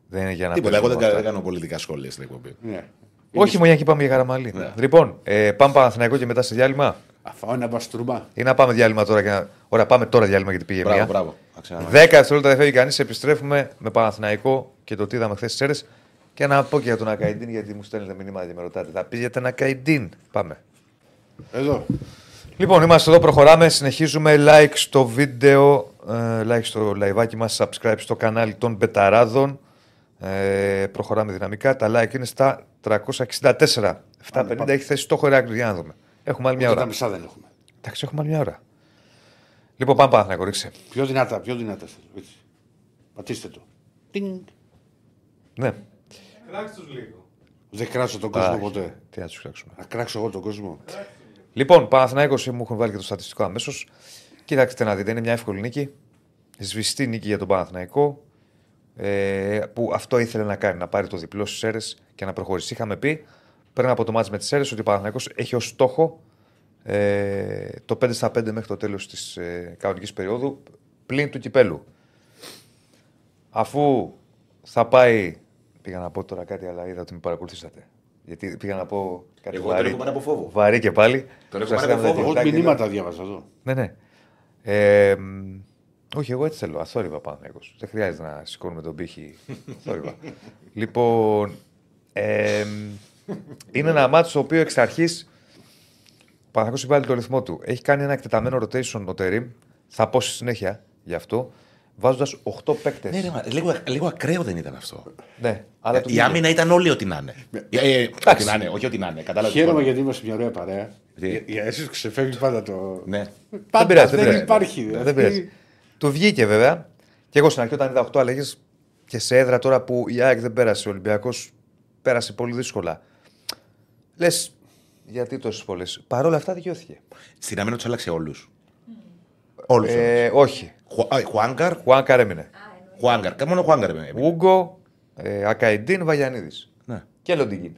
C: Δεν είναι για να
B: Τίποτα, εγώ
C: παίζουμε
B: δεν
C: αυτά.
B: κα- δεν κάνω πολιτικά σχόλια στην εκπομπή.
A: Ναι.
C: Όχι, μόνο εκεί πάμε για Καραμαλή.
B: Ναι.
C: Λοιπόν, ε, πάμε Παναθηναϊκό και μετά σε διάλειμμα.
A: Να φάω ένα παστουρμά.
C: Ή να πάμε διάλειμμα τώρα. Και να... Ωραία, πάμε τώρα διάλειμμα γιατί πήγε
B: Μπράβο,
C: μία.
B: μπράβο. Να ξαναδώ.
C: 10 δευτερόλεπτα δεν φεύγει κανείς. Επιστρέφουμε με Παναθηναϊκό και το τι είδαμε χθες στις αίρες. Και να πω και για τον Ακαϊντίν, γιατί μου στέλνετε μηνύματα και με ρωτάτε. Θα πει για τον Ακαϊντίν. Πάμε.
A: Εδώ.
C: Λοιπόν, είμαστε εδώ, προχωράμε, συνεχίζουμε. Like στο βίντεο, ε, like στο live άκι μας, subscribe στο κανάλι των Μπεταράδων. Ε, προχωράμε δυναμικά. Τα like είναι στα 364. 750 έχει θέσει στόχο Ηράκλειο, για να δούμε. Έχουμε άλλη μια
A: Ούτε τα
C: ώρα.
A: μισά δεν έχουμε.
C: Εντάξει, έχουμε άλλη μια ώρα. Λοιπόν, πάμε πάνω να κορίξε.
A: Πιο δυνατά, πιο δυνατά θέλω. Έτσι. Πατήστε το. Τινγκ.
C: Ναι.
F: Κράξτε τους λίγο.
A: Δεν κράξω τον κόσμο
C: Άχι,
A: ποτέ.
C: Τι να τους φτιάξουμε.
A: Να κράξω εγώ τον κόσμο.
C: Λοιπόν, Παναθηναϊκός μου έχουν βάλει και το στατιστικό αμέσως. Κοιτάξτε να δείτε, είναι μια εύκολη νίκη. Σβηστή νίκη για τον Παναθηναϊκό. Ε, που αυτό ήθελε να κάνει, να πάρει το διπλό στις αίρες και να προχωρήσει. Είχαμε πει πριν από το μάτς με τι αίρε ότι ο Παναθηναϊκός έχει ως στόχο ε, το 5 στα 5 μέχρι το τέλος της ε, κανονικής περίοδου πλην του κυπέλου. Αφού θα πάει. Πήγα να πω τώρα κάτι, αλλά είδα ότι με παρακολουθήσατε. Γιατί πήγα να πω κάτι
B: Εγώ τον
C: βαρύ.
B: έχω πάρει από φόβο.
C: Βαρύ και πάλι.
B: Τον έχω
C: Σας
B: πάρει από
C: έκανα
B: φόβο.
C: τα
A: Εγώ
C: τυρτάκια
A: μηνύματα διάβαζα εδώ.
C: ναι, ναι. Ε, μ, όχι, εγώ έτσι θέλω. Αθόρυβα πάνω. Δεν χρειάζεται να σηκώνουμε τον πύχη. Αθόρυβα. *laughs* λοιπόν, ε, μ, είναι ένα μάτσο το οποίο εξ αρχής ο Παναθηναϊκός βάλει το ρυθμό του. Έχει κάνει ένα εκτεταμένο rotation ο Τερήμ. Θα πω στη συνέχεια γι' αυτό. βάζοντας 8 παίκτες.
B: Ναι, ρε, μα, λίγο, λίγο ακραίο δεν ήταν αυτό.
C: ναι, αλλά του
B: η
C: βγήκε.
B: άμυνα ήταν όλοι ό,τι να είναι. Ε, ε, ό,τι να είναι, όχι ό,τι να είναι. Κατάλαβες.
A: Χαίρομαι γιατί είμαστε μια ωραία παρέα.
B: Τι;
A: Για, για εσείς ξεφεύγει πάντα το.
B: Ναι.
A: Πάντα
C: δεν πειράζει,
A: δεν,
C: δεν πειράζει.
A: υπάρχει.
C: Δεν
A: Αυτή-
C: πειράζει. Του βγήκε βέβαια. Και εγώ στην αρχή όταν είδα 8 αλλαγές και σε έδρα τώρα που η ΑΕΚ δεν πέρασε, ο Ολυμπιακός πέρασε πολύ δύσκολα. Λες, γιατί τόσες πολλές; Παρ' όλα αυτά δικαιώθηκε.
B: Στην άμυνα τους άλλαξε όλους. Όλους.
C: Ε, όχι.
B: Χουάνκαρ.
C: Χουάνκαρ έμεινε.
B: Χουάνκαρ. Μόνο Χουάνκαρ έμεινε.
C: Ούγκο, ε, Ακαϊντίν, Βαγιανίδης.
B: Ναι.
C: Και Λοντιγκίν.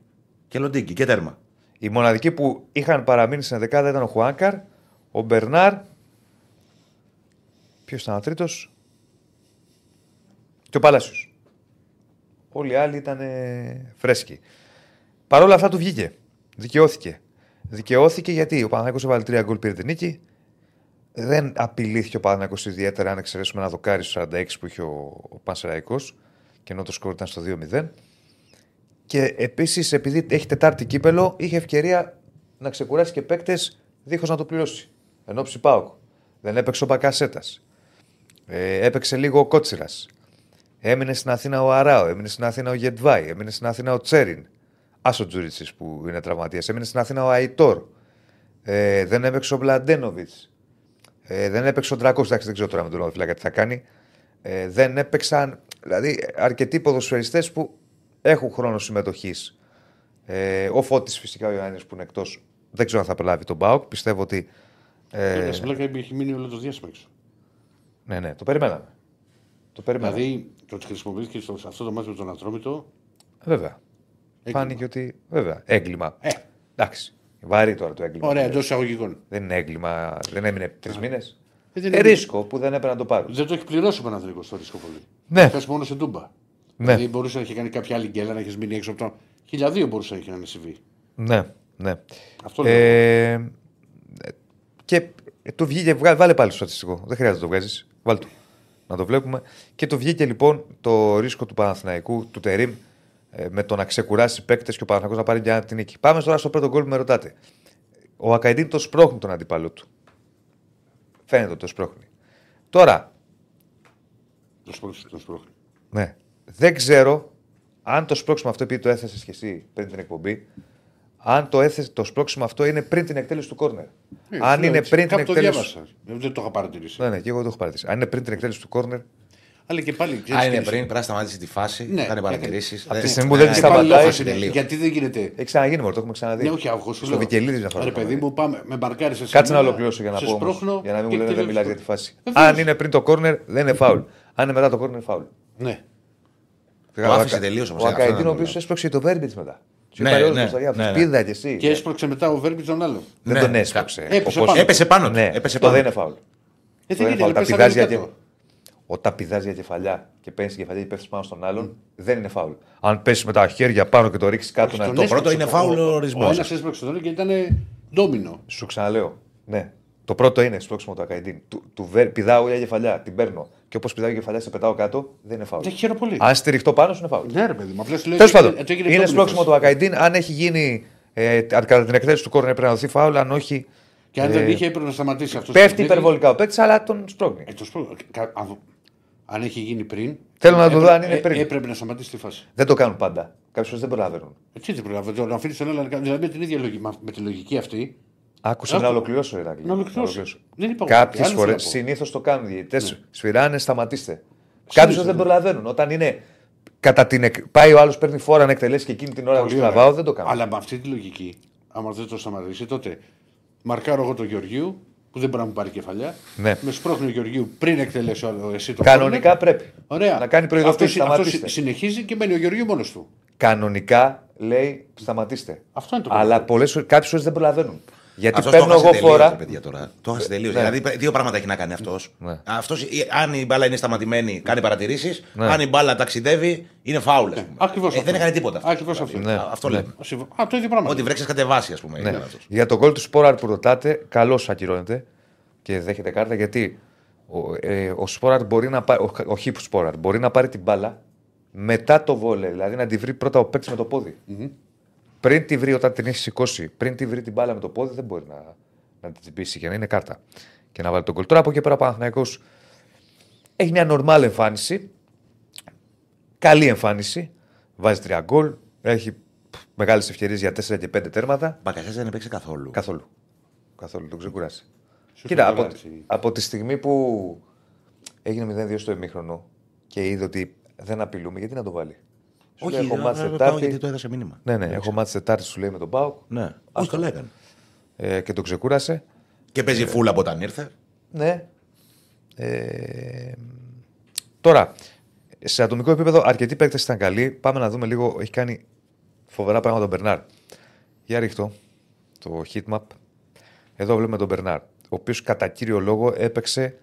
B: Και Λοντίκη και τέρμα.
C: Οι μοναδικοί που είχαν παραμείνει στην δεκάδα ήταν ο Χουάνκαρ, ο Μπερνάρ. Ποιος ήταν ο τρίτος, και ο Παλάσιος. Όλοι οι άλλοι ήταν ε, φρέσκοι. Παρ' όλα αυτά του βγήκε. Δικαιώθηκε. Δικαιώθηκε γιατί ο Παναγιώτο έβαλε τρία γκολ πήρε την νίκη. Δεν απειλήθηκε ο Παναγιώτο ιδιαίτερα αν εξαιρέσουμε ένα δοκάρι στο 46 που είχε ο, ο Πανσεραϊκός και ενώ το σκορ ήταν στο 2-0. Και επίσης, επειδή έχει Τετάρτη κύπελο, είχε ευκαιρία να ξεκουράσει και παίκτες δίχως να το πληρώσει. Ενώ Πάοκ. Δεν έπαιξε ο Μπακασέτας. Ε, έπαιξε λίγο ο Κότσιρας. Έμεινε στην Αθήνα ο Αράο, έμεινε στην Αθήνα ο Γετβάη, έμεινε στην Αθήνα ο Τσέριν. Άσο Τζούριτσις που είναι τραυματίας. Έμεινε στην Αθήνα ο Αϊτόρ. Ε, δεν έπαιξε ο Μπλαντένοβιτς. Ε, δεν έπαιξε ο Ντρακός. Εντάξει, δεν ξέρω τώρα με τον Οφιλάκα τι θα κάνει. Ε, δεν έπαιξαν. Δηλαδή, αρκετοί ποδοσφαιριστές που έχουν χρόνο συμμετοχής. Ε, ο Φώτης φυσικά ο Ιωάννης που είναι εκτός. Δεν ξέρω αν θα προλάβει τον Μπάουκ. Πιστεύω ότι. Ε,
A: Ε, στην πλάκα έχει μείνει όλο το διάστημα έξω.
C: ναι, ναι, το περιμέναμε. Το περιμέναμε.
A: Δηλαδή το ότι χρησιμοποιήθηκε στο, σε αυτό το μάτι με τον Ατρόμητο.
C: Βέβαια.
A: Έγκλημα.
C: Φάνηκε ότι. Βέβαια. Έγκλημα.
A: Ε.
C: Εντάξει. Βαρύ τώρα το έγκλημα.
A: Ωραία, εντός εισαγωγικών.
C: Δεν είναι έγκλημα. Δεν έμεινε τρεις μήνες.
A: Ε, δεν
C: Ε,
A: είναι-
C: ρίσκο που δεν έπρεπε να το πάρουν.
A: Δεν το έχει πληρώσει ο Παναθηνικό το ρίσκο πολύ.
C: Ναι.
A: Πες μόνο σε ντούμπα.
C: Ναι.
A: Δηλαδή μπορούσε να έχει κάνει κάποια άλλη γκέλα, να έχεις μείνει έξω από το. Χιλιαδίο μπορούσε να έχει να συμβεί.
C: Ναι, ναι.
A: Αυτό λέω.
C: Ε, και ε, του βγήκε, βγα- βάλε πάλι στο στατιστικό. Δεν χρειάζεται να το βγάζεις. Βάλε το. Να το βλέπουμε. Και του βγήκε λοιπόν το ρίσκο του Παναθηναϊκού, του Τερήμ, ε, με το να ξεκουράσει παίκτες και ο Παναθηναϊκός να πάρει μια την νίκη. Πάμε τώρα στο πρώτο γκολ που με ρωτάτε. Ο Ακαϊντίν το σπρώχνει τον αντίπαλό του. Φαίνεται ότι το σπρώχνει. Τώρα,
A: Το σπρώχνει. Το σπρώχνει.
C: ναι, δεν ξέρω αν το σπρώξιμο αυτό, επειδή το έθεσες και εσύ πριν την εκπομπή, αν το, έθεσες, το σπρώξιμο αυτό είναι πριν την εκτέλεση του κόρνερ.
A: Ε,
C: αν
A: λέω
C: είναι
A: έτσι.
C: πριν την
A: Κάπου το
C: εκτέλεση.
A: διάβασα. Ε, Δεν το είχα παρατηρήσει.
C: Ναι, ναι, και εγώ το έχω παρατηρήσει. Αν είναι πριν την εκτέλεση του κόρνερ,
A: Αλλά και πάλι.
B: Α,
A: ξέρεις
B: είναι
A: τι-
B: πριν, πρέπει να σταματήσει τη φάση,
A: Ναι,
B: κάνει παρατηρήσεις.
C: Από τη στιγμή που δεν τη
A: Και πάλι
C: σταματάει,
A: λάθος είναι.
B: τελείω.
A: Γιατί δεν γίνεται.
C: έχει ξαναγίνει μόνο, το έχουμε ξαναδεί.
A: Ναι, όχι, αγώ σου
C: Στο
A: λέω.
C: Βικελίδη μια φορά.
A: Ρε
C: το
A: παιδί
C: είχαμε
A: μου, πάμε με μπαρκάρι σε
C: δει. Κάτσε να
A: σένα,
C: ολοκληρώσω για να
A: σε
C: πω. όμως,
A: σπρώχνω
C: για να μην
A: και
C: μου λένε δεν
A: εκτελέσεις
C: μιλάς
A: το.
C: για τη φάση.
A: Βεβαίως.
C: Αν είναι πριν το κόρνερ, δεν είναι φάουλ. Αν είναι μετά το κόρνερ, είναι φάουλ.
A: Ναι.
B: Το άφησε τελείως όμως,
C: Ο
B: ε, αυτό
C: Ακαϊντίνο, ο
B: είναι το
C: οποίο έσπρωξε το Βέρμπιτ μετά. Του
B: Ναι,
C: είπε αλλιώς
B: ναι,
C: μπροστά, για
B: ναι, ναι.
C: Πίδα κι εσύ.
A: Και έσπρωξε μετά ο Βέρμπιτ τον άλλο.
C: Δεν
B: Ναι,
C: τον
B: κα-
C: έσπρωξε.
A: έπεσε
C: Όπως-
A: πάνω.
B: Έπεσε πάνω του.
C: Ναι,
B: Έπεσε
C: αυτό
B: πάνω
C: δεν
B: του.
C: είναι φάουλ.
A: Ε,
C: Αυτό
A: δεν
C: είναι φάουλ.
A: Όταν
C: πηδάς για κεφαλιά και παίρνεις την κεφαλιά και πέφτεις πάνω στον άλλον, δεν είναι φάουλ. Αν πέσει με τα χέρια πάνω και το ρίξεις κάτω, να
A: Τον
C: το.
B: πρώτο
A: έσπρωξε
B: είναι
A: το-
B: φάουλ ο
A: Ο
B: ορισμός.
A: ένα έσπρωξε τον άλλο και ήταν ντόμινο.
C: Σου ξαναλέω. Ναι. Το πρώτο είναι σπρώξιμο του Ακαϊντίν. Του, του βε- πηδάω για κεφαλιά, την παίρνω. Και όπως πηδάω για κεφαλιά, σε πετάω κάτω, δεν είναι φάουλ.
A: Δεν χαίρομαι πολύ.
C: Αν στηριχτώ πάνω σου, είναι φάουλ.
A: Ναι, ρε παιδί μου. Απλά σου λέω.
C: Τέλος
A: ότι-
C: πάντων,
A: ότι έγινε
C: είναι
A: ντόμινος
C: σπρώξιμο
A: φάση.
C: του Ακαϊντίν. Αν έχει γίνει ε, κατά την εκτέλεση του κόρνερ πρέπει να δοθεί φάουλ. Αν όχι.
A: Και αν δεν
C: ε,
A: είχε, έπρεπε να σταματήσει αυτός.
C: Πέφτει υπερβολικά ο παίκτης, αλλά τον σπρώχνει.
A: Ε, το σπρώχνω. Κα- αν- Αν έχει γίνει πριν.
C: Θέλω να το δω
A: έπρεπε-
C: αν είναι
A: ε,
C: πριν.
A: Έπρεπε να σταματήσει τη φάση.
C: Δεν το κάνουν πάντα. Κάποιε φορέ δεν προλαβαίνουν.
A: Έτσι δεν προλαβαίνω. Να αφήνεις τον άλλο να κάνει. Δηλαδή με την ίδια λογική, με τη λογική αυτή.
C: Άκουσα
A: Άκου.
C: να ολοκληρώσω, Ηρακλή.
A: Να ολοκληρώσω. Δεν είπα εγώ
C: Κάποιες
A: κάτι. Άλλο
C: φορές
A: θέλω να πω.
C: συνήθως το κάνουν οι διαιτητές. Σφυράνε, σταματήστε. Κάποιε φορέ δεν προλαβαίνουν. Όταν είναι κατά την. εκ- Πάει ο άλλος, παίρνει φόρα να εκτελέσει και εκείνη την ώρα που
A: Πολύ ωραία.
C: στραβάω, δεν το κάνω.
A: Αλλά με αυτή τη λογική, άμα δεν το σταματήσει, τότε μαρκάρω εγώ τον Γεωργίου που δεν μπορεί να μου πάρει κεφαλιά.
C: Ναι.
A: Με σπρώχνει ο Γεωργίου πριν εκτελέσει ο- εσύ το
C: Κανονικά
A: κόρνερ.
C: πρέπει.
A: Ωραία.
C: Να κάνει προειδοποίηση.
A: Αυτό, συ- αυτός
C: Σταματήστε.
A: συ- συνεχίζει και μένει ο Γεωργίου μόνος του.
C: Κανονικά λέει σταματήστε.
A: Αυτό είναι το
C: Αλλά
A: πρόβλημα.
C: κάποιες φορές δεν προλαβαίνουν. Γιατί
B: Αυτός το
C: παίρνω
B: έχασε
C: εγώ
B: τελείως,
C: φόρα.
B: ρε παιδιά τώρα. Το έχασε τελείως.
C: Ναι.
B: Δηλαδή, δύο πράγματα έχει να κάνει αυτός.
C: Ναι.
B: Αυτός, αν η μπάλα είναι σταματημένη, κάνει παρατηρήσεις.
C: Ναι.
B: Αν η μπάλα ταξιδεύει, είναι φάουλ. ας πούμε.
A: Ακριβώς
B: Ε,
A: αυτό.
B: δεν έκανε τίποτα. αυτό.
A: Ακριβώς αυτό.
B: Δηλαδή, α, Αυτό
C: Ναι.
B: λέμε.
A: Α, το ίδιο πράγμα.
B: Ότι βρέξεις κατεβάσει, ας πούμε.
C: Ναι.
B: ήταν αυτός.
C: Για τον γκολ του Σπόραρ που ρωτάτε, καλώς ακυρώνεται και δέχεται κάρτα γιατί ο, ε, ο Σπόραρ μπορεί να πάρει. Ο, ο Χίπ Σπόραρ μπορεί να πάρει την μπάλα μετά το βόλε. Δηλαδή να τη βρει πρώτα ο παίκτης με το ποδι Πριν τη βρει όταν την έχει σηκώσει, πριν τη βρει την μπάλα με το πόδι, δεν μπορεί να, να την τσιμπήσει και να είναι κάρτα. Και να βάλει τον γκολ. Τώρα από εκεί πέρα ο Παναθηναϊκός Έχει μια νορμάλ εμφάνιση. Καλή εμφάνιση. Βάζει τρία γκολ. Έχει μεγάλες ευκαιρίες για 4 και 5 τέρματα.
B: Μπακασέ δεν έπαιξε καθόλου.
C: Καθόλου. Καθόλου. Τον ξεκουράσει.
A: Σωστό,
C: Κοίτα,
A: καλά,
C: από,
A: έτσι.
C: από τη στιγμή που έγινε 0-2 στο ημίχρονο και είδε ότι δεν απειλούμε, γιατί να το βάλει; Σου λέει,
B: Όχι,
C: έχω
B: να-
C: μάτς
B: να ρωτάω
C: Τετάρτη.
B: γιατί το έδωσε μήνυμα.
C: Ναι, ναι, έχω μάτς Τετάρτη, σου λέει με τον Πάουκ
B: Ναι. Όχι, καλά έκανε.
C: ε, και τον ξεκούρασε.
B: Και παίζει φούλα από όταν ήρθε.
C: Ναι. Ε, τώρα, σε ατομικό επίπεδο, αρκετοί παίκτες ήταν καλοί. Πάμε να δούμε λίγο. Έχει κάνει φοβερά πράγματα τον Μπερνάρ. Για ρίχτω το heatmap. Εδώ βλέπουμε τον Μπερνάρ, ο οποίος κατά κύριο λόγο έπαιξε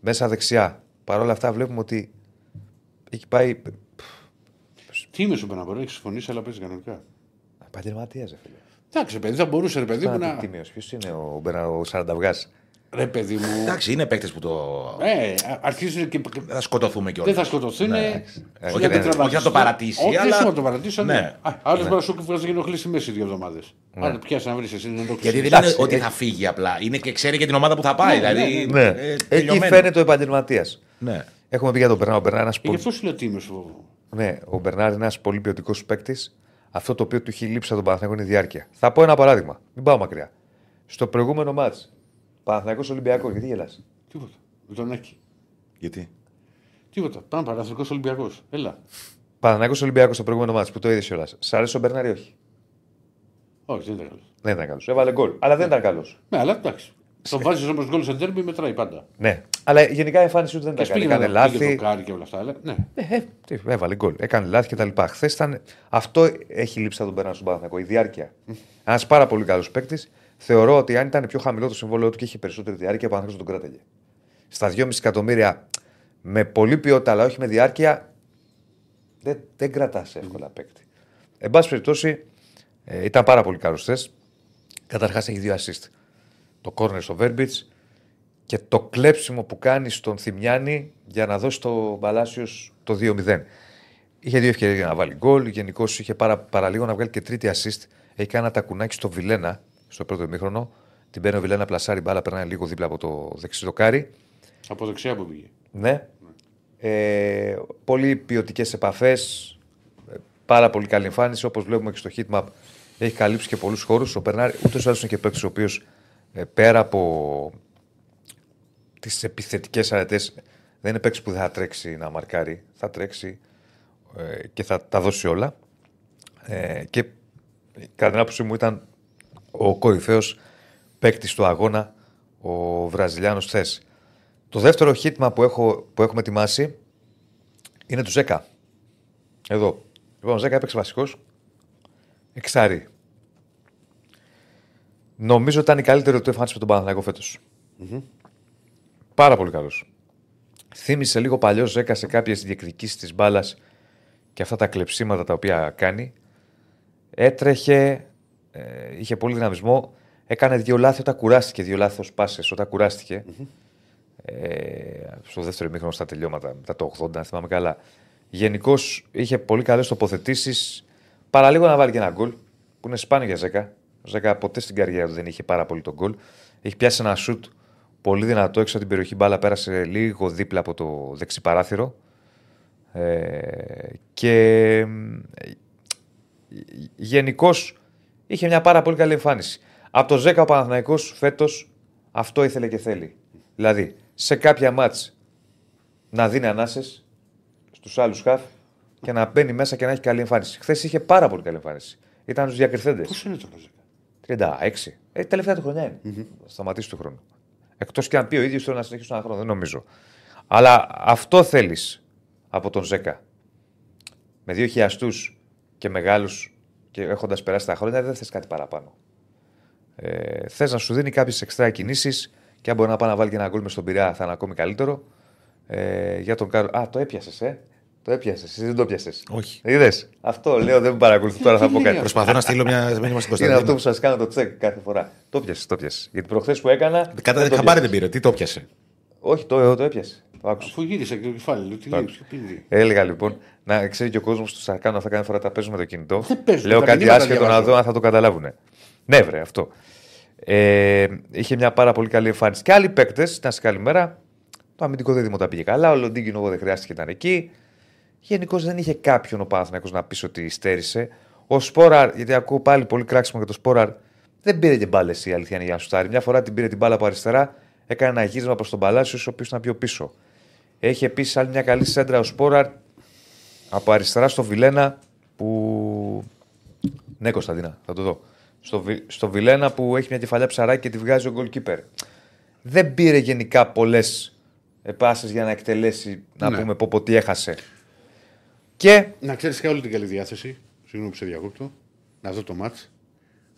C: μέσα δεξιά. Παρ' όλα αυτά βλέπουμε ότι έχει πάει.
A: Τι είμαι σου να έχεις συμφωνήσει, αλλά παίζεις κανονικά.
C: Επαγγελματία, ρε φίλε.
A: Εντάξει, παιδί, θα μπορούσε ρε παιδί μου να.
C: Ποιος είναι ο Μπερνάρ, ο Σαρανταβγά.
A: Ρε παιδί μου.
B: Εντάξει, είναι παίκτες που το.
A: Ε, αρχίζουν και.
B: Θα σκοτωθούμε κιόλας.
A: Δεν θα σκοτωθούν.
C: Ε,
B: Όχι, δεν- όχι να το παρατήσει,
A: Όχι,
B: αλλά-
A: δεν να το παρατήσει.
B: Ναι.
A: Ναι. Άλλος μπορεί να σου βγάζει ενοχλήσει μέση δύο εβδομάδες. Αν πιάσει να βρεις εσύ την ενοχλήση.
B: Γιατί δεν
C: Εντάξει,
B: είναι ότι
C: ε-
B: θα φύγει απλά. Είναι και ξέρει και την ομάδα που θα πάει.
A: Ναι,
B: δηλαδή,
C: Ναι.
B: ε,
C: Εκεί
B: τελειωμένο.
C: φαίνεται ο επαγγελματία.
B: Ναι.
C: Έχουμε πει για τον Μπερνάρ. Ο Μπερνάρ είναι
A: Ε, Γι' αυτό σου λέω τι είμαι σου.
C: Ναι, ο Μπερνάρ είναι ένας πολύ ποιοτικός παίκτης. Αυτό το οποίο του έχει λείψει από τον Παναθηναϊκό είναι η διάρκεια. Θα πω ένα παράδειγμα. Μην πάω μακριά. Στο προηγούμενο μάτς, Παναθηναϊκός Ολυμπιακός, γιατί γελάς;
A: Τίποτα. Με τον Άκη.
B: Γιατί;
A: Τίποτα. Πάμε παραθυρικό Ολυμπιακός. Έλα.
C: Παναθηναϊκός Ολυμπιακός στο προηγούμενο μάτς που το είδες κιόλας. Σ' αρέσει ο Μπερνάρ ή όχι;
A: Όχι, δεν ήταν καλός.
C: Δεν ήταν καλός. Έβαλε γκολ. Αλλά δεν ήταν καλός.
A: Ναι, αλλά εντάξει. Το βάζεις όμω γκολ σε τέρμι μετράει πάντα.
C: Ναι. Αλλά γενικά η εμφάνιση του δεν
A: Και
C: ήταν καλή.
A: πήγαινε
C: Έκανε
A: να πήγε
C: λάθη.
A: το κάρι και όλα αυτά. Αλλά, ναι.
C: Ε, ε, τι, έβαλε γκολ. Έκανε λάθη κτλ. Χθες ήταν. Αυτό έχει λείψει από τον Μπερνάρ στον Παναθηναϊκό. Η διάρκεια. Ένας πάρα πολύ καλός παίκτης. Θεωρώ ότι αν ήταν πιο χαμηλό το συμβόλαιο του και είχε περισσότερη διάρκεια, ο Παναθηναϊκός τον κράταγε. Στα 2,5 εκατομμύρια με πολλή ποιότητα, αλλά όχι με διάρκεια, δεν, δεν κρατάς εύκολα παίκτη. Εν πάση περιπτώσει, ε, ήταν πάρα πολύ καλός χθες. Καταρχάς έχει δύο assist. Το corner στο Verbitz και το κλέψιμο που κάνει στον Θημιάνη για να δώσει το Παλάσιο το 2-0. Είχε δύο ευκαιρίες για να βάλει γκολ. Γενικώς είχε πάρα, παραλίγο να βγάλει και τρίτη assist. Έχει κάνει ένα τακουνάκι στο Βιλένα στο πρώτο ημίχρονο. Την παίρνει ο Βιλένα, πλασάρει μπάλα, περνάει λίγο δίπλα από το δεξί δοκάρι.
A: Από δεξιά που πήγε.
C: Ναι. Ε, πολύ ποιοτικές επαφές. Πάρα πολύ καλή εμφάνιση. Όπως βλέπουμε και στο heatmap, έχει καλύψει και πολλούς χώρους. Ο Περνάρη ούτως ή άλλως είναι και παίκτης ο οποίος πέρα από τις επιθετικές αρετές δεν είναι παίκτη που δεν θα τρέξει να μαρκάρει. Θα τρέξει ε, και θα τα δώσει όλα. Ε, και κατά την άποψή μου ήταν ο κορυφαίος παίκτης του αγώνα ο Βραζιλιάνος χθε. Το δεύτερο χίτμα που, έχω, που έχουμε ετοιμάσει είναι του Ζέκα. Εδώ. Λοιπόν, ο Ζέκα έπαιξε βασικός. Εξάρι. Νομίζω ότι ήταν η καλύτερη του εμφάνιση με τον Παναθηναϊκό φέτος. Πάρα πολύ καλός. Θύμισε λίγο παλιός Ζέκα σε κάποιες διεκδικήσεις της μπάλας και αυτά τα κλεψίματα τα οποία κάνει. Έτρεχε, ε, είχε πολύ δυναμισμό. Έκανε δύο λάθη όταν κουράστηκε, δύο λάθος πάσες όταν κουράστηκε. Ε, στο δεύτερο ημίχρονο στα τελειώματα, μετά το 80, αν θυμάμαι καλά. Γενικώς είχε πολύ καλές τοποθετήσεις. Παραλίγο να βάλει και ένα γκολ, που είναι σπάνιο για Ζέκα. Ο Ζέκα ποτέ στην καριέρα του δεν είχε πάρα πολύ τον γκολ. Έχει πιάσει ένα σουτ πολύ δυνατό έξω από την περιοχή. Μπάλα πέρασε λίγο δίπλα από το δεξί παράθυρο. Ε, και γενικώς είχε μια πάρα πολύ καλή εμφάνιση. Από το 10 ο Παναθηναϊκός φέτος αυτό ήθελε και θέλει. Δηλαδή, σε κάποια μάτς να δίνει ανάσες στους άλλους χαφ και να μπαίνει μέσα και να έχει καλή εμφάνιση. Χθες είχε πάρα πολύ καλή εμφάνιση. Ήταν στους διακριθέντες.
A: Πώς είναι τώρα, Ζέκα.
C: 36. Ε, τελευταία του χρονιά είναι. Θα σταματήσει του χρόνου. Εκτός και αν πει ο ίδιος θέλω να συνεχίσει ένα χρόνο, δεν νομίζω. Αλλά αυτό θέλεις από τον Ζέκα. Με δύο χιλιαστού και μεγάλους και έχοντας περάσει τα χρόνια, δεν θες κάτι παραπάνω. Ε, θες να σου δίνει κάποιες εξτρά κινήσεις και αν μπορεί να πάει να βάλει και ένα γκολ μες στον Πειραιά θα είναι ακόμη καλύτερο. Ε, για τον Κάρο. Α, το έπιασες, ε. Το έπιασες. Εσύ δεν το πιασε.
B: Όχι.
C: Είδες. Αυτό λέω, δεν με παρακολουθείς τώρα, θα πω κάτι.
B: Προσπαθώ να στείλω μια μήνυμα στην
C: Είναι αυτό
B: Κωνσταντίνα.
C: που σας κάνω το τσεκ κάθε φορά. Το πιασε, το πιασε. Γιατί προχθές που έκανα.
B: Κατά
C: δεν το
B: χαμπάρι δεν
C: πιάσες.
B: πήρε. Τι το πιασε.
C: Όχι, το, το έπιασε. Το άκουσα.
A: Αφού γύρισε και το κεφάλι, λέω τι λέει, ποιο πίνει.
C: Έλεγα λοιπόν να ξέρει και ο κόσμος του θα κάνω αυτά κάθε φορά τα παίζουμε το κινητό.
A: Δεν παίζουν,
C: Λέω
A: τα
C: κάτι
A: μηνύματα
C: άσχετο να
A: διαβάζω.
C: δω αν θα το καταλάβουν. Ναι, βρε, αυτό. Ε, είχε μια πάρα πολύ καλή εμφάνιση. Και άλλοι παίκτες, ήταν σε καλημέρα. Το αμυντικό δίδυμο τα πήγε καλά. Ο Λοντίνγκινο δεν χρειάστηκε να ήταν εκεί. Γενικώς δεν είχε κάποιον ο Παναθηναϊκός να πεις ότι στέρισε. Ο Σπόραρ, γιατί ακούω πάλι πολύ κράξιμο για το Σπόραρ, δεν πήρε και μπάλε η αλήθεια είναι για να σουτάρει. Μια φορά την πήρε την μπάλα από αριστερά, έκανε ένα γύρισμα προς τον Παλάσιος, ο οποίος ήταν πιο πίσω. Έχει επίσης άλλη μια καλή σέντρα ο Σπόραρ από αριστερά στο Βιλένα που. Ναι, Κωνσταντίνα, θα το δω. Στο, Βι- στο Βιλένα που έχει μια κεφαλιά ψαράκι και τη βγάζει ο goalkeeper. Δεν πήρε γενικά πολλές επάσεις για να εκτελέσει, να
A: Ναι.
C: πούμε πω, πω τι έχασε. Και
A: Να ξέρεις είχα όλη την καλή διάθεση. Συγγνώμη που σε διακόπτω. Να δω το μάτς.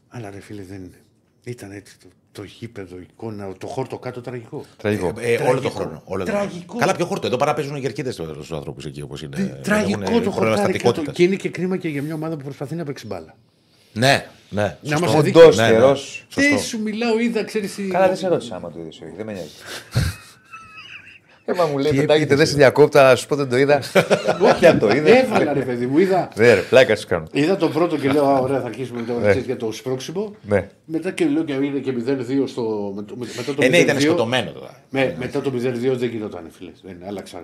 A: Αλλά ρε φίλε δεν είναι. Ήταν έτσι το, το γήπεδο, η εικόνα, το χόρτο κάτω τραγικό.
C: τραγικό.
B: Ε, ε, όλο το χρόνο. Όλο το χρόνο.
A: Τραγικό.
B: Καλά, πιο χόρτο. Εδώ παρά παίζουν οι γερκίδε στου ανθρώπου εκεί όπως είναι.
A: Ε, Τραγικό
B: Έχουν
A: το
B: πρόβλημα
A: χορτάρι κάτω.
B: στατικότητας.
A: Και είναι και κρίμα και για μια ομάδα που προσπαθεί να παίξει μπάλα.
B: Ναι, ναι.
A: Να
B: σωστό.
A: μας
C: Φουντός,
A: δείξει.
B: Ναι, ναι.
C: καιρός.
A: Τι
B: Σωστό.
A: σου μιλάω, είδα, ξέρεις.
C: Καλά, δεν σε ρώτησα άμα το είδες ή όχι. Δεν με νοιάζει. *laughs* Ε, μα μου λέει,
B: Τι
C: πετάγεται,
B: έπαιζε.
C: δεν σε διακόπτα, να σου πω δεν το είδα. *laughs* Όχι, αν το είδε.
A: Έβαλα ρε παιδί μου, είδα.
C: Ναι, ρε, πλάκα σου κάνω.
A: Είδα το πρώτο και λέω, Α, ωραία, θα αρχίσουμε το,
C: Ναι.
A: για το σπρώξιμο.
C: Ναι.
A: Μετά και λέω και είδε και 0-2 στο. με- με- Μετά το
B: Ε, ναι, ήταν
A: 0-2.
B: σκοτωμένο τώρα.
A: Με, μετά το 0-2 δεν γινόταν, φίλε. Δεν άλλαξα.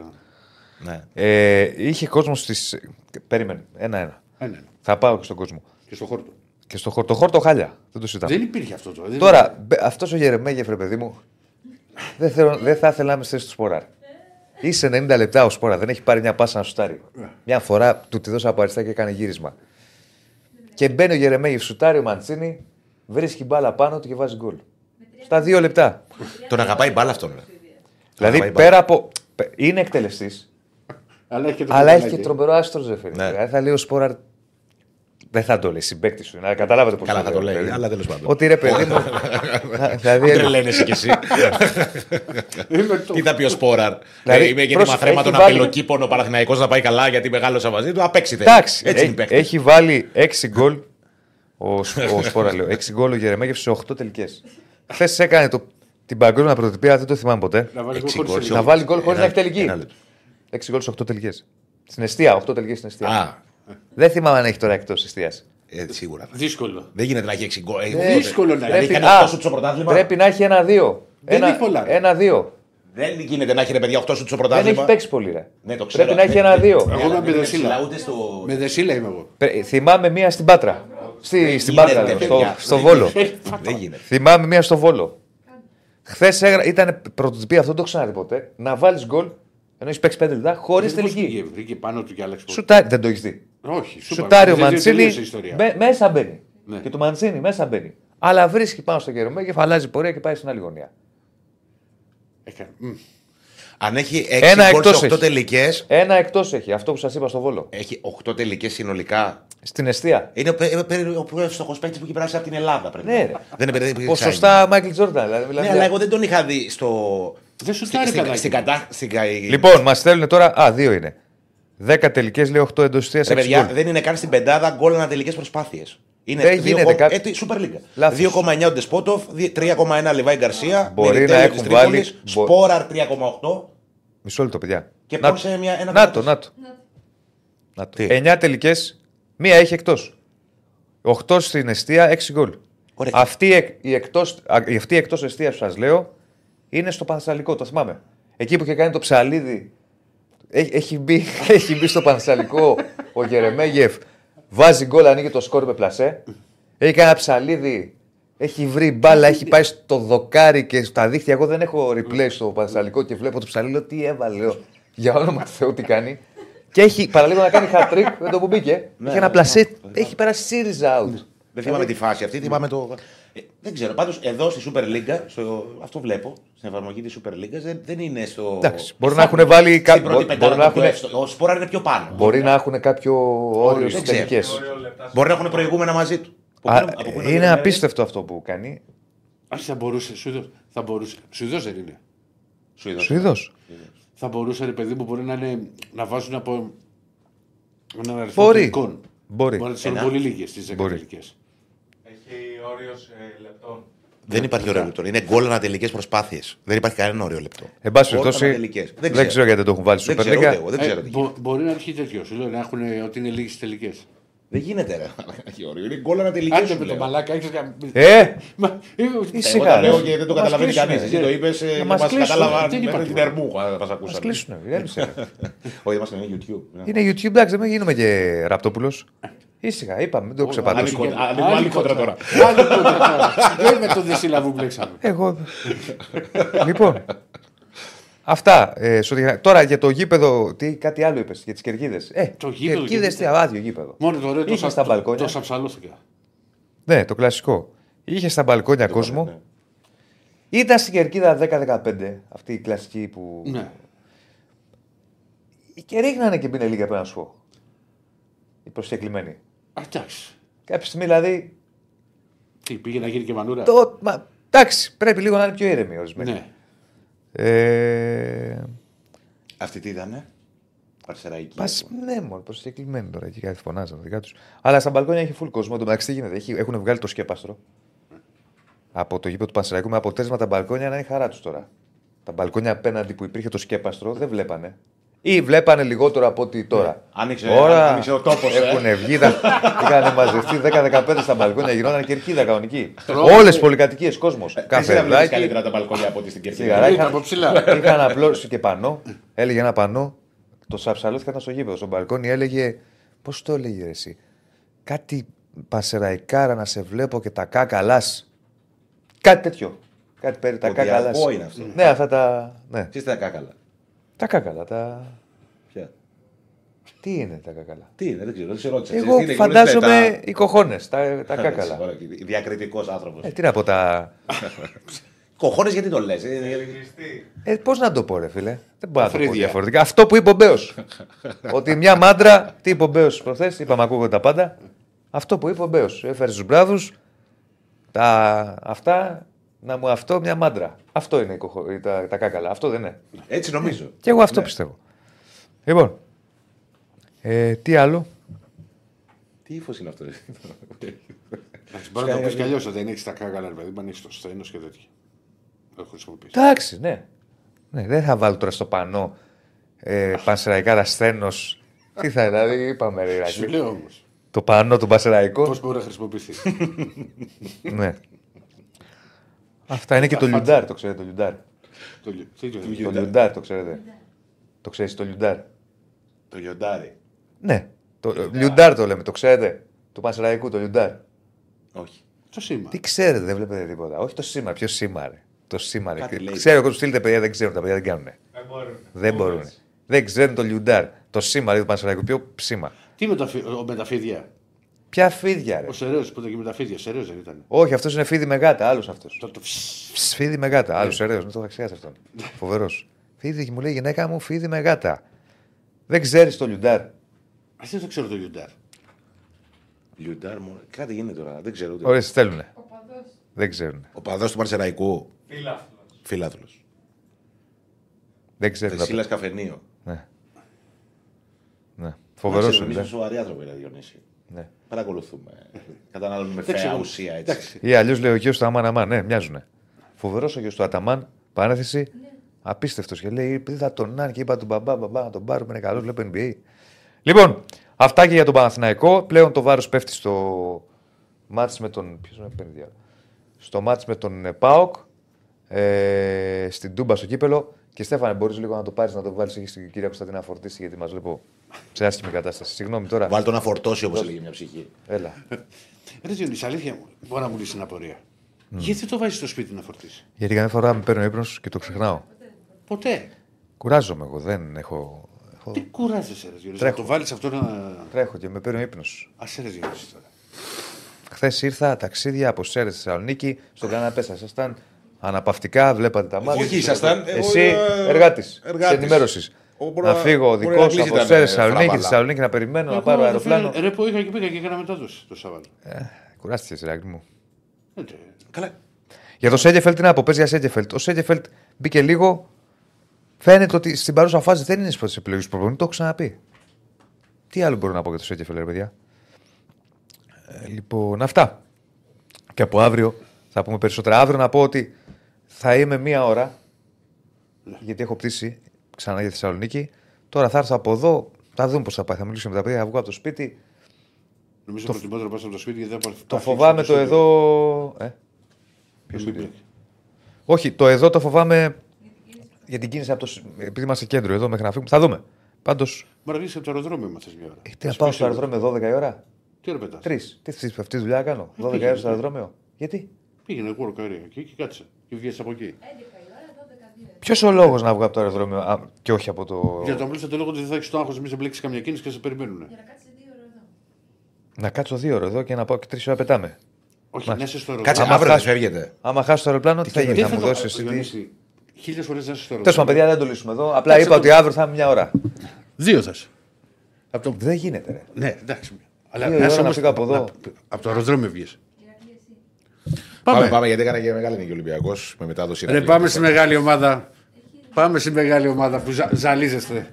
B: Ναι.
C: Ε, είχε κόσμος στις. Περίμενε. Ένα-ένα.
A: Ένα.
C: Θα πάω και στον κόσμο.
A: Και στο χόρτο.
C: Και στο χόρτο, χόρτο χάλια. Δεν το συζητάμε.
A: Δεν υπήρχε αυτό τώρα. δεν-
C: Τώρα, αυτός ο Γερεμέγεφ, ρε παιδί μου, δεν, θέλω, δεν θα ήθελα να είμαι στη θέση του Σποράρ. Είσαι 90 λεπτά ο Σποράρ, δεν έχει πάρει μια πάσα να σουτάρει. Μια φορά του τη δώσα από αριστερά και έκανε γύρισμα. Και μπαίνει ο Γερεμέγεφ, σουτάρει ο Μαντσίνη, βρίσκει μπάλα πάνω του και βάζει γκολ. Στα δύο λεπτά.
B: Τον αγαπάει μπάλα αυτόν. ρε.
C: Δηλαδή
B: πάει
C: πέρα από. Είναι εκτελεστής,
A: Αλλά έχει και το
C: αλλά έχει
A: καπελάκι.
C: και τρομερό άστρο ζεφύρι.
B: Ναι.
C: Δηλαδή θα λέει ο Σποράρ. Δεν θα το λέει, συμπέκτη σου. Να καταλάβετε πώς
B: Καλά, θα το λέει, αλλά τέλος πάντων.
C: Ότι ρε παιδί μου. *laughs* δηλαδή.
B: Τρελαίνεσαι κι εσύ. *laughs*
A: Είμαι το-
B: Τι θα πει ο Σπόραρ;
C: Δηλαδή,
B: Ε, Είμαι και
C: πρόσεχε,
B: θέμα
C: έχει
B: τον
C: βάλει-
B: απειλοκήπων ο Παναθηναϊκός να πάει καλά γιατί μεγάλωσα μαζί του. Απέξει θέλει.
C: Εντάξει,
B: Έτσι
C: έχει,
B: είναι οι παίκτες.
C: έχει βάλει 6 γκολ ο, Σ- ο Σπόρα, λέω. 6 γκολ ο Γερεμέγεφ σε 8 τελικές. Χθες έκανε το, την παγκόσμια πρωτοτυπία, δεν το θυμάμαι ποτέ.
A: Να βάλει
B: Έξι
A: γκολ χωρίς
B: γκολ.
C: Να βάλει γκολ χωρίς να
B: Ένα-
C: έχει τελική.
B: ένα λεπτό.
C: 6 γκολ σε 8 τελικές. Στην αιστεία, 8 τελικές στην αιστεία.
B: Α,
C: Δεν θυμάμαι αν έχει τώρα εκτός αιστεία.
B: ε, σίγουρα.
A: Δύσκολο.
B: Δεν γίνεται να έχει 6 γκολ.
A: Δύσκολο να
B: Δηλαδή
A: είναι.
B: κάνει
C: α,
B: 8 σουτ στο πρωτάθλημα.
C: Πρέπει να έχει ένα-δύο.
A: Δεν
C: Ένα-
A: είναι πολλά, ρε.
C: Ένα-δύο.
B: Δεν γίνεται να έχει ρε παιδιά 8 σουτ στο
C: Δεν
B: πρωτάθλημα.
C: έχει παίξει πολύ, ρε.
B: Ναι, το ξέρω.
C: Πρέπει να έχει
B: Δεν-
C: ένα-δύο.
B: δεν-
A: Εγώ
B: δεν-
A: είμαι
B: δεν-
A: Μπεδεσίλα.
B: δεν- Ούτε στο.
A: Με δεσίλα είμαι εγώ.
C: Πε- Θυμάμαι μία στην Πάτρα. Στη, στην
B: γίνεται,
C: Πάτρα, λέω, στο,
B: παιδιά.
C: στο
B: Δεν
C: Βόλο.
B: Δεν γίνεται.
C: Θυμάμαι μία στο Βόλο. Χθες ήταν πρωτοτυπία, αυτό δεν το ξαναδεί ποτέ. Να βάλεις γκολ ενώ έχεις παίξει 5 λεπτά χωρίς
A: Πώς
C: τελική.
A: πήγε, Βρήκε πάνω του και άλλαξε. πόδι.
C: Σουτάρι, δεν το έχεις δει.
A: Όχι, σούπα.
C: Σουτάρι ο
A: Δεν- δεν
C: Μαντσίνη.
A: τελείωσε η ιστορία.
C: μπε- μέσα μπαίνει.
A: Ναι.
C: Και το Μαντσίνη μέσα μπαίνει. Αλλά βρίσκει πάνω στο κερωμέ και αλλάζει πορεία και πάει στην άλλη γωνία.
A: Έκανε. Μμ.
B: Αν έχει
C: Ένα
B: 6 γκολ
C: εκτός
B: σε 8
C: έχει.
B: τελικέ.
C: Ένα εκτός έχει, αυτό που σας είπα στο Βόλο.
B: Έχει 8 τελικές συνολικά.
C: Στην αιστεία.
B: Είναι ο, πε- πε- ο πιο φτωχό παίκτη που έχει περάσει από την Ελλάδα. Πρέπει.
C: Ναι, ρε.
B: Δεν είναι παιδί που έχει
C: Ποσοστά Μάικλ Τζόρνταν. Δηλαδή,
B: Ναι,
C: μιλάμε
B: αλλά
C: για-
B: εγώ δεν τον είχα δει στο.
A: Δεν σου στάρει
B: στην,
A: παιδάκι.
B: στην, κατά, στην, κα-
C: Λοιπόν, μας στέλνουν τώρα. Α, δύο είναι. 10 τελικές, λέει 8 εντός αιστεία.
B: Ρε παιδιά, δεν είναι καν στην πεντάδα γκολ ανατελικέ προσπάθειες. Είναι
C: Δεν
B: δύο
C: γίνεται
B: κο-
C: κάτι-
B: Ε, τι, Super League.
C: Λάθος.
B: 2,9 ο Ντεσπότοφ, 3,1 Λιβάη Γκαρσία.
C: Μπορεί
B: Μεριτέλο
C: να
B: της
C: έχουν
B: Τρίπολης,
C: βάλει- μπο-
B: Σπόραρ 3,8.
C: Μισό λεπτό, παιδιά.
B: Και
C: Να
B: πώς
C: το.
B: σε μια- ένα
C: να το,
B: δεκατός.
C: να το. Να το.
B: Τι;
C: 9 τελικές, μία έχει εκτός. 8 στην αιστεία, 6 γκολ.
B: Ωραία.
C: Αυτή, η εκ- η εκτός, α, η αυτή η εκτός αιστεία που σας λέω είναι στο Πανθεσσαλικό, το θυμάμαι. Εκεί που είχε κάνει το ψαλίδι. Έχει, έχει, μπει, *laughs* έχει μπει στο Πανθεσσαλικό ο Γερεμέγεφ. Βάζει γκολ, ανοίγει το σκόρ με πλασέ. Έχει κάνει ένα ψαλίδι. Έχει βρει μπάλα, έχει πάει στο δοκάρι και στα δίχτυα. Εγώ δεν έχω replay στο Πανθεσσαλικό και βλέπω το ψαλίδι. Λέω τι έβαλε. Λέω, για όνομα του Θεού τι κάνει. Και έχει παραλίγο να κάνει hat-trick με το που μπήκε. έχει ένα πλασέ. Έχει περάσει ΣΥΡΙΖΑ out.
B: Δεν θυμάμαι τη φάση αυτή, θυμάμαι το. Ε, δεν ξέρω. Πάντως εδώ στη Super League, στο... αυτό βλέπω, στην εφαρμογή της Super League, δεν, δεν είναι στο.
C: Εντάξει, μπορεί να έχουν βάλει
B: Στην
C: κάποιο-
B: πρώτη
C: μπορεί-
B: πεντάδα
C: μπορεί να
B: το πιο
C: έχουν-
B: εύστοχο. Ο Σπόρα είναι πιο πάνω.
C: Μπορεί να έχουν κάποιο όριο στις
B: δεν ξέρω.
C: τελικέ.
F: Όριο λεπτά
B: Μπορεί να έχουν προηγούμενα μαζί του. Από πού- από πού να
C: Είναι
B: βγαίνει,
C: απίστευτο αυτό που κάνει.
A: Άρχισε θα μπορούσε. Σουηδός. Θα μπορούσε. Σουηδός δεν είναι.
B: Σουηδός.
C: Σουηδός.
A: Θα μπορούσε, ρε παιδί μου, μπορεί να, είναι, να βάζουν από έναν αριθμό
C: Μπορεί.
A: τελικών.
C: Μπορεί.
A: Μπορεί να τις είναι
B: Ένα.
A: πολύ λίγες τις
C: Μπορεί.
A: Δεκατελικέ.
F: Έχει όριο σε λεπτών.
B: Δεν υπάρχει όριο λεπτό. Είναι γκολ ανατελικές προσπάθειες. Δεν υπάρχει κανένα όριο λεπτό.
C: Εν πάση
B: Γκολ
C: περιπτώσει,
B: ανατελικές.
C: δεν,
B: ξέρω.
C: ξέρω γιατί δεν το έχουν βάλει στη
B: Δεν
C: Super
B: ξέρω ούτε
C: League.
B: εγώ. Δεν ξέρω. τι γίνεται.
A: μπορεί να αρχίσει τέτοιος. Σου λέω να έχουν ότι είναι λίγες τελικές.
B: Δεν γίνεται, ρε. Γεώργιο. Είναι γκολ ανατελική.
A: Άντε
B: σου
A: με το
B: λέω.
A: μαλάκα, έχεις κα-
C: Ε!
A: Μα, ε,
C: Είσαι
B: Εγώ τα
C: σιγά,
B: λέω
C: ρε.
B: και δεν το
C: Να μας
B: καταλαβαίνει
C: κλείσουνε.
B: κανείς. Εσύ το είπες,
C: Να μας
B: μας
C: κλείσουνε.
B: κατάλαβα
A: Δεν
B: μέχρι
A: υπάρχει;
B: Την
A: τίποτα.
B: Ερμού. αν Μας
C: Μας
B: ακούσανε.
C: κλείσουνε. ηρέμησε, ρε.
B: Όχι, είμαστε είναι YouTube. ναι.
C: Είναι YouTube, εντάξει, δεν γίνουμε και ραπτόπουλος. Ήσυχα, είπαμε, μην το
B: Άλλη
C: ξεπατώσουμε.
B: κόντρα. Α, λίγο άλλη κόντρα τώρα.
A: Άλλη κόντρα τώρα. Δεν με τον Δεσίλαβου που μπλέξαμε.
C: Εγώ. λοιπόν. Αυτά. Ε, σου δείχνα. Τώρα για το γήπεδο, τι, κάτι άλλο είπες για τις κερκίδες. Ε,
A: Το γήπεδο,
C: κερκίδες,
A: γήπεδο.
C: τι άδειο γήπεδο.
A: Μόνο το ωραίο
C: Είχε
A: το,
C: στα
A: σα-
C: μπαλκόνια.
A: το σαψαλώθηκα.
C: Ναι, το κλασικό. Είχε στα μπαλκόνια κόσμο.
B: ναι.
C: Ήταν στην κερκίδα 10-15, αυτή η κλασική που.
A: Ναι.
C: Και ρίχνανε και μπίνε λίγα πρέπει να σου πω. Οι προσκεκλημένοι.
A: Α, Εντάξει.
C: Κάποια στιγμή δηλαδή.
A: Τι, πήγε να γίνει και μανούρα;
C: Το, μα, εντάξει, πρέπει λίγο να είναι πιο ήρεμοι ορισμένοι.
A: Ναι.
C: Ε,
B: Αυτή τι ήταν. Παρσεραϊκή.
C: Μας, ναι, μόνο προσκεκλημένοι τώρα εκεί κάτι φωνάζαν δικά τους. Αλλά στα μπαλκόνια έχει full κόσμο. Το μεταξύ τι γίνεται. Έχει, έχουν βγάλει το σκέπαστρο από το γήπεδο του Πανσεραϊκού με αποτέλεσμα τα μπαλκόνια να είναι χαρά τους τώρα. Τα μπαλκόνια απέναντι που υπήρχε το σκέπαστρο δεν βλέπανε. Ή βλέπανε λιγότερο από ό,τι τώρα.
B: Άνοιξε-
C: Τώρα
B: άνοιξε ο τόπος, ε.
C: Έχουν βγει, τα- είχαν μαζευτεί 10-15 στα μπαλκόνια, γινόταν κερκίδα κανονική. Όλες τι πολυκατοικίες κόσμος.
B: Εσύ να βλέπεις
C: Καφεδάκι,
B: καλύτερα τα μπαλκόνια από ό,τι στην Κερκίδα.
C: Σιγαρά
A: Ήταν
C: είχαν,
A: από ψηλά.
C: είχαν απλώσει και πανό. Έλεγε ένα πανό. Το σαψαλώθηκα ήταν στο γήπεδο. Στο μπαλκόνι έλεγε. Πώς το έλεγε ρε, εσύ; Κάτι πασεραϊκάρα να σε βλέπω και τα κάκαλα. Κάτι τέτοιο. Κάτι περί τα
B: Ποδιακό
C: κάκαλα.
B: είναι αυτό.
C: Ναι, αυτά τα. Ναι.
B: Τι είστε τα κάκαλα.
C: Τα κάκαλα. Τα...
B: Ποια.
C: Τι είναι τα κάκαλα.
B: Τι είναι, δεν ξέρω, δεν σε ρώτησα.
C: Εγώ
B: Τι είναι,
C: φαντάζομαι
B: τα-
C: οι κοχώνε. Τα, τα κάκαλα.
B: Διακριτικό άνθρωπο.
C: ε, τι να πω τα.
B: Κοχώνε γιατί το λε.
F: Κλειστή.
C: Ε, Πώ να το πω, ρε φίλε. Δεν μπορώ να το πω
A: φρύδια.
C: διαφορετικά. Αυτό που είπε ο Μπέο. ότι μια μάντρα. Τι είπε ο Μπέο προχθέ, είπαμε ακούγονται τα πάντα. Αυτό που είπε ο Μπέο. Έφερε του μπράβου. Τα... Αυτά να μου αυτό μια μάντρα. Αυτό είναι η κοχο- η- τα, τα κάκαλα. Αυτό δεν είναι.
B: Έτσι νομίζω.
C: Και εγώ αυτό
B: Ναι.
C: πιστεύω. Λοιπόν. Ε, τι άλλο;
B: Τι ύφος είναι αυτό. ρε;
A: Εντάξει, Μπορεί να το πεις κι αλλιώς. Δεν έχεις τα κάκαλα, ρε παιδί, μου, αν έχεις το στένο και τέτοια. Το έχω χρησιμοποιήσει.
C: Εντάξει, ναι. ναι. Δεν θα βάλω τώρα στο πανό ε, Πανσεραϊκά ασθένο. Τι θα δηλαδή, είπαμε ρε
A: Σου
C: Ηρακλή.
A: λέω όμως.
C: Το πανό του Πανσεραϊκό.
A: Πώς μπορεί να χρησιμοποιηθεί.
C: Ναι. Αυτά είναι και το Λιουντάρ, το ξέρετε το Λιουντάρ.
A: Το λι- τι το
C: Το
A: λι-
C: Λιουντάρ, το ξέρετε. Το ξέρεις το Λιουντάρ.
B: Το γιοντάρι.
C: Ναι. Το ε, Λιουντάρ το λέμε, το ξέρετε. Του Πανσεραϊκού, το Λιουντάρ.
B: Όχι.
A: Το σήμα.
C: Τι ξέρετε, δεν βλέπετε τίποτα. Όχι το σήμα, ποιο σήμα, ρε. Το σήμα, ρε.
B: Κάτι λέει.
C: Ξέρω εγώ τους στείλετε παιδιά, δεν ξέρουν τα παιδιά, δεν κάνουν.
F: Δεν μπορούν.
C: Δεν μπορούν. Δεν ξέρουν το Λιουντάρ. Το σήμα, δηλαδή του Πανσεραϊκού. Ποιο σήμα.
A: Τι με τα,
C: Ποια φίδια, ρε.
A: Ο Σεραίο που ήταν και με τα φίδια. Σεραίο δεν ήταν.
C: Όχι, αυτός είναι φίδι με γάτα, άλλος αυτός.
A: Το, το,
C: Φίδι με γάτα. Άλλο ωραίο, δεν το είχα ξεχάσει αυτόν. Φοβερός. Φίδι μου λέει η γυναίκα μου, φίδι με γάτα. Δεν ξέρεις το Λιουντάρ.
A: Α, δεν το ξέρω το Λιουντάρ.
B: Λιουντάρ μου. Κάτι γίνεται τώρα. Δεν ξέρω ούτε.
C: Ωραία, στέλνουνε.
E: Ο παδός.
C: Δεν ξέρουν.
B: Ο παδός του Παρσεραϊκού.
F: Φίλαθλος.
B: Φίλαθλο.
C: Δεν ξέρουν. τα
B: Βεσίλα Καφενείο.
C: Ναι. Ναι. Φοβερός
B: Εμεί
C: είναι.
B: είμαστε σοβαροί άνθρωποι, ρε Διονύση.
C: Ναι.
B: Παρακολουθούμε. Καταναλώνουμε
A: Δεν
B: φαία
A: ξέρω.
B: ουσία έτσι.
A: Εντάξει.
C: Ή αλλιώς λέει ο γιος του Αμάν Αμάν. Ναι, μοιάζουν. Φοβερός ο γιος του Αταμάν. Παρένθεση. Απίστευτος. Και λέει: Επειδή θα τον αν και είπα του μπαμπά, μπαμπά να τον πάρουμε. Είναι καλός, βλέπω NBA. Λοιπόν, αυτά και για τον Παναθηναϊκό. Πλέον το βάρος πέφτει στο μάτς με τον. Ποιος με παίρνει διάλογο; Στο μάτς με τον ε, Πάοκ. Ε, στην Τούμπα στο κύπελο. Και Στέφανε, μπορείς λίγο να το πάρεις να το βάλεις εκεί στην κυρία Κωνσταντίνα να φορτίσει, γιατί μας βλέπω σε άσχημη κατάσταση. Συγγνώμη τώρα.
B: Βάλ το να φορτώσει όπως έλεγε μια ψυχή.
C: Έλα.
A: Ρε Διονύση, αλήθεια μου. Μπορεί να μου λύσει την απορία. Γιατί δεν το βάζεις στο σπίτι να φορτίσει;
C: Γιατί καμιά φορά με παίρνει ο ύπνος και το ξεχνάω.
A: Ποτέ.
C: Κουράζομαι εγώ, δεν έχω. έχω...
A: Τι κουράζεσαι, ρε Διονύση. Να
C: Τρέχω.
A: το βάλεις αυτό να.
C: Τρέχω και με παίρνει ο ύπνος.
A: Α ρε Διονύση τώρα.
C: Χθες ήρθα ταξίδια από Σέρες στη Θεσσαλονίκη, στον καναπέ σα. Ήσασταν αναπαυτικά, βλέπατε τα μάτια.
B: Όχι, ήσασταν.
C: Εσύ,
B: Εγώ, ε,
C: εργάτης της
B: εργάτης.
C: ενημέρωσης.
B: Ο Μπρο-
C: Να φύγω
B: μπορεί
C: δικό
B: να
C: σου
B: κλείσει
C: από
B: ήταν,
C: Σέρε
B: ε,
C: Θεσσαλονίκη,
B: φραβαλά.
C: στη Θεσσαλονίκη να περιμένω να
A: Εγώ,
C: πάρω
A: ρε
C: αεροπλάνο.
A: φίλε, Ρε που είχα και πήγα και έκανα μετάδοση το Σάββατο.
C: Ε, Κουράστηκες, Ράκη μου.
A: Ε, τε-
B: Καλά.
C: Για το Σέγεφελτ, τι να πω, παίζει για Σέγεφελτ. Ο Σέγεφελτ μπήκε λίγο. Φαίνεται ότι στην παρούσα φάση δεν είναι στις πρώτε επιλογές του προπονητή, το έχω ξαναπεί. Τι άλλο μπορώ να πω για το Σέγεφελτ, ρε παιδιά; Ε, λοιπόν, αυτά. Και από αύριο θα πούμε περισσότερα. Αύριο να πω ότι θα είμαι μία ώρα. Γιατί έχω πτήσει ξανά για Θεσσαλονίκη. Τώρα θα έρθω από εδώ, θα δούμε πώς θα πάει. Θα μιλήσουμε με τα παιδιά, θα βγω από το σπίτι.
A: Νομίζω προτιμότερο να πας από το σπίτι γιατί δεν θα
C: Το φοβάμαι το εδώ. Ε, ποιος
A: Μην
C: το
A: πει.
C: Όχι, το εδώ το φοβάμαι για την κίνηση από το. σ- Επειδή είμαστε κέντρο εδώ μέχρι να φύγουμε. Θα δούμε. Πάντω.
A: Μα ρωτήσει από το αεροδρόμιο μας μια ώρα.
C: Ε, τι να πάω στο αεροδρόμιο 12 η ώρα;
A: Τι ώρα πετάς;
C: Τρεις. Τι θες, αυτή τη δουλειά να κάνω. 12 η ώρα στο αεροδρόμιο. Γιατί;
A: Πήγαινε work area εκεί και κάτσε. Και βγαίνει από εκεί.
E: 11 η ώρα, 12
C: Ποιος ο λόγος να βγω από το αεροδρόμιο α, και όχι από το.
A: Για τον πλούσιο το λόγο ότι δεν θα έχεις το άγχος, μην σε μπλέξει καμιά κίνηση και σε περιμένουν.
E: Για να κάτσεις δύο ώρα εδώ.
C: Να κάτσω δύο ώρες εδώ και να πάω και τρεις ώρα πετάμε.
A: Όχι,
C: Μάλιστα.
A: να είσαι στο αεροδρόμιο.
B: Κάτσε
C: Άμα
B: αύριο δεν
C: χάσει-
B: φεύγετε.
C: Άμα χάσω το αεροπλάνο, τι θα γίνει,
A: Δεν
C: θα μου
A: το-
C: δώσεις εσύ. τι-
A: Διονύση, Χίλιες φορές να είσαι στο
C: Τέλος πάντων,
A: αεροδρόμιο.
C: παιδιά, δεν το λύσουμε εδώ. Απλά
A: Εντάξει,
C: είπα
A: το-
C: ότι αύριο θα είμαι μια ώρα.
A: Δύο θα είσαι. Από το...
C: Δεν γίνεται, ρε.
A: Ναι, εντάξει. Αλλά
C: Δύο
A: να είσαι
C: ώρα να
A: όμως-
C: φύγω από εδώ.
A: Από το αεροδρόμιο βγεις.
E: Ηρακλή, εσύ.
B: Πάμε, πάμε, γιατί έκανε και μεγάλη νίκη ο Ολυμπιακός με μετάδοση.
A: Ρε,
B: Ηρακλή.
A: πάμε στη μεγάλη ομάδα. Πάμε στη μεγάλη ομάδα που ζα- ζαλίζεστε.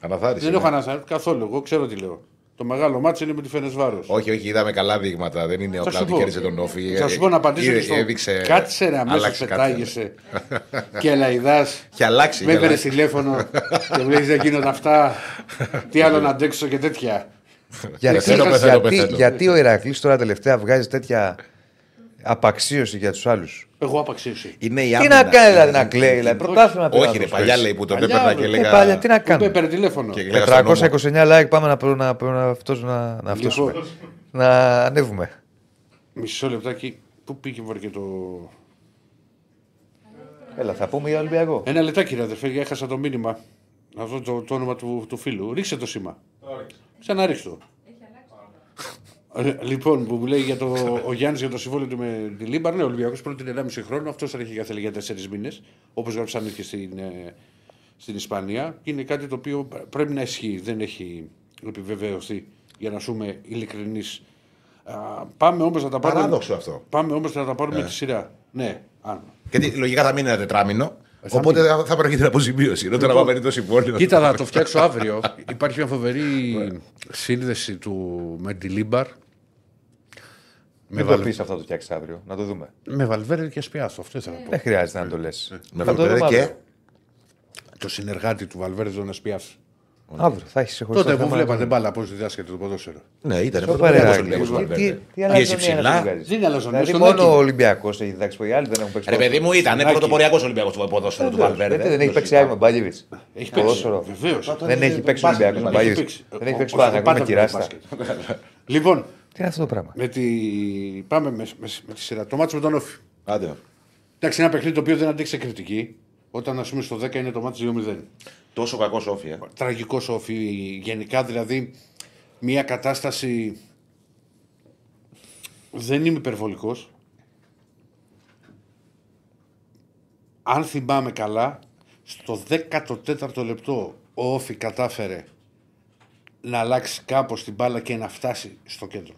B: Αναθάρισε.
A: Δεν
B: ναι.
A: έχω ανασάρει καθόλου. Εγώ ξέρω τι λέω. Το μεγάλο μάτσο είναι με τη Φενεσβάρος.
B: Όχι, όχι, είδαμε καλά δείγματα. Δεν είναι
A: Θα
B: απλά
A: σου
B: ότι
A: πω.
B: κέρδισε τον Όφη.
A: Θα σου πω να απαντήσω
B: Ε,
A: και στο.
B: έδειξε-
A: Κάτσε ρε, αμέσως
B: άλλαξε κάτι.
A: πετάγεσαι. και λαϊδά.
B: Είχε αλλάξει.
A: Με
B: είχε
A: έφερε
B: αλλάξει.
A: τηλέφωνο και μου λέει δεν γίνονται αυτά. Τι άλλο να αντέξω και τέτοια.
C: Γιατί,
B: Πεθαίνω, πεθαίνω,
C: γιατί,
B: πεθαίνω.
C: γιατί ο Ηρακλής τώρα τελευταία βγάζει τέτοια απαξίωση για τους άλλους.
A: Εγώ απαξίωση.
B: Είναι η
C: Τι
B: άμυνα.
C: να κάνει δηλαδή να κλαίει, δηλαδή πρωτάθλημα πήρε
B: Όχι,
C: να
B: ρε,
C: το
B: παλιά
C: σπέσει.
B: λέει που τον
A: Παλιά,
B: έπαιρνα και
A: ρε.
C: Ε,
B: έλεγα.
C: παλιά, τι να
A: Μου
C: κάνουμε;
A: έπαιρνε τηλέφωνο.
B: Και λέγα στον νόμο.
C: 429 like πάμε να, να, να, αυτός να, να, αυτόσουμε.
A: Λοιπόν.
C: να ανέβουμε.
A: Μισό λεπτάκι. Πού πήγε μωρέ και το.
C: Έλα, θα πούμε για Ολυμπιακό.
A: Ένα λεπτάκι, ρε αδερφέ, για έχασα το μήνυμα. Να δω το, το όνομα του, του φίλου. Ρίξε το σήμα. Ξαναρίξτε το. Ε, Λοιπόν, που μου λέει για το, ο Γιάννης για το συμβόλαιο του Μεντιλίμπαρ. Ναι, ο Ολυμπιακός πρώτη 1,5 χρόνο. Αυτός αρχικά θέλει για 4 μήνες. Όπως γράψαν και στην, ε, στην Ισπανία. Και είναι κάτι το οποίο πρέπει να ισχύει. Δεν έχει επιβεβαιωθεί για να είμαστε ειλικρινείς. Πάμε όμως να τα πάρουμε.
B: Παράδοξο αυτό.
A: Πάμε όμως να τα πάρουμε τη σειρά. Ναι, αν.
B: Γιατί λογικά θα μείνει ένα τετράμινο.
A: Ε, θα
B: Οπότε θα, θα πρέπει την αποζημίωση. Ενώ τώρα πάμε το συμβόλαιο.
A: Κοίτα, θα το φτιάξω αύριο. Υπάρχει μια φοβερή σύνδεση του με τη Λίμπαρ. Με,
C: Μην το
A: Βαλ...
C: πεις αυτό το φτιάξεις αύριο, να το δούμε.
A: με Βαλβέρδε και Σπιάθο. Αυτό ήθελα να πω.
C: Δεν χρειάζεται να το λες.
B: Με
C: Θα το
B: Βαλβέρδε
C: δούμε
B: και-
C: αύριο.
A: Το συνεργάτη του Βαλβέρδε τον Σπιάθο.
C: Αύριο θα έχεις χωρί
A: Τότε που βλέπατε μπάλα πώς διδάσκεται το ποδόσφαιρο.
B: Ναι, ήταν
C: Το
B: πρώτο
C: παρέα.
B: Ολυμπιακό
C: Τι- τι- τι
B: Πίεση
C: αλαζονία
B: ψηλά.
C: να βγάζεις.
A: Δεν είναι αλαζονία,
C: Δηλαδή
A: στον
C: μόνο
A: Άκη.
C: ο Ολυμπιακός έχει διδάξει που οι άλλοι δεν έχουν παίξει.
B: Ρε παιδί μου, ήταν
A: Άκη.
B: πρωτοποριακός Ολυμπιακός του ποδόσφαιρο του
C: Βεβαίως.
B: Βαλβέρδε.
C: Γιατί δεν έχει παίξει άγιο με Μπάλιβιτ.
A: Έχει παίξει.
C: Ποδόσφαιρο.
A: Βεβαίως.
C: Δεν έχει παίξει
B: μπάσκετ,
C: Ολυμπιακό με
B: μπάσκετ.
C: Μπάλιβιτ. Δεν έχει παίξει
A: Όχι,
C: πάνω
A: πάντα
C: με
A: με
C: κυράστα.
A: μπάσκετ. Λοιπόν,
C: Τι είναι αυτό το πράγμα;
A: με τη... πάμε με, με, με τη σειρά. Το μάτσο με τον Όφη.
B: Άντε.
A: Εντάξει, ένα παιχνίδι το οποίο δεν αντέξει σε κριτική. Όταν ας πούμε στο 10 είναι το μάτσο 2-0.
B: Τόσο κακό όφη. ε.
A: Τραγικό Όφη. Γενικά δηλαδή μια κατάσταση. Δεν είμαι υπερβολικός. Αν θυμάμαι καλά, στο 14ο λεπτό ο Όφη κατάφερε να αλλάξει κάπως την μπάλα και να φτάσει στο κέντρο.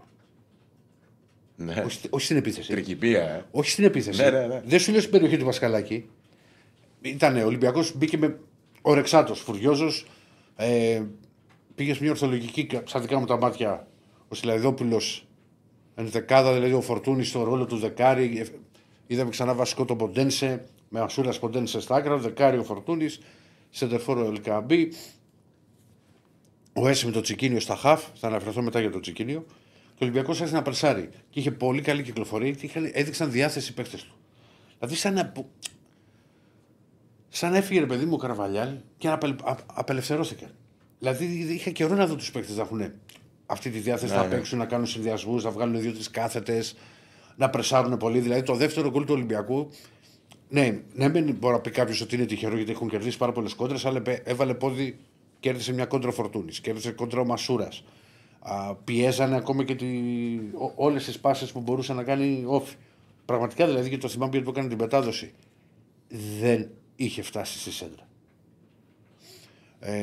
B: Ναι.
A: Όχι, στη- όχι στην επίθεση.
B: Τρικυπία. ε.
A: Όχι στην επίθεση.
B: Ναι, ναι, ναι.
A: Δεν σου λέω στην περιοχή του Πασκαλάκη. Ήταν ο Ολυμπιακός, μπήκε με ορεξάτο, φουριόζος. Ε, πήγε σε μια ορθολογική, στα δικά μου τα μάτια, ο Σιλαϊδόπουλος ενδεκάδα, δηλαδή ο Φορτούνης στο ρόλο του δεκάρι. Ε, Είδαμε ξανά βασικό τον Ποντένσε, με Ασούρα Ποντένσε στα άκρα, δεκάρι ο Φορτούνης, σεντερφόρο ο Ελκαμπή. Ο Έση με το Τσικίνιο στα χαφ, θα αναφερθώ μετά για το Τσικίνιο. Και ο Ολυμπιακός άρχισε να περσάρει. Και είχε πολύ καλή κυκλοφορία και είχαν, έδειξαν διάθεση οι παίκτες του. Δηλαδή, σαν να, που- σαν να έφυγε ρε παιδί μου ο Καραβαλιάλ και να απελ, α, απελευθερώθηκε. Δηλαδή, είχα καιρό να δω τους παίκτες να έχουν αυτή τη διάθεση να παίξουν, να κάνουν συνδυασμούς, να βγάλουν δύο-τρει κάθετες, να πρεσάρουν πολύ. Δηλαδή, το δεύτερο γκολ του Ολυμπιακού ναι, ναι, δεν μπορεί να πει κάποιος ότι είναι τυχερό γιατί έχουν κερδίσει πάρα πολλές κόντρες, αλλά επέ- έβαλε πόδι, κέρδισε μια κόντρα Φορτούνης, κέρδισε κόντρα ο Μασούρας. Πιέζανε ακόμα και τη... όλες τις πάσει που μπορούσε να κάνει όφη. Πραγματικά δηλαδή και το θυμάμαι γιατί που έκανε την πετάδοση. Δεν είχε φτάσει στη σέντρα. Ε,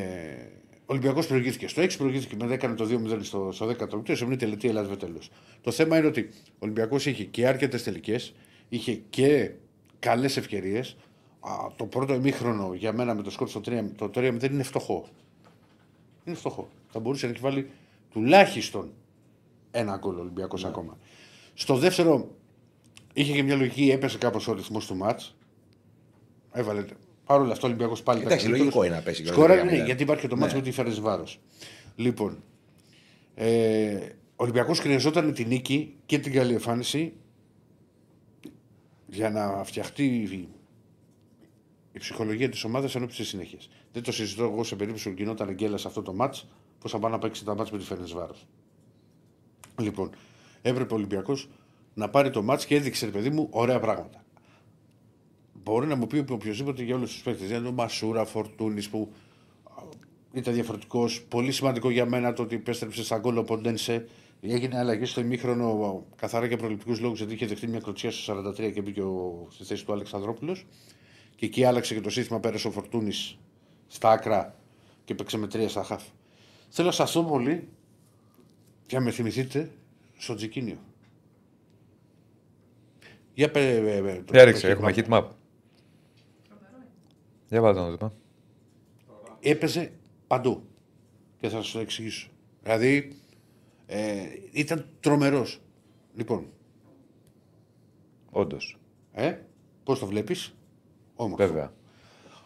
A: ο Ολυμπιακός προηγήθηκε στο 6, προηγήθηκε μετά έκανε το 2-0 στο, στο 10 λεπτό, σε μια τελετή Ελλάδας τέλο. Το θέμα είναι ότι ο Ολυμπιακός είχε και αρκετές τελικές, είχε και καλές ευκαιρίες. Το πρώτο ημίχρονο για μένα με το σκορ στο 3, το 3-0 είναι φτωχό. Είναι φτωχό. Θα μπορούσε να έχει βάλει τουλάχιστον ένα γκολ ο Ολυμπιακός ακόμα. Στο δεύτερο είχε και μια λογική, έπεσε κάπως ο ρυθμός του μάτς. Έβαλε. Παρ' όλα αυτά ο Ολυμπιακός πάλι ήταν
B: Εντάξει,
A: καλύτερος.
B: λογικό είναι να πέσει και ο
A: Σκόρα,
B: Ολυμπιακός.
A: ναι, γιατί υπάρχει και το μάτσο
B: Ναι.
A: με τη φέρει βάρος. Λοιπόν, ε, Ο Ολυμπιακός χρειαζόταν την νίκη και την καλή εμφάνιση για να φτιαχτεί η, η ψυχολογία της ομάδας εν ώψη της συνέχειας. Δεν το συζητώ εγώ σε περίπτωση που γινόταν γκέλα σε αυτό το μάτς, πώς θα πάει να παίξει τα μάτς με τη Φέρνε Βάρος. Λοιπόν, έπρεπε ο Ολυμπιακός να πάρει το μάτς και έδειξε, ρε παιδί μου, ωραία πράγματα. Μπορεί να μου πει οποιοδήποτε για όλους τους παίκτες. Δηλαδή ο Μασούρα, Φορτούνης που α, ήταν διαφορετικός. Πολύ σημαντικό για μένα το ότι επέστρεψε στα γκολ ο Ποντένσε. Έγινε αλλαγή στο ημίχρονο καθαρά για προληπτικούς λόγους γιατί είχε δεχτεί μια κλωτσία στο 43 και μπήκε ο, στη θέση του Αλεξανδρόπουλο. Και εκεί άλλαξε και το σύστημα. Πέρασε ο Φορτούνης στα άκρα και παίξε με τρία στα χαφ. Θέλω να σας πω πολύ και να με θυμηθείτε στο Τζικίνιο. Για πέ, ε, ε, το-
C: Για
A: το
C: ρίξε, έχουμε
A: heat map.
C: Heat map. Για βάλτε να το δούμε.
A: έπαιζε παντού. Και θα σας το εξηγήσω. Δηλαδή ε, ήταν τρομερός. Λοιπόν,
C: Όντως.
A: ε, πώς το βλέπεις, όμορφο.
C: Βέβαια.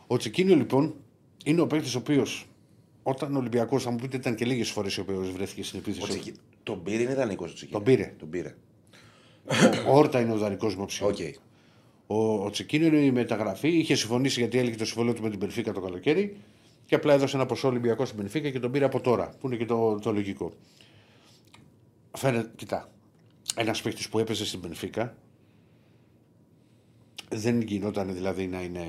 A: Ο Τσικίνιο λοιπόν είναι ο παίκτης ο οποίος όταν ο Ολυμπιακός, θα μου πείτε, ήταν και λίγες φορές ο οποίος βρέθηκε στην
B: Ο
A: επίθεση.
B: Τσικι- Τον πήρε είναι δανεικό του Τσικίνιο.
A: Τον πήρε.
B: Τον πήρε.
A: Ο Όρτα είναι ο δανεικός μου ψυχή.
B: Οκ.
A: Ο, ο Τσικίνιο είναι η μεταγραφή. Είχε συμφωνήσει γιατί έλεγε το συμβόλαιο του με την Μπενφίκα το καλοκαίρι και απλά έδωσε ένα ποσό Ολυμπιακό στην Μπενφίκα και τον πήρε από τώρα, που είναι και το, το λογικό. Φαίνεται, κοιτά, ένας παίχτη που έπαιζε στην Πενφύκα δεν γινόταν δηλαδή να είναι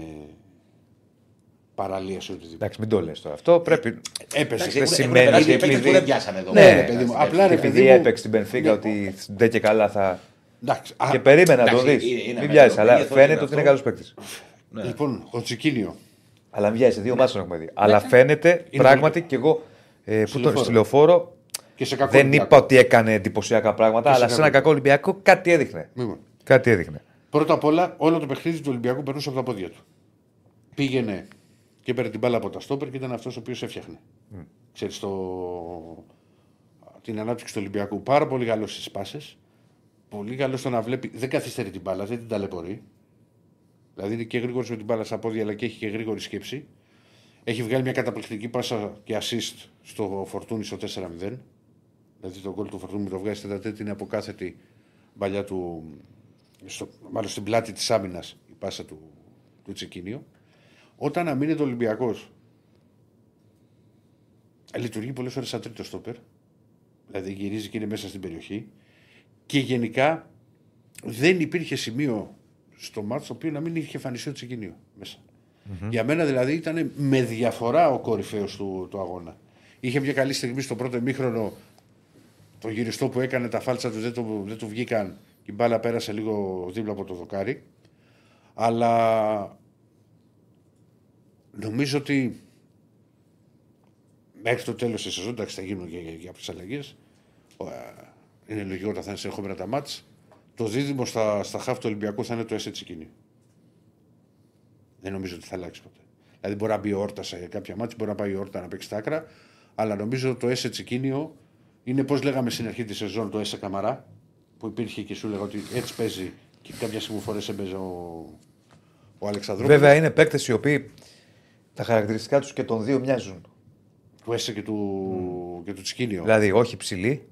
A: παραλίας σε οτιδήποτε.
C: Εντάξει, μην το λες τώρα. Αυτό πρέπει.
A: Έπαιζε.
B: Εντάξει,
C: δεν
B: έχουν-
C: σημαίνει
B: έχουν περάσει
C: ότι
B: και παίκτες
C: επειδή-
B: που δεν πιάσανε εδώ.
A: Ναι,
C: Ναι,
A: ρε παιδί μου. Απλά ρε
C: επειδή
A: παιδί μου.
C: έπαιξε στην Πενφύκα
A: Ναι.
C: ότι ντε και καλά θα.
A: Εντάξει, α,
C: Και περίμενα να τον
B: εντάξει,
C: δεις.
B: είναι- είναι
C: Μην
B: με
C: βιάζει,
B: το
C: αλλά
B: μέγεθος,
C: φαίνεται
B: είναι
C: ότι είναι
B: αυτό.
C: καλός παίκτης.
A: Λοιπόν, ο Τσικίνιο.
C: Αλλά μην βιάζει, δύο μάτσε έχουμε δει. Αλλά φαίνεται πράγματι και εγώ ε, που τον
A: λεωφόρο.
C: στη λεωφόρο
A: Και σε κακό
C: δεν
A: Ολυμπιακό.
C: είπα ότι έκανε εντυπωσιακά πράγματα,
A: Και σε
C: αλλά σε ένα
A: κακό.
C: κακό Ολυμπιακό κάτι έδειχνε.
A: Λοιπόν,
C: Κάτι έδειχνε.
A: Πρώτα απ' όλα, όλο το παιχνίδι του Ολυμπιακού περνούσε από τα πόδια του. Πήγαινε και έπαιρνε την μπάλα από τα στόπερ και ήταν αυτός ο οποίος έφτιαχνε. Ξέρεις, το... την ανάπτυξη του Ολυμπιακού. Πάρα πολύ καλό στις πάσες. Πολύ καλό στο να βλέπει. Δεν καθυστερεί την μπάλα, δεν την ταλαιπωρεί. Δηλαδή είναι και γρήγορος με την μπάλα στα πόδια, αλλά και έχει και γρήγορη σκέψη. Έχει βγάλει μια καταπληκτική πάσα και assist στο Φορτούνι στο 4-0. Δηλαδή το γκολ του Φορτούνι που το βγάζει στην τέταρτη είναι από κάθετη παλιά του. Στο, μάλλον στην πλάτη της άμυνας η πάσα του, του Τσεκίνιο. Όταν αμήνεται ο Ολυμπιακός, λειτουργεί πολλές φορέ σαν τρίτος στόπερ. Δηλαδή γυρίζει και είναι μέσα στην περιοχή. Και γενικά δεν υπήρχε σημείο στο μάτσο το οποίο να μην είχε εμφανιστεί ο Τσεκίνιο μέσα. Για μένα δηλαδή ήταν με διαφορά ο κορυφαίος του, του αγώνα. Είχε μια καλή στιγμή στο πρώτο ημίχρονο το γυριστό που έκανε, τα φάλτσα του δεν, το, δεν του βγήκαν. Η μπάλα πέρασε λίγο δίπλα από το δοκάρι. Αλλά νομίζω ότι μέχρι το τέλος της σεζόν, εντάξει, θα γίνουν και για κάποιε αλλαγές. Είναι λογικό όταν θα είναι συνεχόμενα τα μάτς. Το δίδυμο στα, στα χάφ του Ολυμπιακού θα είναι το ΕΣΕ Τσικίνη. Δεν νομίζω ότι θα αλλάξει ποτέ. Δηλαδή μπορεί να μπει ο Όρτα σε κάποια μάτια, μπορεί να πάει η Όρτα να παίξει τα άκρα, αλλά νομίζω ότι το ΕΣΕ Τσικίνιο είναι πώς λέγαμε στην αρχή της σεζόν το ΕΣΕ Καμαρά, που υπήρχε και σου λέγα ότι έτσι παίζει και κάποια φορέ έπαιζε ο, ο Αλεξανδρόπουλος.
C: Βέβαια είναι παίκτες οι οποίοι τα χαρακτηριστικά τους και των δύο μοιάζουν.
A: Του ΕΣΕ και του, και του Τσικίνιο.
C: Δηλαδή όχι ψηλοί,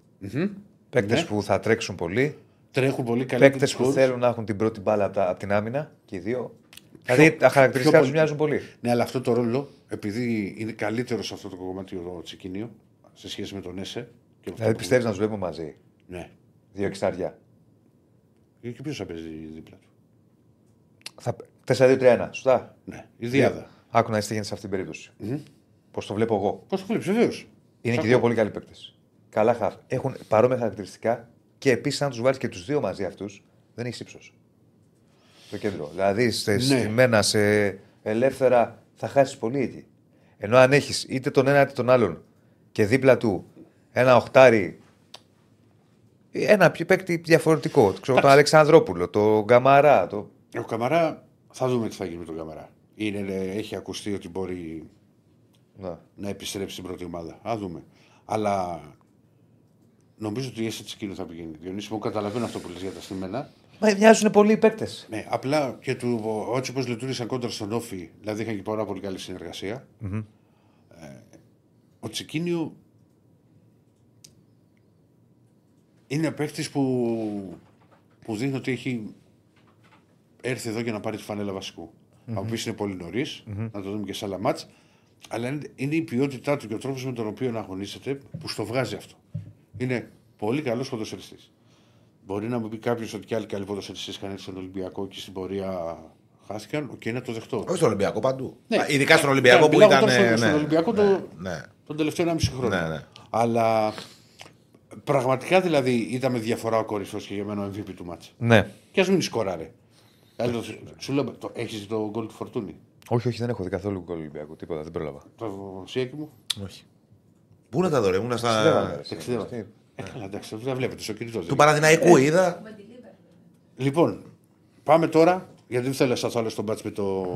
C: παίκτες
A: Ναι.
C: που θα τρέξουν πολύ,
A: Τρέχουν πολύ καλά.
C: παίκτες
A: και
C: που
A: τους
C: θέλουν να έχουν την πρώτη μπάλα από, τα- από την άμυνα και οι δύο. Δηλαδή τα χαρακτηριστικά
A: πιο
C: του μοιάζουν πολύ.
A: Ναι, αλλά αυτό το ρόλο, επειδή είναι καλύτερο σε αυτό το κομμάτι ο Τσικίνιο σε σχέση με τον ΕΣΕ. Και με αυτό
C: Δηλαδή
A: που-
C: πιστεύεις να τους βλέπουμε μαζί;
A: Ναι.
C: Δύο εξάρια.
A: Και ποιος θα παίζει δίπλα του;
C: Θα... 4-2-3-1. Σωστά;
A: Ναι, η Διάδα.
C: Άκου να είσαι τι γίνεται σε αυτή την περίπτωση. Πώς το βλέπω εγώ.
A: Πώς το βλέπεις, βεβαίως.
C: Είναι και δύο πολύ καλοί παίκτες. Καλά χαφ. Έχουν παρόμοια χαρακτηριστικά και επίσης, αν τους βάλεις και τους δύο μαζί αυτούς, δεν έχεις ύψος. Στο κέντρο. Δηλαδή, σε
A: Ναι.
C: στημένα, σε ελεύθερα, θα χάσεις πολύ εκεί. Ενώ αν έχεις είτε τον ένα είτε τον άλλον και δίπλα του ένα οχτάρι. ή Ένα πιο παίκτη διαφορετικό. Ξέρω, τον Αλεξανδρόπουλο, τον Γκαμαρά. Το...
A: Ο Καμαρά, θα δούμε τι θα γίνει με τον Καμαρά. Είναι, ε, έχει ακουστεί ότι μπορεί
C: Να.
A: να επιστρέψει στην πρώτη ομάδα. Α δούμε. Αλλά νομίζω ότι η ΕΣΕ Τσικίνιο θα πηγαίνει. Διονύση, μου καταλαβαίνω αυτό που λες για τα στημένα.
C: Μα μοιάζουν πολύ οι παίκτες.
A: Ναι, απλά και του, έτσι όπως λειτουργήσαν κόντρα στον Όφη, δηλαδή είχαν και πάρα πολύ καλή συνεργασία. Ε, ο Τσικίνιο είναι παίκτης που, που δείχνει ότι έχει έρθει εδώ για να πάρει τη φανέλα βασικού. Mm-hmm. Από πίσω είναι πολύ νωρίς, να το δούμε και σε άλλα μάτς. Αλλά είναι, είναι η ποιότητά του και ο τρόπος με τον οποίο αγωνίζεται που στο βγάζει αυτό. Είναι πολύ καλός ποδοσφαιριστή. Μπορεί να μου πει κάποιος ότι και άλλοι καλοί ποδοσφαιριστέ είχαν έρθει στον Ολυμπιακό και στην πορεία χάθηκαν. Και είναι το δεχτώ.
B: Όχι στον Ολυμπιακό παντού.
A: Ναι.
B: Α, Ειδικά στον Ολυμπιακό
A: Ναι,
B: που
A: μιλάω
B: ήταν.
A: τώρα στον-
B: ναι,
A: στον Ολυμπιακό το-
B: ναι.
A: τον τελευταίο 1,5 χρόνο.
B: Ναι, ναι.
A: Αλλά πραγματικά δηλαδή ήταν με διαφορά ο κορυφαίος και για μένα ο MVP του μάτσα.
C: Ναι.
A: Και ας μην σκοράρε. Δηλαδή, το- σου λέω, το, έχεις το γκολ του Φορτούνη;
C: Όχι, όχι, δεν έχω δει καθόλου γκολ Ολυμπιακού. Τίποτα, δεν πρόλαβα.
A: Το σιέκι μου;
B: Όχι. Πού να τα δω, ρε, ήμουνα στα.
A: Ταξιδεύω. Ε, καλά, εντάξει, δεν βλέπετε στο κινητό.
B: Του Παναδημαϊκού είδα.
E: Με τη Λίβερπουλ.
A: Λοιπόν, πάμε τώρα, γιατί δεν θέλω να σας άλλο στον μπάτς με, το,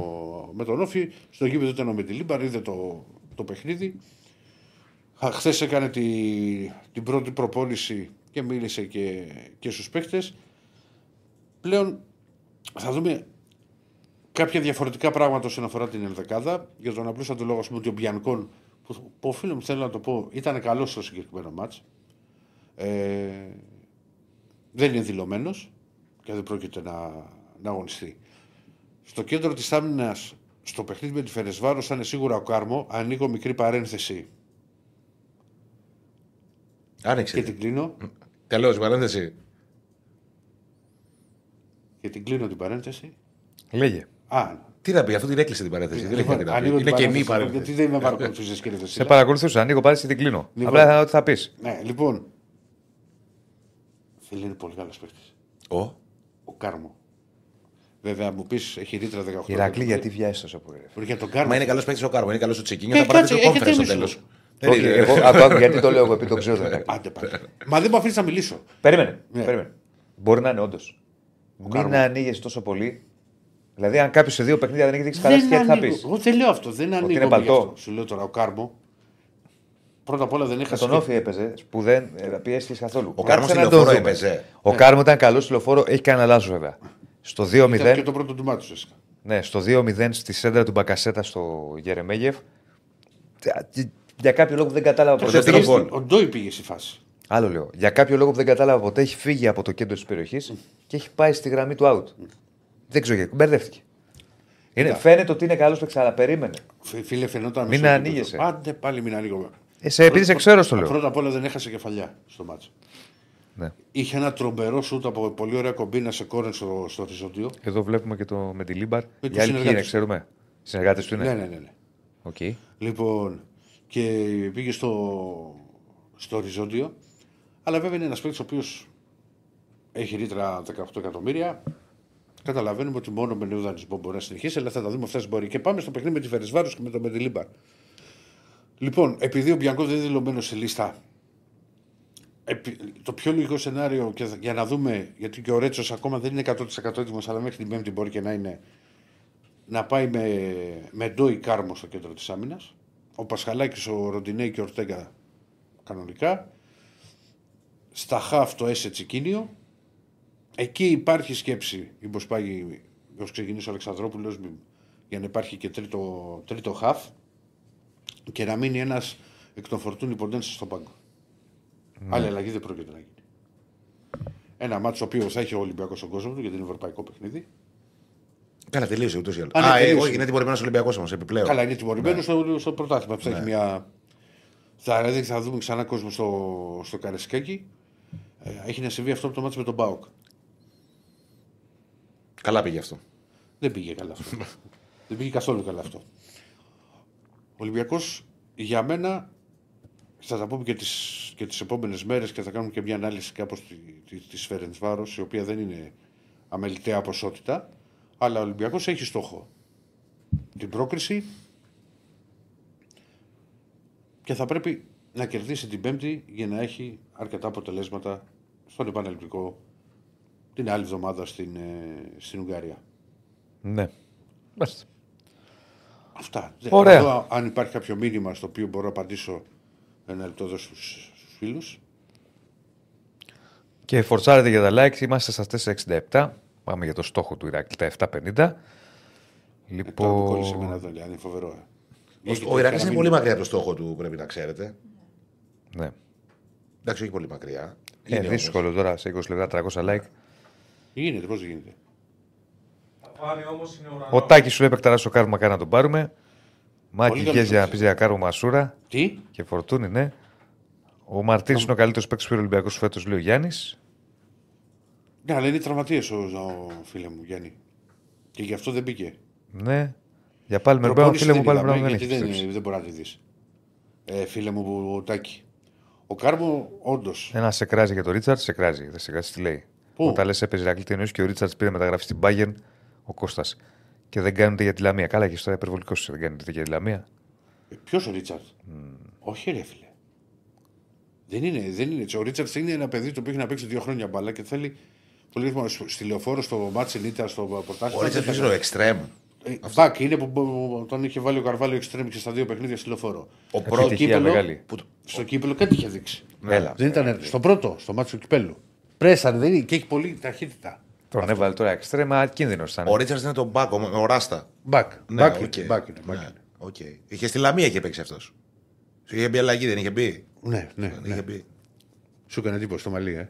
A: με τον Όφη. Στο γήπεδο ήταν ο Μετιλίμπαρ, είδε το, το παιχνίδι. Χθες έκανε τη, την πρώτη προπόνηση και μίλησε και, και στους παίχτες. Πλέον θα δούμε κάποια διαφορετικά πράγματα όσον αφορά την ενδεκάδα. Για τον απλούστατο λόγο, ας πούμε, ότι ο Μπιανκόν, που, που οφείλω μου θέλω να το πω, ήταν καλός στο συγκεκριμένο μάτς. Ε, δεν είναι δηλωμένος και δεν πρόκειται να, να αγωνιστεί. Στο κέντρο της άμυνας, στο παιχνίδι με τη Φερεσβάρο, θα είναι σίγουρα ο Κάρμο. Ανοίγω μικρή παρένθεση
B: Άνοιξε.
A: και την κλείνω.
B: Καλώς, παρένθεση.
A: Και την κλείνω την παρένθεση.
C: Λέγε.
A: Α,
B: Τι να πει, αυτό την έκλεισε την παρένθεση. Δεν έχει
A: λοιπόν,
B: κάτι να πει.
A: ανοίγω την
B: Είναι κενή η
A: παρένθεση,
B: παρένθεση.
A: Γιατί δεν με παρακολουθούσες κύριε
C: Σε
A: Δεσίλα.
C: παρακολουθούσα. Ανοίγω πάλι και την κλείνω.
A: Λοιπόν.
C: Απλά θα δω τι θα πεις.
A: Ναι, λοιπόν. Φίλε, είναι πολύ καλός παίκτης.
B: Ω,
A: Ο Κάρμο. Βέβαια, μου πεις έχει ρήτρα 18.
C: Ηρακλή,
A: εκατομμύρια.
C: γιατί βιάζεις τόσο πολύ. ρε.
A: Μπορεί για τον Κάρμο.
B: Μα είναι καλός παίκτης ο Κάρμο, είναι καλός ο Τσεκίνιο.
A: Ε,
B: Θα παράτησε το
A: κάτσε,
B: κόμφερ στο
A: έχετε
B: τέλος.
A: μισό.
C: Όχι, εγώ, άκου, άκου, γιατί το λέω εγώ, επειδή το ξέρω. τον Ηρακλή.
A: Άντε πάλι. Μα δεν μου αφήνεις να μιλήσω.
C: Περίμενε.
A: Ναι.
C: περίμενε. Μπορεί να είναι όντως. Μην
A: Κάρμο.
C: ανοίγεις τόσο πολύ. Δηλαδή, αν κάποιος σε δύο παιχνίδια δεν έχει δείξει καλά στοιχεία, τι θα πεις;
A: ανοίγω. Εγώ δεν λέω αυτό. Δεν ανοίγω.
C: είναι
A: γι'
C: παλτό.
A: αυτό. Σου λέω τώρα ο Κάρμο. Πρώτα απ' όλα δεν
C: Με
A: έχασε.
C: τον Όφη έπαιζε που δεν ε, πιέστηκε καθόλου.
B: Ο Κάρμος
C: Κάτσε
B: στη
C: να το
B: λεωφόρο
C: δούμε.
B: έπαιζε.
C: Ο Κάρμο ήταν καλός στη λεωφόρο, έχει κάνει ένα λάθος βέβαια. Στο 2-0,
A: Ήταν και το πρώτο του μάτι σου.
C: ναι, στο 2-0 στη σέντρα του Μπακασέτα στο Γερεμέγεφ. Για- Για κάποιο λόγο που δεν κατάλαβα ποτέ.
B: δεύτερο
C: πήγε-
B: γκολ.
A: Ο Ντόι πήγε στη φάση.
C: Άλλο λέω. Για κάποιο λόγο που δεν κατάλαβα ποτέ έχει φύγει από το κέντρο της περιοχής και έχει πάει στη γραμμή του out. Δεν ξέρω γιατί. Μπερδεύτηκε. Είναι,
A: Κοίτα.
C: φαίνεται ότι είναι καλός παίκτη, αλλά περίμενε.
A: Φι- Φίλε, φαινόταν.
C: Μην
A: μισό
C: ανοίγεσαι.
A: επίπεδο. Άντε πάλι μην ανοίγω.
C: Ε, σε, επειδή σε ξέρω, στο λέω.
A: Πρώτα απ' όλα δεν έχασε κεφαλιά στο μάτσο.
C: Ναι.
A: Είχε ένα τρομερό σουτ από πολύ ωραία κομπίνα σε κόρνερ στο, στο οριζόντιο.
C: Εδώ βλέπουμε και το Μεντιλίμπαρ.
A: τους
C: Οι άλλοι ποιοι είναι,
A: συνεργάτες.
C: ξέρουμε. Συνεργάτες του είναι.
A: Ναι, ναι, ναι. ναι.
C: Οκ.
A: Λοιπόν, και πήγε στο, στο οριζόντιο. Αλλά βέβαια είναι ένας παίκτης ο οποίος έχει ρήτρα 18 εκατομμύρια. Καταλαβαίνουμε ότι μόνο με νέο δανεισμό μπορεί να συνεχίσει, αλλά θα τα δούμε αυτές μπορεί. Και πάμε στο παιχνίδι με τη Φερεσβάρου και με το Μεντιλίμπαρ. Λοιπόν, επειδή ο Μπιανκός δεν είναι δηλωμένος σε λίστα, επι- το πιο λογικό σενάριο και θα- για να δούμε, γιατί και ο Ρέτσος ακόμα δεν είναι 100% έτοιμος, αλλά μέχρι την Πέμπτη μπορεί και να είναι, να πάει με, με Ντόι Κάρμο στο κέντρο της άμυνας. Ο Πασχαλάκης, ο Ροντινέη και ο Ορτέγκα κανονικά. Στα χαφ το Έσε Τσικίνιο. Εκεί υπάρχει σκέψη, μήπως πάει, μήπως ξεκινήσει ο Αλεξανδρόπουλος, για να υπάρχει και τρίτο, τρίτο χαφ και να μείνει ένας εκ των φορτούν Ποντένσε στον πάγκο. Άλλη αλλαγή δεν πρόκειται να γίνει. Ένα μάτσο το οποίος θα έχει ο Ολυμπιακός στον κόσμο του γιατί είναι ευρωπαϊκό παιχνίδι.
B: Καλά, τελείωσε ούτως ή άλλως.
A: Α, ναι,
B: Α, ε,
A: τελείωσε.
B: όχι, είναι τιμωρημένος Ολυμπιακός όμως επιπλέον.
A: Καλά, είναι τιμωρημένος στο, στο πρωτάθλημα. Θα έχει μια. Θα, δηλαδή θα δούμε ξανά κόσμο στο, στο Καρεσκάκι. Ε, έχει να συμβεί αυτό το μάτσο με τον Μπάουκ.
B: Καλά πήγε αυτό.
A: Δεν πήγε καλά αυτό. *laughs* Δεν πήγε καθόλου καλά αυτό. Ο Ολυμπιακός για μένα θα τα πούμε και τις, και τις επόμενες μέρες και θα κάνουμε και μια ανάλυση κάπως τη, τη, της Φερεντσβάρος η οποία δεν είναι αμεληταία ποσότητα αλλά ο Ολυμπιακός έχει στόχο την πρόκριση και θα πρέπει να κερδίσει την Πέμπτη για να έχει αρκετά αποτελέσματα στον επαναληπτικό την άλλη εβδομάδα στην, ε, στην Ουγγαρία.
C: Ναι. Μάλιστα.
A: Αυτά. Δεν-
C: Ωραία.
A: να δω αν υπάρχει κάποιο μήνυμα στο οποίο μπορώ να απαντήσω ένα λεπτό εδώ στους, στους φίλους.
C: Και φορτσάρετε για τα likes. Είμαστε στα 467. Πάμε για το στόχο του Ηράκλη, τα 750.
A: Ε, τώρα που κόλλησε
C: Λοιπόν.
A: εμένα εδώ, δηλαδή, είναι φοβερό. ε.
B: Ο,
A: Έχει
B: ο
A: τέτοια
B: Ηρακλή είναι
A: να
B: πολύ
A: μην-
B: μακριά από το στόχο του, πρέπει να ξέρετε.
C: Ναι.
B: Εντάξει, όχι πολύ μακριά.
C: Ε,
B: Είναι
C: δύσκολο τώρα σε 20 λεπτά 300 like.
A: Γίνεται, πώς γίνεται.
F: Θα πάρει όμως είναι ουρανό.
C: Ο Τάκης σου λέει επεκταρά στο κάρμα κάνει να τον πάρουμε. Μάκη
A: Πολύ καλή
C: Γκέζια να
A: πρόταση.
C: πει για κάρμα Μασούρα
A: Τι,
C: και φορτούνη, ναι. Ο Μαρτίνης είναι ο καλύτερος παίκτης του Ολυμπιακού φέτος, λέει ο Γιάννης.
A: ναι, αλλά είναι τραυματίες ο, ο φίλε μου Γιάννη. Και γι' αυτό δεν μπήκε.
C: Ναι. Για πάλι με
A: Προπόνηση
C: φίλε μου
A: δεν
C: πάλι
A: είδαμε,
C: με δεν
A: γιατί
C: έχει.
A: δεν,
C: πιστέψει.
A: δεν μπορεί να τη δεις. Ε, φίλε μου που- ο Τάκη. Ο Κάρμο, όντως.
C: Ένα σε κράζει για τον Ρίτσαρτ, σε κράζει. Δεν σε κράζει, τι λέει.
A: Πού;
C: Όταν λες έπαιζε Ρακλή εννοείς και ο Ρίτσαρτς πήρε μεταγραφή στην Bayern, ο Κώστας. Και δεν κάνετε για τη Λαμία. Καλά, και τώρα υπερβολικός δεν κάνετε για τη Λαμία.
A: Ποιος ο Ρίτσαρτς; Όχι, ρε φίλε. Δεν είναι, δεν είναι έτσι. Ο Ρίτσαρτς είναι ένα παιδί το οποίο έχει να παίξει δύο χρόνια μπάλα και θέλει. Πολύ ρυθμό. στη λεωφόρο, στο μάτσι Νίτα, στο
B: Ο
A: πρωτάθλημα.
B: Ρίτσαρτς ποιο είναι ο εξτρέμ.
A: Ε, Μπακ είναι που που τον είχε βάλει ο Καρβάλιο εξτρέμ και στα δύο παιχνίδια στη λεωφόρο.
B: Ο
C: Έχει
B: πρώτο.
C: τυχαία μεγάλη.
B: Που...
A: Στο κύπελο κάτι είχε δείξει.
C: Έλα.
A: Δεν ήταν στο πρώτο, στο μάτσο του κυπέλου. Πρέσαν, δεν είναι και έχει πολύ ταχύτητα.
C: Τον έβαλε τώρα εξτρέμα, κίνδυνος ήταν.
B: Ο Ρίτσαρτ είναι το μπάκο με ο Ράστα.
A: Μπακ.
B: Ναι,
A: Μπακ
B: οκ.
A: είναι, μπακ είναι, μπακ
B: Ναι,
A: είναι.
B: οκ. Είχε στη Λαμία είχε παίξει αυτός. Σου είχε μπει αλλαγή, δεν είχε μπει;
A: Ναι, ναι,
B: Δεν
A: ναι.
B: είχε μπει.
A: Σου έκανε εντύπωση το μαλλί, ε.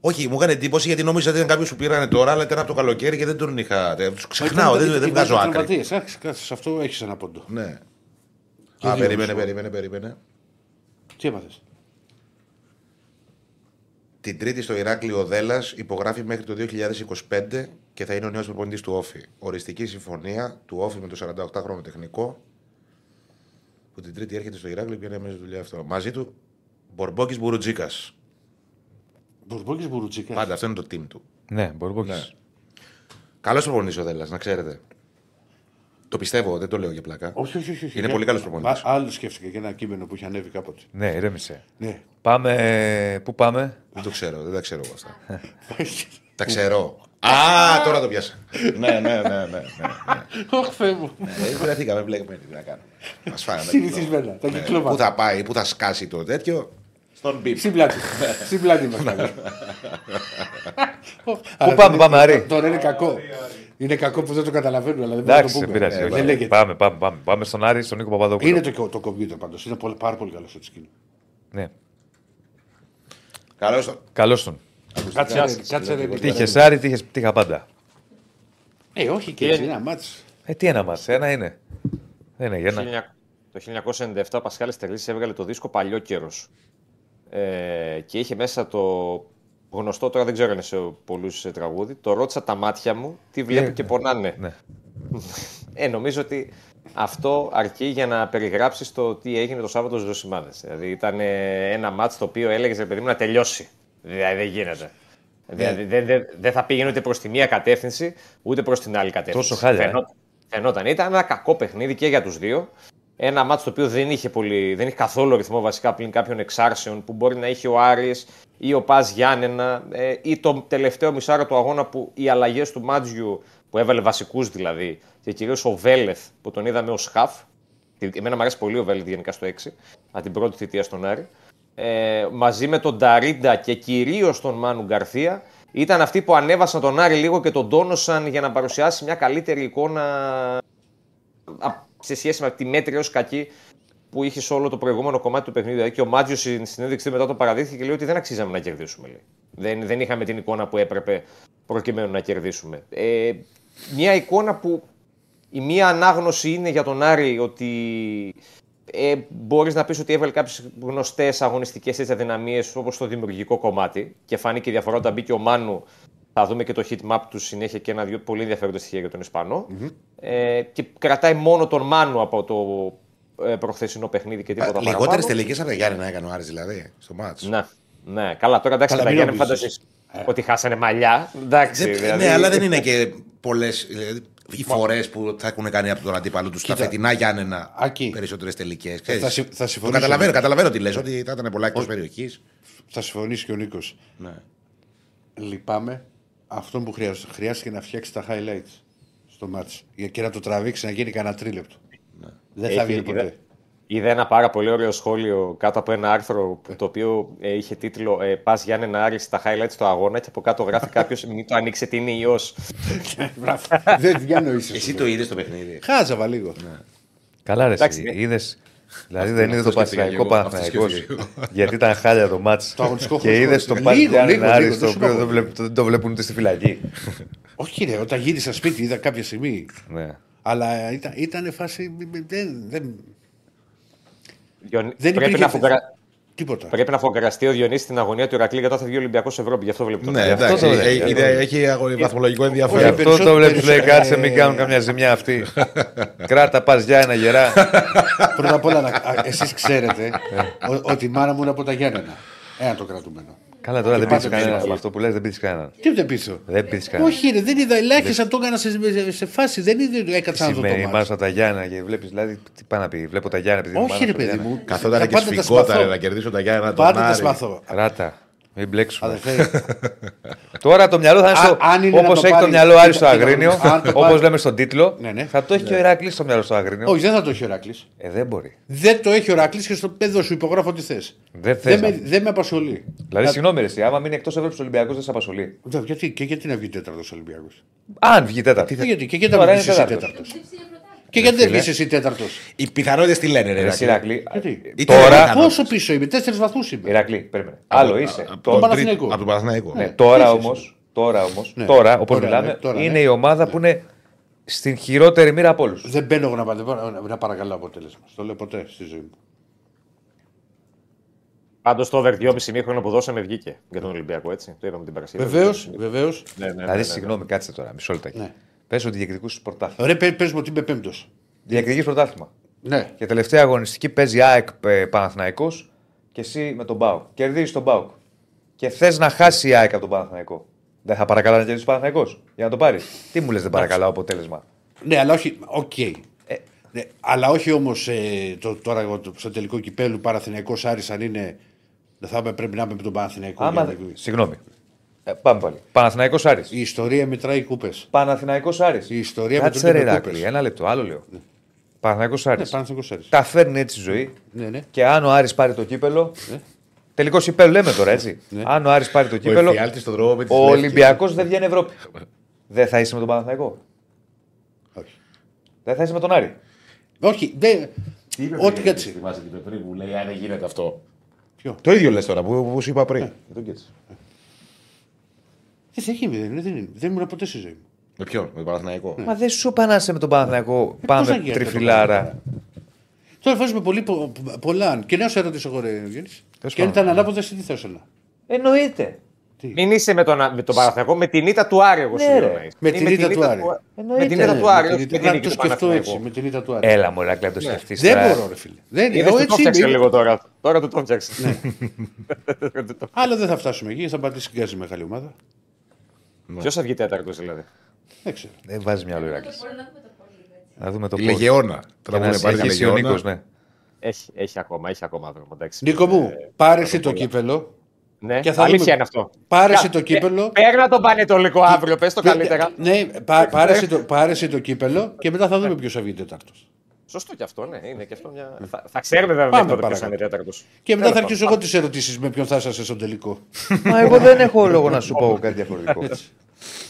B: Όχι, μου έκανε εντύπωση γιατί νόμιζα ότι ήταν κάποιος που πήρανε τώρα, αλλά ήταν από το καλοκαίρι και δεν τον είχα. Τους ξεχνάω, δεν, δεν βγάζω άκρη.
A: Σε αυτό έχεις ένα πόντο.
B: Ναι.
A: Και
B: Α,
A: δύο
B: περίμενε,
A: μισό.
B: περίμενε, περίμενε.
A: Τι έπαθε.
B: Την Τρίτη στο Ηράκλειο ο Δέλλα υπογράφει μέχρι το 2025 και θα είναι ο νέος προπονητής του Όφη. Οριστική συμφωνία του Όφη με το 48χρονο τεχνικό που την Τρίτη έρχεται στο Ηράκλειο και είναι μέσα στη δουλειά αυτό. Μαζί του Μπορμπόκης Μπουρουτζίκα.
A: Μπουρμπόκη Μπουρουτζίκα.
B: Πάντα αυτό είναι το team του.
C: Ναι, μπορεί να
B: Ναι. Καλός προπονητής ο Δέλλα, να ξέρετε. Το πιστεύω, δεν το λέω για πλάκα.
A: Όχι, όχι, όχι. όχι.
B: Είναι πολύ καλός προπονητής.
A: Α- Άλλο σκέφτηκα και ένα κείμενο που είχε ανέβει κάποτε.
C: Ναι, ηρέμησε.
A: Ναι.
C: Πάμε. Πού πάμε;
B: Δεν το ξέρω, δεν τα ξέρω εγώ αυτά. *laughs* τα ξέρω. Α, τώρα το πιάσα. ναι, ναι, ναι, ναι. ναι, ναι.
A: Όχι, Θεέ μου.
B: Ε, Βρεθήκαμε μπλεγμένοι, τι να κάνουμε. Μας φάγανε.
A: Συνηθισμένα. Τα
B: Ναι,
A: κυκλώματα.
B: Πού θα πάει, πού θα σκάσει το τέτοιο; Στον μπιπ.
A: Στην πλάτη. Στην πλάτη μας. *laughs*
C: Πού πάμε, πάμε, Άρη;
A: Τώρα είναι κακό. Είναι κακό που δεν το καταλαβαίνουν, αλλά δεν μπορούμε να
C: Εντάξει,
A: το
C: δεν
A: πούμε.
C: πειράζει.
A: Ε,
C: όχι.
A: Δεν λέγεται.
C: Πάμε, πάμε, πάμε. Πάμε στον Άρη, στον Νίκο Παπαδόπουλο.
A: Είναι το, το κομπιούτερ πάντως. Είναι πολύ- πάρα πολύ καλός στο σκηνή.
C: Ναι.
B: Καλώς το.
C: Καλώς τον.
A: Κάτσε ρε, κάτσε ρε.
C: Τύχες Άρη, τύχες τύχα πάντα.
A: Ε, όχι και έτσι. Ένα μάτς.
C: Ε, τι ένα μα, ένα είναι. Δεν είναι για ένα.
G: Το 1997 ο Πασχάλης Τερλής έβγαλε το δίσκο Παλιό Καιρός. Ε, και είχε μέσα το γνωστό, τώρα δεν ξέρω αν είναι σε πολλούς σε τραγούδι, το ρώτησα τα μάτια μου, τι βλέπουν και πονάνε.
C: Ναι.
G: Ε, νομίζω ότι αυτό αρκεί για να περιγράψεις το τι έγινε το Σάββατο στου Ζωσιμάδε. Δηλαδή ήταν ε, ένα μάτς το οποίο έλεγες ρε παιδί μου να τελειώσει. Δηλαδή δεν γίνεται. Δηλαδή δεν, δεν, δεν θα πήγαινε ούτε προς τη μία κατεύθυνση ούτε προς την άλλη κατεύθυνση.
C: Τόσο χάλια, ε.
G: Φαινόταν, φαινόταν. Ήταν ένα κακό παιχνίδι και για τους δύο. Ένα μάτς το οποίο δεν είχε, πολύ, δεν είχε καθόλου ρυθμό βασικά πλην κάποιων εξάρσεων που μπορεί να είχε ο Άρης ή ο Πας Γιάννενα ε, ή το τελευταίο μισάρο του αγώνα που οι αλλαγές του Μάτζιου που έβαλε βασικούς δηλαδή και κυρίως ο Βέλεθ που τον είδαμε ως χαφ. Εμένα μου αρέσει πολύ ο Βέλεθ γενικά στο 6, από την πρώτη θητεία στον Άρη. Ε, μαζί με τον Νταρίντα και κυρίως τον Μάνου Γκαρθία ήταν αυτοί που ανέβασαν τον Άρη λίγο και τον τόνωσαν για να παρουσιάσει μια καλύτερη εικόνα α- σε σχέση με τη μέτρια ως κακή που είχε σε όλο το προηγούμενο κομμάτι του παιχνιδιού. Δηλαδή και ο Μάτζιος στην συνέντευξη μετά το παραδείχθηκε και λέει ότι δεν αξίζαμε να κερδίσουμε. Λέει. Δεν, δεν είχαμε την εικόνα που έπρεπε προκειμένου να κερδίσουμε. Ε, μια εικόνα που η μία ανάγνωση είναι για τον Άρη ότι ε, μπορείς να πεις ότι έβαλε κάποιες γνωστές αγωνιστικές έτσι αδυναμίες όπως το δημιουργικό κομμάτι και φάνηκε η διαφορά όταν μπήκε ο Μάνου θα δούμε και το heat map του συνέχεια και ένα-δυο πολύ ενδιαφέροντα στοιχεία για τον ισπανο Ε, και κρατάει μόνο τον Μάνου από το ε, προχθεσινό παιχνίδι και τίποτα
B: Λιγότερε
G: παραπάνω.
B: τελικές από τα Γιάννη να έκανε ο Άρης δηλαδή στο μάτσο.
G: Ναι, ναι. Καλά, τώρα εντάξει,
A: Καλά,
G: τα
A: μην
G: Γιάννη
A: νομίζεις.
G: φανταστείς ότι χάσανε μαλλιά. Εντάξει,
B: Δεν-
G: δηλαδή.
B: Ναι, αλλά δεν είναι και πολλές οι φορές που θα έχουν κάνει από τον αντίπαλο τους τα φετινά Γιάννενα
A: Ακή.
B: περισσότερες τελικές.
A: Θα συμ- θα
B: Το
A: συμφωνήσω.
B: καταλαβαίνω, καταλαβαίνω τι λες, ότι θα ήταν πολλά εκτός περιοχής.
A: Θα συμφωνήσει και ο Νίκος.
B: Ναι.
A: Λυπάμαι αυτό που χρειάζ- χρειάστηκε να φτιάξει τα highlights στο μάτς. Για και να το τραβήξει να γίνει κανένα τρίλεπτο. Δεν θα
G: Έχει-
A: βγει ποτέ.
G: είδα- Είδα ένα πάρα πολύ ωραίο σχόλιο κάτω από ένα άρθρο που- το οποίο ε, είχε τίτλο ε, Πας Γιάννη να άρεσες τα highlights στο αγώνα και από κάτω γράφει κάποιος Μην το ανοίξετε, τι είναι ιός.
A: Δεν διανοείσαι.
B: Εσύ το είδες το παιχνίδι;
A: Χάζαβα λίγο.
C: Καλά, ρε.
G: Εντάξει,
C: εσύ.
G: ναι.
C: Είδες, Δηλαδή δεν είδε το
B: Αυτό σκέφτηκα
C: Παναθηναϊκό
B: και εγώ, αυτό
C: Παναθηναϊκός
B: σκέφτηκα
C: Γιατί ήταν χάλια το μάτς
A: Το αγωνιστικό
C: Και
A: χωριστικό.
C: είδε τον
A: Λίγο,
C: Παντιάννη
A: λίγο,
C: Άρης
A: λίγο,
C: το
A: δεν σου
C: οποίο
A: είπα
C: δεν βλέπ- δεν το βλέπουν ούτε στη φυλακή.
A: Όχι, ρε, όταν γύρισα σπίτι είδα κάποια στιγμή.
C: Ναι.
A: Αλλά ήταν, ήταν φάση. Δεν, δεν,
G: Διονύ-
A: δεν
G: πρέπει,
A: υπήρχε
G: να φογκρα...
A: τίποτα.
G: πρέπει να φογκραστεί ο Διονύσης στην αγωνία του Ηρακλή γιατί θα βγει ο Ολυμπιακός Ευρώπη. Γι' αυτό βλέπει τον
B: Ναι,
C: αυτό
B: εντάξει.
C: το λέω,
B: ε,
C: γι' αυτό
B: είναι-
C: το λέω.
B: Έχει αγω- βαθμολογικό
C: Γι'
B: ενδιαφέρον.
C: αυτό το
A: περισσότερο-
C: βλέπεις, λέει
A: περισσότερο-
C: κάτσε, μην κάνουν καμιά ζημιά αυτοί. Κράτα, πας για ένα γερά.
A: Πρώτα απ' όλα, εσείς ξέρετε ο- ότι η μάνα μου είναι από τα Γιάννενα. Ένα το κρατούμενο.
C: Καλά, τώρα δεν
A: Και
C: πείθεις
A: πάντα
C: κανέναν.
A: πίσω.
C: Με αυτό που λες, δεν πείθεις κανέναν.
A: Τι δεν πίσω.
C: Δεν πείθεις κανέναν.
A: Όχι, ρε, δεν είδα. Ελάχιστα το έκανα σε, σε, σε φάση. Δεν είδα, έκατσα να δω το
C: Σημαίνει
A: μάτι.
C: μάλιστα τα Γιάννα και βλέπεις, δηλαδή, τι πάει να πει. Βλέπω τα Γιάννα επειδή
A: Όχι,
C: μάνα
A: ρε
C: στα
A: παιδί
C: Γιάννα.
A: μου.
B: Καθόταν
A: Θα
B: και
A: πάντα τα
B: σφιγγότανε
A: σπαθώ.
B: να κερδίσω τα Γιάννα τον
A: Πάντα τα
B: Άρη.
A: σπαθώ.
C: Ράτα. Μην μπλέξουμε.
A: Αδερφέ, *laughs*
C: Τώρα το μυαλό θα είναι
A: Α-
C: στο.
A: αν είναι να
C: Όπως
A: το
C: έχει το
A: πάρει-
C: μυαλό Άρης στο
A: κοίτα, κοίτα,
C: Αγρίνιο,
A: αν το
C: όπως
A: πάρει-
C: λέμε στον τίτλο,
A: Ναι, ναι.
C: θα το έχει και ο Ηράκλειος στο μυαλό στο Αγρίνιο.
A: όχι, δεν θα το έχει ο Ηράκλη.
C: Ε, δεν μπορεί.
A: Δεν το έχει ο Ηράκλη και στο παιδό σου υπογράφω τι θες.
C: Δεν θες
A: Δεν,
C: να-
A: με, δεν με απασχολεί.
C: Δηλαδή, συγγνώμη, ρε, εσύ, άμα μείνει εκτός Ευρώπης Ολυμπιακό δεν σε απασχολεί.
A: Δε, Γιατί, και γιατί να βγει τέταρτος Ολυμπιακός;
C: Αν βγει τέταρτη.
A: Και γιατί, και γιατί
C: Τώρα
A: να
C: είναι
A: βγει εσύ
C: τέταρτος.
A: τέταρτος. Και γιατί δεν βγει εσύ τέταρτος;
B: Οι πιθανότητες τι λένε, ρε.
C: Ρε,
B: Ηρακλή.
C: Ηρακλή.
A: Γιατί;
B: Ήταν
C: Τώρα.
B: πιθανό.
A: Πόσο πίσω είμαι, τέσσερις βαθμούς είμαι.
C: Ηρακλή, περίμενε. Άλλο είσαι.
B: Από
C: Το-
B: τον
A: Παναθηναϊκό.
B: τρίτο- Από τον Παναθηναϊκό.
C: Ναι, τώρα
A: είσαι
C: όμω, τώρα, όμως,
A: Ναι.
C: τώρα όπως
A: Τώρα,
C: μιλάμε,
A: ναι, τώρα,
C: είναι
A: ναι.
C: η ομάδα που είναι στην χειρότερη μοίρα από όλους.
A: Δεν μπαίνω εγώ να, να, να παρακαλώ αποτέλεσμα. Το λέω ποτέ στη ζωή μου.
G: Πάντως το over 2,5 μήχρονο που δώσαμε βγήκε για τον Ολυμπιακό, έτσι. Το είπαμε την Παρασκευή.
A: Βεβαίως, βεβαίω.
G: Ναι, ναι, ναι,
C: Δηλαδή,
G: ναι, ναι.
C: συγγνώμη, κάτσε τώρα, μισό λεπτάκι.
A: Ναι.
C: Πες ότι διεκδικούσε πρωτάθλημα.
A: Ωραία, πε πες μου ότι είμαι πέμπτος.
C: Διεκδικείς πρωτάθλημα.
A: Ναι.
C: Και τελευταία αγωνιστική παίζει ΑΕΚ ε, Παναθηναϊκός και εσύ με τον ΠΑΟΚ. Κερδίζεις τον ΠΑΟΚ. Και θες να χάσει η ΑΕΚ από τον Παναθηναϊκό. Δεν θα παρακαλάς να κερδίσει ο Παναθηναϊκός για να το πάρει. Τι μου λες, δεν παρακαλάω αποτέλεσμα.
A: Ναι, αλλά όχι. Οκ. Ναι, αλλά όχι όμως ε, το, τώρα εγώ το- στο τελικό κυπέλου Παναθηναϊκός Άρης αν είναι. Δεν θα έπρεπε- πρέπει να είμαι με τον Παναθηναϊκό.
C: Άμα...
A: για να-
C: Συγγνώμη. Ε, πάμε πάλι. Παναθηναϊκός Άρης.
A: Η ιστορία μετράει κούπες.
C: Παναθηναϊκός Άρης.
A: Η ιστορία
C: Κάτσε
A: μετράει
C: ρε
A: κούπες.
C: Ηράκλη, ένα λεπτό, άλλο λέω. Παναθηναϊκός
A: Ναι,
C: Άρης.
A: Παναθηναϊκός Άρης.
C: Τα φέρνει έτσι η ζωή.
A: Ναι, ναι.
C: Και αν ο Άρης πάρει το κύπελο.
A: Ναι.
C: Τελικός κυπέλο λέμε τώρα έτσι.
A: Ναι.
C: Αν ο Άρης πάρει το
B: Ο
C: κύπελο.
B: Εφιάλτης στον δρόμο με τις
C: Ο
B: Λεύκες.
C: Ολυμπιακός δεν βγαίνει Ευρώπη. δεν θα είσαι με τον Παναθηναϊκό.
A: Όχι.
C: Δεν θα είσαι με τον Άρη.
A: Όχι, δεν.
B: Τι είπε
A: Ό,τι
B: πριν,
A: κάτσει.
B: Θυμάσαι την πριν που λέει αν δεν γίνεται αυτό.
A: Ποιο;
B: Το ίδιο λες τώρα που, που σου είπα πριν.
C: Δεν το κοίταξε.
A: Δεν θα γίνει, δεν είναι. Δεν, είναι. δεν ήμουν ποτέ στη ζωή μου.
B: Με ποιον, με τον Παναθηναϊκό;
C: Μα δεν σου είπα να είσαι με τον Παναθηναϊκό.
A: πώς
C: Πάμε
A: θα γίνει αυτό το
C: τριφυλάρα.
A: Τώρα βάζουμε πολύ, πο, πολλά. Και να σε ρωτήσω εγώ, ρε Γιάννης.
C: Τέλος
A: Και αν
C: πάντων.
A: ήταν ανάποδα, εσύ τι θα ήσουν.
C: Εννοείται.
G: Μην είσαι με τον, με τον Παναθηναϊκό, με την ήττα του Άρη, εγώ σου
C: Ναι,
G: λέω
C: ρε.
G: να είσαι.
A: Με
G: Ή
A: την ήττα του Άρη.
C: Εννοείται,
G: Με την ήττα
C: ρε.
G: του Άρη,
A: Με
G: όχι
A: την-
G: με την
A: να
G: νίκη
A: το
G: του
A: σκεφτώ έτσι,
G: Παναθηναϊκού.
A: με την ήττα του Άρη.
C: Έλα μου, Ρακλέ, το σκεφτείς.
A: Δεν μπορώ, ρε φίλε. Δεν,
G: Είδες
A: εγώ
G: που το
A: έτσι
G: φτιάξε
A: είμαι.
G: λίγο τώρα. Τώρα το το φτιάξε. *laughs*
A: Άλλο δεν θα φτάσουμε εκεί, θα πατήσει γκάζι μεγάλη ομάδα.
G: Ποιο θα βγει τέταρτο δηλαδή.
A: Δεν ξέρω.
C: Δεν βάζει μυαλό Ηράκλη.
E: Μπορεί να δούμε το πολύ. έτσι.
C: Να δούμε το
B: Η
C: πώς.
B: Λεγεώνα.
C: Για
B: Τώρα
C: να
B: μου είναι πάρει τη
C: συνεχίσει ο
B: Λεγεώνα.
C: Νίκος, ναι.
G: Έχει, έχει ακόμα, έχει ακόμα δρόμο. εντάξει.
A: Νίκο μου, πάρε εσύ το κύπελο.
G: Ναι,
A: Και θα
G: αλήθεια
A: δούμε-
G: είναι αυτό.
A: Πάρε εσύ
G: Κα-
A: το κύπελο.
G: Ε, Παίρνα τον Πανετολικό αύριο, πε το καλύτερα.
A: Ναι, πά- πάρε εσύ το- πάρε εσύ το κύπελο και μετά θα δούμε ποιο θα βγει τέταρτο.
G: Σωστό και αυτό, ναι. Είναι και αυτό μια... θα, θα ξέρουμε βέβαια
A: Πάμε
G: μέχρι τότε ποιος
A: παρακάτω.
G: είναι τέταρτος.
A: Και μετά θα αρχίσω εγώ τις ερωτήσεις με ποιον θα είσαστε στον τελικό.
C: Μα εγώ δεν έχω λόγο να σου πω κάτι διαφορετικό.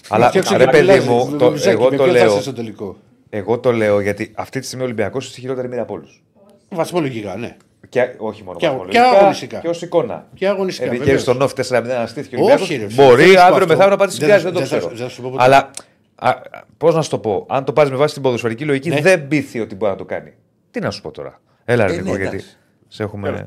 C: Αλλά
A: Φτιάξε
C: ρε
A: και
C: παιδί
A: μιλάς,
C: μου,
A: με
C: το-
A: μπλουζάκι,
C: εγώ
A: με
C: το
A: ποιον θα
C: λέω.
A: είσαι στον τελικό.
C: Εγώ το λέω γιατί αυτή τη στιγμή ο Ολυμπιακός είναι στη χειρότερη μοίρα από όλους.
A: Βαθμολογικά, ναι.
C: Και όχι μόνο
A: Και-
C: βαθμολογικά,
A: και αγωνιστικά.
C: Και ως εικόνα.
A: Και αγωνιστικά.
C: Επειδή
A: βεβαίως.
C: κέρδισε τον Νόφ 4-0 αναστήθηκε ο
A: Όχι,
C: Ολυμπιακός.
A: ρε φίλε,
C: Μπορεί
A: δεν θα σου πω
C: αύριο
A: αυτό.
C: μεθαύριο να πάτε στην
A: Δεν
C: πιάση,
A: θα-
C: δεν το
A: δεν θα-
C: ξέρω.
A: δεν θα σου πω ποτέ.
C: Αλλά πώ να σου το πω, αν το πάρει με βάση την ποδοσφαιρική λογική,
A: Ναι.
C: δεν πείθει ότι μπορεί να το κάνει. Τι να σου πω τώρα. Έλα, ρε
A: Ε,
C: Νίκο,
A: ναι,
C: γιατί
A: εντάξει.
C: σε έχουμε.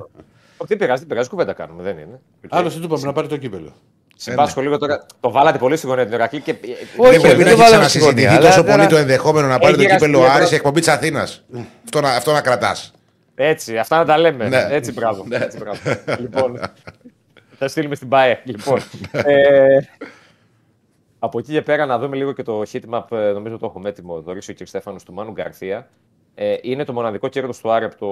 G: Τι πειράζει, τι πειράζει, κουβέντα κάνουμε, δεν είναι.
A: Άλλωστε του είπαμε να πάρει το κύπελο.
G: Συμπάσχω λίγο τώρα. Το βάλατε πολύ στη γωνία του Ηρακλή και.
C: Όχι,
B: Δεν
C: δεν
B: μπορεί να
C: το
B: έχει
C: βάλαμε στη
B: ξανασυζητηθεί
C: γωνία,
B: τόσο
C: αλλά
B: πολύ
C: τώρα-
B: το ενδεχόμενο να πάρει το
G: Έχει
B: κύπελο
G: γυραστεί
B: Άρης
G: εδώ.
B: εκπομπή τη Αθήνα. Αυτό να- Αυτό να κρατά.
G: Έτσι, αυτά να τα λέμε.
B: Ναι.
G: Έτσι, μπράβο. Έτσι, μπράβο. λοιπόν, θα στείλουμε στην ΠΑΕ. Λοιπόν, ε, από εκεί και πέρα να δούμε λίγο και το heatmap, ε, νομίζω το έχουμε έτοιμο, δωρήσει ο κ. Στέφανος του Μάνου Γκαρθία. Ε, είναι το μοναδικό κέρδος του Άρη από το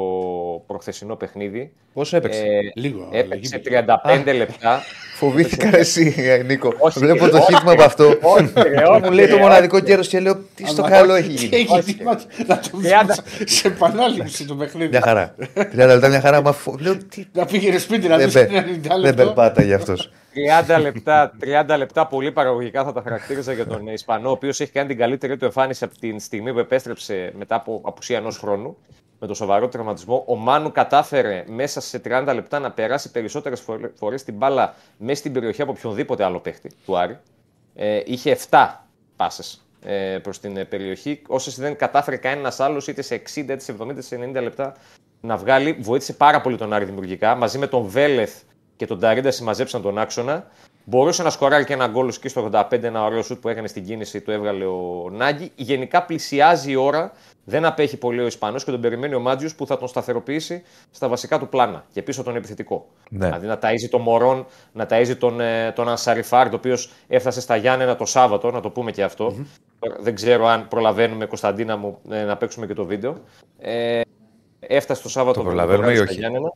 G: προχθεσινό παιχνίδι.
C: Πόσο έπαιξε;
G: Ε,
A: Λίγο,
G: Έπαιξε
A: αλλαγή.
G: 35 λεπτά.
C: Φοβήθηκα *laughs* εσύ, ε, Νίκο.
G: Όχι,
C: Βλέπω
G: όχι,
C: το χίτμα από αυτό.
G: όχι, ρε, όχι,
C: Μου λέει το
G: ρε,
C: μοναδικό κέρο και λέω τι στο καλό έχει γίνει.
A: Έχει τίποτα να το
G: Τριάντα.
A: δει σε επανάληψη το παιχνίδι.
C: Μια χαρά. 30 λεπτά μια χαρά. Μα φο- λέω τι.
A: Να πήγαινε σπίτι να
C: Δεν
A: δει
C: πε-
A: ένα 90
C: Δεν
A: λεπτό.
C: περπάταγε αυτός.
G: 30 λεπτά, 30 λεπτά πολύ παραγωγικά θα τα χαρακτήριζα για τον Ισπανό, ο οποίος έχει κάνει την καλύτερη του εμφάνιση από την στιγμή που επέστρεψε μετά από απουσία ενός χρόνου. με το σοβαρό τραυματισμό. Ο Μάνου κατάφερε μέσα σε 30 λεπτά να περάσει περισσότερες φορές την μπάλα μέσα στην περιοχή από οποιονδήποτε άλλο παίχτη του Άρη. Ε, είχε 7 πάσες ε, προς την ε, περιοχή, όσες δεν κατάφερε κανένας άλλος είτε σε 60, είτε σε 70, είτε σε 90 λεπτά να βγάλει. Βοήθησε πάρα πολύ τον Άρη δημιουργικά. Μαζί με τον Βέλεθ και τον Ταρίντα συμμαζέψαν τον άξονα. Μπορούσε να σκοράρει και ένα γκολ εκεί στο 85, ένα ωραίο σουτ που έκανε στην κίνηση, το έβγαλε ο Νάγκη. Γενικά πλησιάζει η ώρα, δεν απέχει πολύ ο Ισπανός και τον περιμένει ο Μάτζιος που θα τον σταθεροποιήσει στα βασικά του πλάνα και πίσω τον επιθετικό.
C: Ναι.
G: Δηλαδή να ταΐζει τον Μωρόν, να ταΐζει τον, ε, τον Ανσαριφάρ, το οποίος έφτασε στα Γιάννενα το Σάββατο, να το πούμε και αυτό. Δεν ξέρω αν προλαβαίνουμε, Κωνσταντίνα μου, ε, να παίξουμε και το βίντεο. Ε, έφτασε το Σάββατο
C: Το προλαβαίνουμε ή
G: στα
C: όχι;
G: Γιάννενα.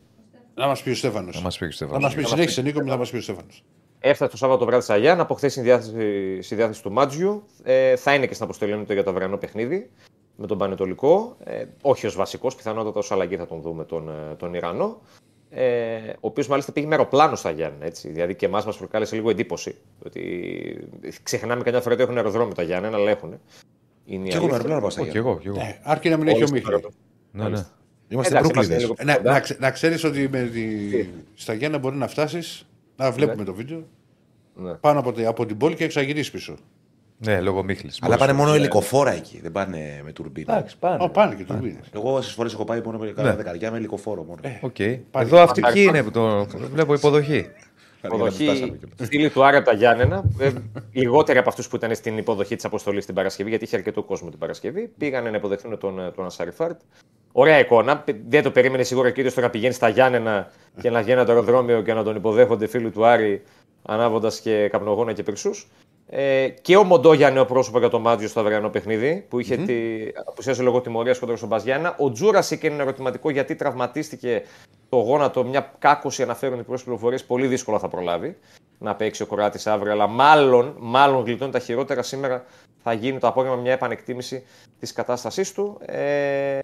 A: Να μας πει ο Στέφανος.
C: Να μας πει ο
A: Να
C: Στέφανος.
A: μας πει, συνέχισε Νίκο μου, θα μας πει ο Στέφανος.
G: Έφτασε το Σάββατο βράδυ στα Γιάννα, από χθε στη διάθεση, στη διάθεση του Μάτζιου. Ε, θα είναι και στην αποστολή του για το αυριανό παιχνίδι με τον Πανετολικό. Ε, όχι ως βασικός, πιθανότατα ω αλλαγή θα τον δούμε τον, ε, τον Ιρανό. Ε, ο οποίος μάλιστα πήγε με αεροπλάνο στα Γιάννα. Έτσι. Δηλαδή και εμάς μας προκάλεσε λίγο εντύπωση. Ότι ξεχνάμε καμιά φορά ότι έχουν αεροδρόμιο τα Γιάννα, αλλά έχουν. Είναι η
B: Και εγώ με
G: αλήθεια.
B: αεροπλάνο πάω στα
C: Όχι,
B: Γιάννη.
C: εγώ. κι εγώ.
A: Ε, Άρκει να μην έχει ο
G: Όλοι
A: Μίχλη.
G: στο
C: Ναι, ναι.
B: Είμαστε
G: Εντάξει,
B: μπρούκλιδες.
G: είμαστε λίγο
A: Ε, Να,
G: κοντά.
A: να, ξε- να ξέρεις ότι με τη... στα Γιάννα μπορεί να φτάσεις να βλέπουμε το βίντεο
G: Ναι.
A: πάνω από, τη- από την πόλη και εξαγυρίσει πίσω.
C: Ναι, λόγω Μίχλη.
B: Αλλά πάνε μόνο ελικοφόρα εκεί, δεν πάνε με τουρμπίνα.
C: Εντάξει, πάνε.
A: Ω, πάνε και τουρμπίνες.
B: Εγώ όσες φορές έχω πάει μόνο με κάνα δεκαριά με ελικοφόρο μόνο.
C: Οκ. Εδώ αυτοί ποιοι είναι που το. Βλέπω υποδοχή.
G: Υποδοχή φίλοι του Άρη από τα Γιάννενα. ε, λιγότεροι από αυτούς που ήταν στην υποδοχή της αποστολής την Παρασκευή, γιατί είχε αρκετό κόσμο την Παρασκευή. Πήγανε να υποδεχθούν τον, ε, τον Ασαριφάρτ. Ωραία εικόνα. Δεν το περίμενε σίγουρα και ο ίδιο το να πηγαίνει στα Γιάννενα και να βγαίνει από το αεροδρόμιο και να τον υποδέχονται φίλοι του Άρη, ανάβοντας και καπνογόνα και πυρσούς. Ε, και ο Μοντόγια νέο πρόσωπο για το Μάτζιο στο αυριανό παιχνίδι, που είχε τη, απουσίασε λόγω τιμωρίας κόντρα στον ΠΑΣ Γιάννενα. Ο Τζούρασικ είναι ένα ερωτηματικό γιατί τραυματίστηκε το γόνατο, μια κάκωση αναφέρουν οι πρώτες πληροφορίες. Πολύ δύσκολα θα προλάβει να παίξει ο Κοράτη αύριο, αλλά μάλλον, μάλλον γλιτώνει τα χειρότερα. Σήμερα θα γίνει το απόγευμα μια επανεκτίμηση της κατάστασής του. Ε,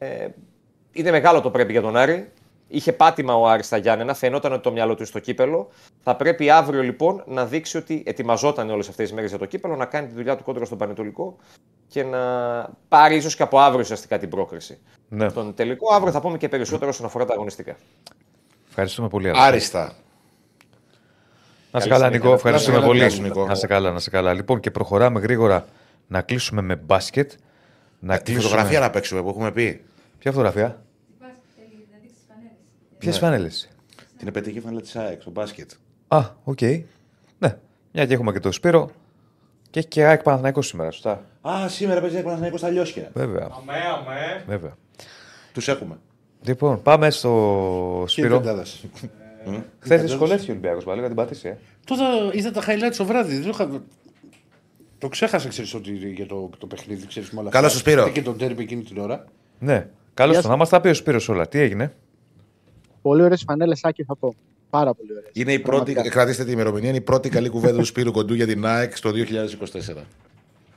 G: είναι μεγάλο το πρέπει για τον Άρη. Είχε πάτημα ο Άρης στα Γιάννενα, φαινόταν ότι το μυαλό του είναι στο κύπελο. Θα πρέπει αύριο λοιπόν να δείξει ότι ετοιμαζόταν όλες αυτές τις μέρες για το κύπελο, να κάνει τη δουλειά του κόντρα στον Πανετολικό και να πάρει ίσως και από αύριο ουσιαστικά την πρόκριση.
C: Ναι.
G: Στον τελικό, αύριο θα πούμε και περισσότερο όσον αφορά τα αγωνιστικά.
C: Ευχαριστούμε πολύ. Άλεξ.
B: Άριστα.
C: Να σε καλά, Νικό. Ευχαριστούμε
A: καλά,
C: πολύ.
A: γεια σου,
B: Νικό.
C: Να σε καλά, να σε καλά. Λοιπόν, και προχωράμε γρήγορα να κλείσουμε με μπάσκετ. Να
B: Τη
C: κλείσουμε...
B: φωτογραφία να παίξουμε που έχουμε πει.
C: Ποια φωτογραφία;
E: Τι πας, θέλει να δείξεις φανέλες.
C: Ποιες φανέλες;
B: Την επαιτειακή φανέλα της ΑΕΚ στο μπάσκετ.
C: Α, οκ. Ναι, μια και έχουμε και το Σπύρο. Και έχει και ΑΕΚ Παναθηναϊκός σήμερα, σωστά;
B: Α, σήμερα παίζει ΑΕΚ Παναθηναϊκός στα Λιώσια.
C: Βέβαια.
F: Αμέ, αμέ.
C: Βέβαια.
B: Τους έχουμε.
C: Λοιπόν, πάμε στο
A: Και
C: Σπύρο.
A: πεντάδας.
C: Χθες δυσκολεύτηκε ο Ολυμπιακός πάλι, την πατήσει. Ε.
A: Τότε είδα τα highlights το βράδυ. Δεν το, είχα... το ξέχασα, ξέρεις ότι για το, το παιχνίδι, ξέρεις με όλα
B: Καλώς
A: αυτά.
B: σου, Σπύρο.
A: Και τον τέρμι εκείνη την ώρα.
C: Ναι, καλώς το να μα τα πει ο Σπύρος όλα. Τι έγινε;
H: Πολύ ωραίες φανέλες, Άκη, θα πω. Πάρα πολύ ωραίες.
B: Είναι η πρώτη, κρατήστε την ημερομηνία, είναι η πρώτη καλή κουβέντα του Σπύρου Κοντού για την ΑΕΚ στο 2024.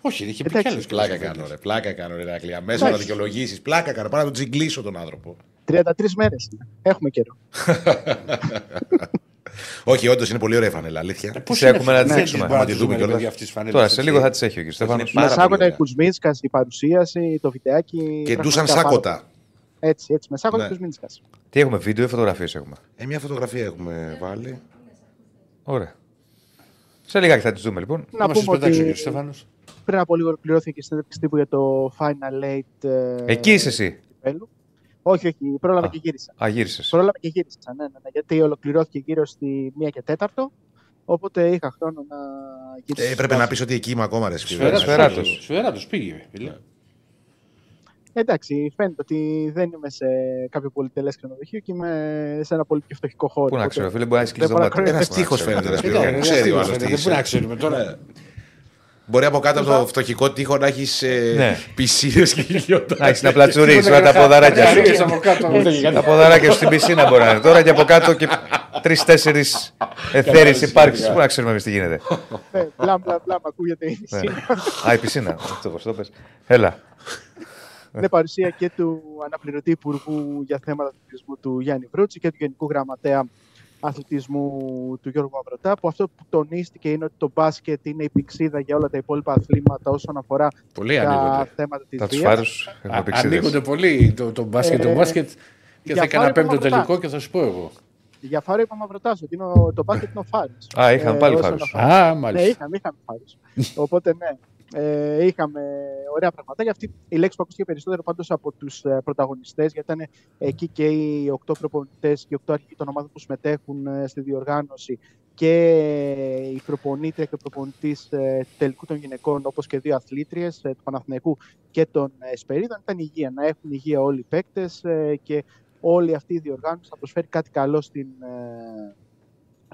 A: Όχι, είχε πει
H: Εντάξει.
A: κι άλλες
B: Πλάκα
A: κουβέντες.
B: κάνω, ρε. Πλάκα κάνω, ρε. Ρακλία. Μέσα να δικαιολογήσεις. Πλάκα κάνω. Πάω να τον τζιγκλίσω τον άνθρωπο.
H: 33 μέρες. Έχουμε καιρό. *laughs*
B: Όχι, όντως είναι πολύ ωραία η φανέλα, αλήθεια.
A: Ε, Πώς
C: Σε
A: είναι
C: έχουμε να
A: αυτή,
C: τη
A: δεν
C: δείξουμε.
A: τις μπορούμε
B: Να τη δούμε
A: ρε,
B: κιόλας.
A: παιδιά, αυτές τις φανέλες,
C: Τώρα,
A: έτσι.
C: σε λίγο θα τις έχει ο κ. Στέφανος.
B: Είναι πάρα
H: Μα
B: πολύ
H: άκουγα
B: ωραία.
H: Κουσμίτσκα η παρουσίαση, το βιντεάκι.
B: Και
H: πραγματικά
B: ντούσαν
H: πάρα
B: σάκοτα.
H: πολύ. Έτσι, έτσι. Με σάκοτα
B: Ναι.
H: Κουσμίτσκα.
C: Τι έχουμε, βίντεο ή φωτογραφίες έχουμε;
B: Ε, μια φωτογραφία έχουμε βάλει.
C: Ωραία. Σε λίγα θα τις δούμε λοιπόν.
H: Να
A: Μας τις
H: πούμε
A: πετάξεις ο
H: ότι
A: κ. Στέφανος.
H: πριν από λίγο ολοκληρώθηκε η συνέντευξη τύπου για το Final Eight. ε,
C: Εκεί είσαι εσύ.
H: κυπέλου. Όχι, όχι, πρόλαβα
C: Α.
H: και γύρισα.
C: Α, γύρισες.
H: Πρόλαβα και γύρισα, ναι, ναι, ναι, γιατί ολοκληρώθηκε γύρω στη 1 και 4. Οπότε είχα χρόνο να γυρίσω.
B: Ε, έπρεπε να πεις ότι εκεί είμαι ακόμα, ρε. Σπύρο.
A: Σφαίρα-
C: Σφαιράτος.
A: Σφαιράτος πήγε. φίλε.
H: Εντάξει, φαίνεται ότι δεν είμαι σε κάποιο πολυτελές ξενοδοχείο και είμαι σε ένα πολύ πιο φτωχικό χώρο.
C: Πού να
H: Οπότε
C: ξέρω, φίλε, μπορεί να έχει κλείσει το
H: δεν
C: μάτι.
H: μπορώ να
B: Ένα τείχο φαίνεται, ρε. Σπύρο.
A: Ε,
B: Ξέρει ο
A: ε,
B: άλλο
A: ε,
B: τι
A: Δεν μπορεί να
B: είσαι.
A: ξέρουμε τώρα.
B: Ναι. Μπορεί από κάτω από το φτωχικό τείχο να έχεις
C: Ναι.
B: πισίνες και γελιότα.
C: Να έχεις να πλατσουρίσει με τα ποδαράκια σου.
A: Πήγες από κάτω.
C: Τα ποδαράκια σου στην πισίνα μπορεί να είναι. Τώρα και από κάτω και τρει-τέσσερι εθέρεις υπάρξεις. Πού να ξέρουμε εμείς τι γίνεται.
H: Ναι, μπλα μπλα μπλα, μ' ακούγεται η
C: Ναι.
H: σύνη.
C: Α, η πισίνα. Αυτό πώς το πες. Έλα.
H: Είναι παρουσία και του αναπληρωτή υπουργού για θέματα του τουρισμού του Γιάννη Βρούτση και του Γενικού Γραμματέα αθλητισμού του Γιώργου Μαυρωτά, που αυτό που τονίστηκε είναι ότι το μπάσκετ είναι η πηξίδα για όλα τα υπόλοιπα αθλήματα όσον αφορά
A: Πολύ
H: τα
A: ανοίγονται.
H: θέματα της
C: Θα τους
H: βίας.
C: φάρους.
A: Α, ανοίγονται πολύ το, το μπάσκετ. το
H: Ε,
A: μπάσκετ και
H: για
A: θα έκανα
H: Φάρη
A: πέμπτο
H: Παπαπροτά.
A: τελικό και θα σου πω εγώ.
H: Για Φάρο είπαμε να ρωτάσω, ότι είναι ο- το μπάσκετ είναι ο Φάρης.
C: Α, είχαμε πάλι
H: όσον
C: Φάρους.
H: αφορά-
A: Α,
H: Ναι,
A: μάλιστα.
H: είχαμε, είχαμε Φάρους. Οπότε ναι, ε, είχαμε ωραία πραγματάκια. Αυτή η λέξη που ακούστηκε περισσότερο πάντως από τους ε, πρωταγωνιστές, γιατί ήταν εκεί και οι οκτώ προπονητές και οι οκτώ αρχηγοί των ομάδων που συμμετέχουν ε, στη διοργάνωση και η προπονήτρια και ο προπονητής ε, του τελικού των γυναικών, όπως και δύο αθλήτριες ε, του Παναθηναϊκού και των ε, Εσπερίδων, ήταν υγεία. Να έχουν υγεία όλοι οι παίκτες ε, και όλη αυτή η διοργάνωση θα προσφέρει κάτι καλό στην, ε,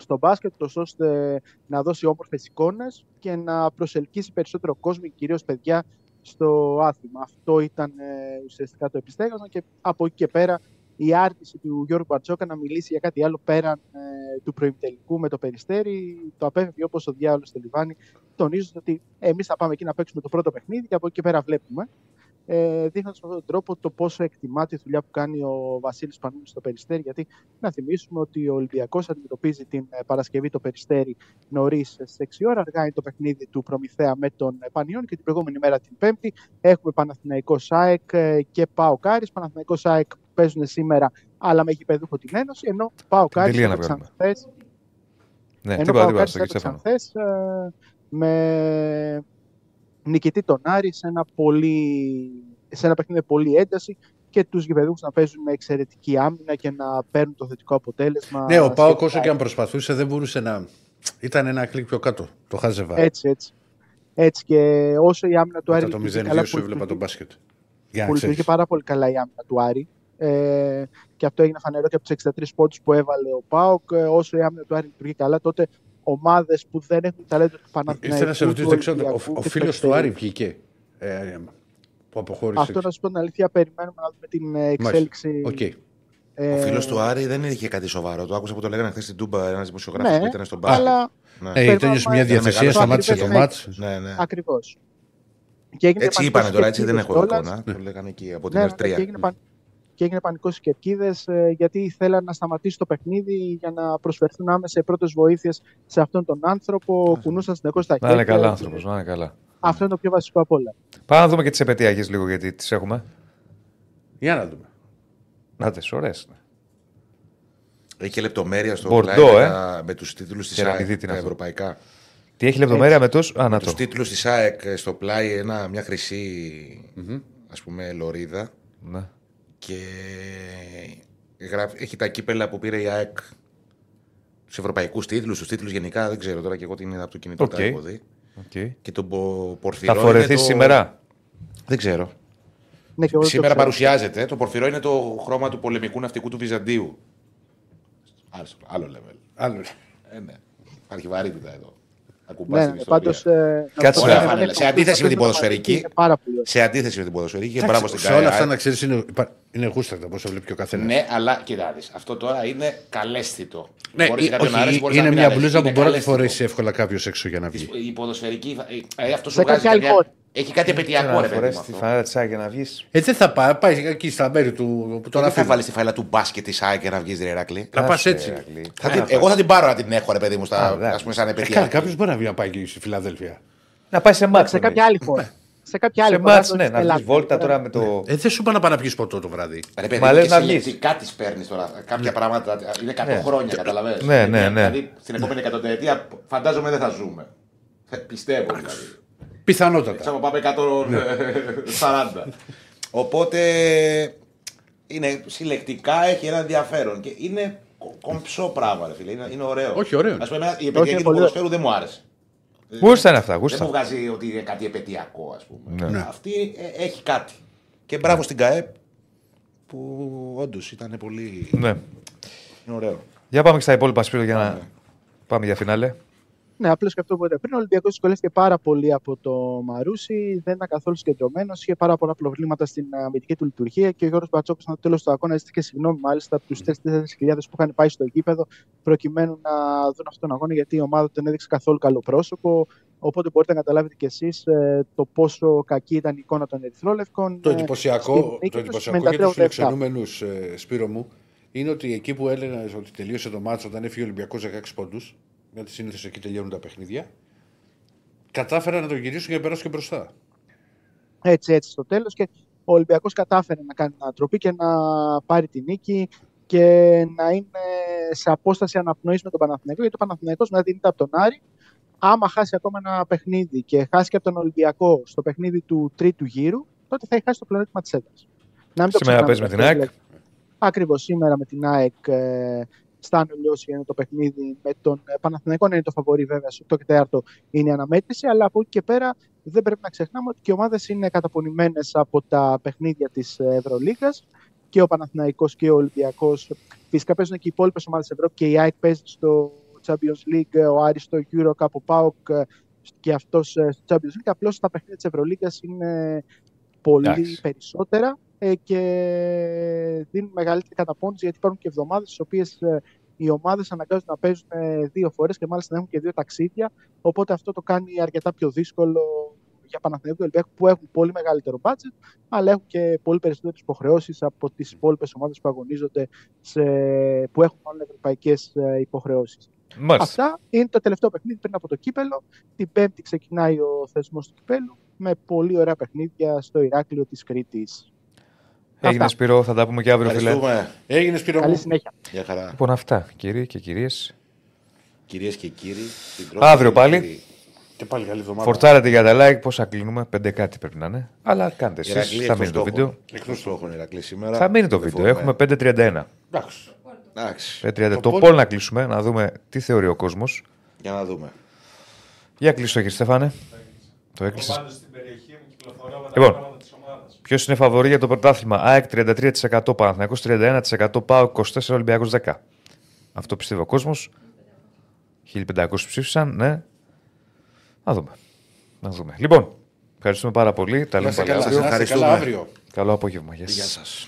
H: στο μπάσκετ, τόσο ώστε να δώσει όμορφες εικόνες και να προσελκύσει περισσότερο κόσμο, κυρίως παιδιά, στο άθλημα. Αυτό ήταν ε, ουσιαστικά το επιστέγασμα και από εκεί και πέρα η άρνηση του Γιώργου Μπαρτσόκα να μιλήσει για κάτι άλλο πέραν ε, του προημιτελικού με το Περιστέρι, το απέφευγε όπως ο διάολος στο λιβάνι, τονίζοντας ότι εμείς θα πάμε εκεί να παίξουμε το πρώτο παιχνίδι και από εκεί και πέρα βλέπουμε. Ε, δείχνοντας με αυτόν τον τρόπο το πόσο εκτιμά τη δουλειά που κάνει ο Βασίλης Πανούλης στο Περιστέρι. Γιατί να θυμίσουμε ότι ο Ολυμπιακός αντιμετωπίζει την ε, Παρασκευή το Περιστέρι νωρίς στις 6 ώρα. Αργά είναι το παιχνίδι του Προμηθέα με τον ε, Πανιόν και την προηγούμενη μέρα την Πέμπτη έχουμε Παναθηναϊκό ΣΑΕΚ ε, και Πάο Κάρις. Παναθηναϊκό ΣΑΕΚ παίζουν σήμερα, αλλά με γηπεδούχο την Ένωση. Ενώ Πάο Κάρις
C: τελεία να
H: έπαιξαν
C: βγάλουμε.
H: χθες
C: Ναι,
H: ενώ
C: τίποτα,
H: Πάο
C: τίποτα.
H: Κάρις
C: Στο
H: έπαιξαν
C: Κιτσέφανο.
H: χθες, ε, με νικητή τον Άρη σε ένα, πολύ, σε ένα παιχνίδι με πολύ ένταση και τους γηπεδούχους να παίζουν με εξαιρετική άμυνα και να παίρνουν το θετικό αποτέλεσμα.
A: Ναι, ο Πάοκ
H: σχετικά.
A: όσο και αν προσπαθούσε δεν μπορούσε να. Ήταν ένα κλικ πιο κάτω. Το χάζευα.
H: Έτσι, έτσι. Έτσι και όσο η άμυνα του Άρη
A: Μετά το
H: λειτουργεί
A: 0-2
H: καλά,
A: σου
H: που
A: έβλεπα τον
H: λειτουργεί-
A: μπάσκετ. Για
H: που
A: να
H: λειτουργεί
A: ξέρεις.
H: πάρα πολύ καλά η άμυνα του Άρη. Ε, και αυτό έγινε φανερό και από τους 63 πόντους που έβαλε ο ΠΑΟΚ. Ε, όσο η άμυνα του Άρη λειτουργεί καλά, τότε ομάδες που δεν έχουν ταλέντο του Παναθηναϊκού.
A: Ήθελα να σε ρωτήσω,
H: του
A: δεν ξέρω, ο,
H: Ολυμπιακού
A: ο
H: και του
A: φίλος του
H: Περιστέρι.
A: Άρη βγήκε. Ε, που αποχώρησε.
H: Αυτό να σου πω την αλήθεια, περιμένουμε να δούμε την ε, εξέλιξη.
A: Οκ.
H: ε,
B: Ο φίλος του Άρη δεν είχε κάτι σοβαρό. Το άκουσα που το λέγανε χθες στην Τούμπα ένας δημοσιογράφος
H: Ναι,
B: που ήταν στον μπάσκετ.
H: αλλά
B: Ναι.
A: Ε,
H: Περιμένουμε-
A: τέλειωσε μια
H: Ήταν
A: διαθεσία,
B: μεγάλο
A: σταμάτησε το
H: ακριβές
A: μάτς.
B: ναι, ναι.
H: ακριβώς. Και έγινε
B: Έτσι
H: πανικός
B: είπανε τώρα,
H: στις
B: έτσι δεν έχω
H: κερκίδες
B: εικόνα.
A: Ναι.
B: Το λέγανε εκεί από την
H: Ναι, ναι, και
B: Ερτρία.
H: έγινε, παν... και έγινε πανικός στις κερκίδες γιατί θέλαν να σταματήσει το παιχνίδι για να προσφερθούν άμεσα οι πρώτες βοήθειες σε αυτόν τον άνθρωπο. Κουνούσαν συνεχώς τα
C: Να
H: χέρια.
C: είναι καλά άνθρωπος, να είναι καλά.
H: Αυτό είναι το πιο βασικό απ' όλα.
C: Πάμε να δούμε και τις επαιτειακέ λίγο γιατί τις έχουμε.
A: Για να δούμε.
C: Να τε, ωραίες.
B: Έχει και λεπτομέρεια στο
C: Μπορντό,
B: πλάι με,
C: ε.
B: τα- με τους τίτλους της
C: Κεραμιδίτη
B: ΑΕΚ,
C: είναι
B: τα
C: αυτό;
B: ευρωπαϊκά.
C: Τι έχει λεπτομέρεια με του. Α, να
B: Τους
C: το.
B: τίτλους της ΑΕΚ ε, στο πλάι ένα, μια χρυσή ας πούμε λωρίδα
C: Ναι.
B: Και γράφει- έχει τα κύπελα που πήρε η ΑΕΚ του ευρωπαϊκούς τίτλους, του τίτλους γενικά. Δεν ξέρω τώρα και εγώ την είδα από το κινητό.
C: Οκ.
B: Τα έχω δει.
C: Οκ.
B: Και τον πο- Πορφυρό.
C: Θα
B: είναι
C: φορεθείς
B: το-
C: σήμερα;
B: Δεν ξέρω.
H: Ναι, και εγώ δεν το
B: Σήμερα
H: ξέρω.
B: παρουσιάζεται. Το πορφυρό είναι το χρώμα του πολεμικού ναυτικού του Βυζαντίου. Άλλο, άλλο level.
A: Άλλο.
B: Ε, ναι. Υπάρχει βαρύτητα εδώ. Ακουμπάς
H: Ναι,
B: την
H: ναι,
B: ιστορία.
H: πάντως, ε, να
C: Κάτσε
H: πω,
C: να
H: ναι,
B: φανέλα.
H: ναι,
B: Σε αντίθεση με την
H: αυτό
B: ποδοσφαιρική.
H: Είναι πάρα πολύ ωραίο.
B: Σε αντίθεση με την ποδοσφαιρική και μπράβο στην
A: Σε όλα αυτά
B: ΚΑΕ.
A: να ξέρεις είναι, υπά- είναι γούστακτα πώ βλέπει και ο καθένας.
B: Ναι, αλλά κοιτάξτε, αυτό τώρα είναι καλέσθητο.
A: Ναι,
B: Μπορείς
A: ή-
B: κάποιον να αρέσει,
A: όχι,
B: μπορείς να
A: είναι
B: μην
A: μια
B: αρέσει.
A: μπλούζα που
B: Είναι
A: μπορεί να τη
B: καλέσθητο.
A: φορέσει εύκολα κάποιος έξω για να βγει.
B: Η ποδοσφαιρική. ε, αυτός σου
H: Σε
B: βγάζει
H: κάποια άλλη
B: καμιά-
H: χώρα.
B: Έχει κάτι επαιτειακό ρε
C: Να
B: παιδί μου
C: φορέσει τη
B: αυτό.
C: φανέλα της για να βγεις.
A: Ε, δεν θα πάει, πάει εκεί στα μέρη του που τον
B: Τώρα θα
A: αφήνει.
B: βάλεις τη φάιλα του μπάσκετ της ΑΕΚ και να βγεις ρε Ρακλή.
A: Να πας έτσι.
B: Θα την- Εγώ θα την πάρω να την έχω ρε παιδί μου, στα,
C: Α, εντάξει.
B: ας πούμε σαν
A: Κάποιος
B: επαιτειακή.
A: μπορεί να βγει να πάει εκεί στη Φιλαδέλφια.
C: Να πάει σε μάτς.
H: Σε κάποια άλλη χώρα. Σε κάποια άλλη
C: Σε
H: χώρα.
C: μάτς,
H: όχι
C: ναι,
H: στην
C: να βγεις
H: Ελλάδα.
C: βόλτα τώρα με το.
A: Ε, δεν σου είπα να πάει να πιει ποτό το βράδυ.
B: Ρε παιδί,
C: Μα
B: μου,
C: λες
B: και
C: να βγεις.
B: συλλεκτικά τι παίρνεις τώρα. Κάποια πράγματα είναι 100
C: Ναι.
B: χρόνια, καταλαβαίνεις.
C: Ναι, ναι, ναι.
B: Δηλαδή στην επόμενη εκατονταετία φαντάζομαι δεν θα ζούμε. Ε, Πιστεύω δηλαδή.
A: Πιθανότατα.
B: Ξέρω πάμε 140. Οπότε είναι συλλεκτικά, έχει ένα ενδιαφέρον. Και είναι κο- κομψό πράγμα, ρε φίλε. Είναι, είναι ωραίο.
A: Όχι, ωραίο.
B: Α πούμε, εμένα η
H: είναι
B: επαιτειακή του
H: πολύ
B: ποδοσφαίρου δεν μου άρεσε.
C: Γούστα είναι αυτά,
B: Δεν μου
C: γούστα.
B: βγάζει ότι είναι κάτι επαιτειακό, ας πούμε.
C: Ναι.
B: Αυτή ε, έχει κάτι. Και μπράβο στην ΚΑΕΠ που όντως ήταν πολύ.
C: Ναι.
B: Είναι ωραίο.
C: Για πάμε και στα υπόλοιπα σπίτι για να. Πάμε για φινάλε.
H: Ναι, απλώς και αυτό που είπατε πριν. Ο Ολυμπιακός δυσκολεύτηκε πάρα πολύ από το Μαρούσι, δεν ήταν καθόλου συγκεντρωμένος, είχε πάρα πολλά προβλήματα στην αμυντική του λειτουργία και ο Γιώργος Μπατσόκο, στο τέλος του αγώνα, ζήτηκε συγγνώμη μάλιστα από τους 4.000 που είχαν πάει στο γήπεδο, προκειμένου να δουν αυτόν τον αγώνα, γιατί η ομάδα δεν έδειξε καθόλου καλό πρόσωπο. Οπότε μπορείτε να καταλάβετε κι εσείς το πόσο κακή ήταν η εικόνα των Ερυθρόλευκων.
A: Το
H: Ε,
A: εντυπωσιακό,
H: στην νίκη
A: το
H: τους
A: εντυπωσιακό
H: με
A: για
H: τα
A: τους
H: 37.
A: φιλοξενούμενους, Σπύρο μου, είναι ότι εκεί που έλεγα ότι τελείωσε το μάτσο όταν έφυγε ο Ολυμπιακός 16 πόντους, γιατί συνήθω εκεί τελειώνουν τα παιχνίδια, κατάφεραν να το γυρίσουν για να περάσουν και μπροστά.
H: έτσι έτσι στο τέλος και ο Ολυμπιακός κατάφερε να κάνει ανατροπή και να πάρει τη νίκη και να είναι σε απόσταση αναπνοής με τον Παναθηναϊκό γιατί ο Παναθηναϊκός μετά δίνεται από τον Άρη άμα χάσει ακόμα ένα παιχνίδι και χάσει και από τον Ολυμπιακό στο παιχνίδι του τρίτου γύρου τότε θα έχει χάσει το πλεονέκτημα της έδρας. Να μην το
C: Σήμερα
H: ξεχνάμε
C: παίζει με
H: αυτό,
C: την ΑΕΚ.
H: δηλαδή. Ακριβώς σήμερα με την ΑΕΚ ε, Στάνο Λιώσης είναι το παιχνίδι με τον ε, Παναθηναϊκό να είναι το φαβορή βέβαια στο 8 και 4 είναι η αναμέτρηση αλλά από εκεί και πέρα δεν πρέπει να ξεχνάμε ότι και οι ομάδες είναι καταπονημένες από τα παιχνίδια της ε, Ευρωλίγας και ο Παναθηναϊκός και ο Ολυμπιακός. Φυσικά παίζουν και οι υπόλοιπες ομάδες της Ευρώπης και η ΑΕΚ παίζει στο Champions League, ο Άρης στο Euro, ο ΠΑΟΚ ε, και αυτός ε, στο Champions League. Απλώς τα παιχνίδια της Ευρωλίγας είναι πολύ
C: Εντάξει.
H: περισσότερα ε, και δίνουν μεγαλύτερη καταπώνηση γιατί υπάρχουν και εβδομάδες στις οποίες ε, οι ομάδες αναγκάζονται να παίζουν ε, δύο φορές και μάλιστα να έχουν και δύο ταξίδια οπότε αυτό το κάνει αρκετά πιο δύσκολο για Παναθηναϊκό και Ολυμπιακό που έχουν πολύ μεγαλύτερο budget αλλά έχουν και πολύ περισσότερες υποχρεώσεις από τις υπόλοιπες ομάδες που αγωνίζονται σε, που έχουν όλες ευρωπαϊκές ε, υποχρεώσεις.
C: Μάλιστα.
H: Αυτά είναι το τελευταίο παιχνίδι πριν από το κύπελο. Την Πέμπτη ξεκινάει ο θεσμός του κυπέλου με πολύ ωραία παιχνίδια στο Ηράκλειο της Κρήτης.
C: Έγινε
H: Αυτά.
C: Σπύρο, θα τα πούμε και αύριο, φίλε.
B: Ευχαριστούμε.
A: Έγινε Σπύρο
H: Καλή
A: μου.
H: συνέχεια.
B: Γεια χαρά.
C: Λοιπόν, αυτά, κύριοι και κυρίες;
B: Κυρίες και κύριοι.
C: Αύριο πάλι.
B: Κύριοι.
A: Και πάλι καλή εβδομάδα.
C: Φορτάρετε για τα like, πόσα κλείνουμε, πέντε κάτι πρέπει να είναι. Αλλά κάντε εσείς,
B: Ηρακλή,
C: θα
B: εκτός
C: μείνει το
B: το
C: βίντεο.
B: έχουν. Εκτός το έχουν Ηρακλή σήμερα.
C: Θα μείνει το
B: Δεν
C: βίντεο.
B: φοβάμαι.
C: Έχουμε 5.31.
A: Εντάξει.
B: Εντάξει.
C: 5.30.
A: Το
C: Το
A: πότε-
C: πόλ να κλείσουμε, να δούμε τι θεωρεί ο κόσμος.
B: Για να δούμε.
C: Για κλείσω, κύριε Στέφανε. Το
F: Εγώ
C: έκλεισες.
F: πάντως στην περιοχή μου κυκλοφορώ με τα
C: Λοιπόν.
F: Πράγματα της ομάδας.
C: Ποιος είναι φαβορή για το πρωτάθλημα; ΑΕΚ 33%, Παναθηναϊκός 31%, ΠΑΟ 24%, Ολυμπιακός 10%. Αυτό πιστεύει ο κόσμος. 1500 ψήφισαν, ναι. Να δούμε. Να δούμε. Λοιπόν, ευχαριστούμε πάρα πολύ. Τα
A: Να
C: λέμε
A: είστε
C: πάλι
A: καλά.
C: αύριο.
A: Να είστε
B: Ευχαριστούμε.
A: καλά αύριο.
C: Καλό απόγευμα. Γεια
B: Γεια
C: σας.
B: σας.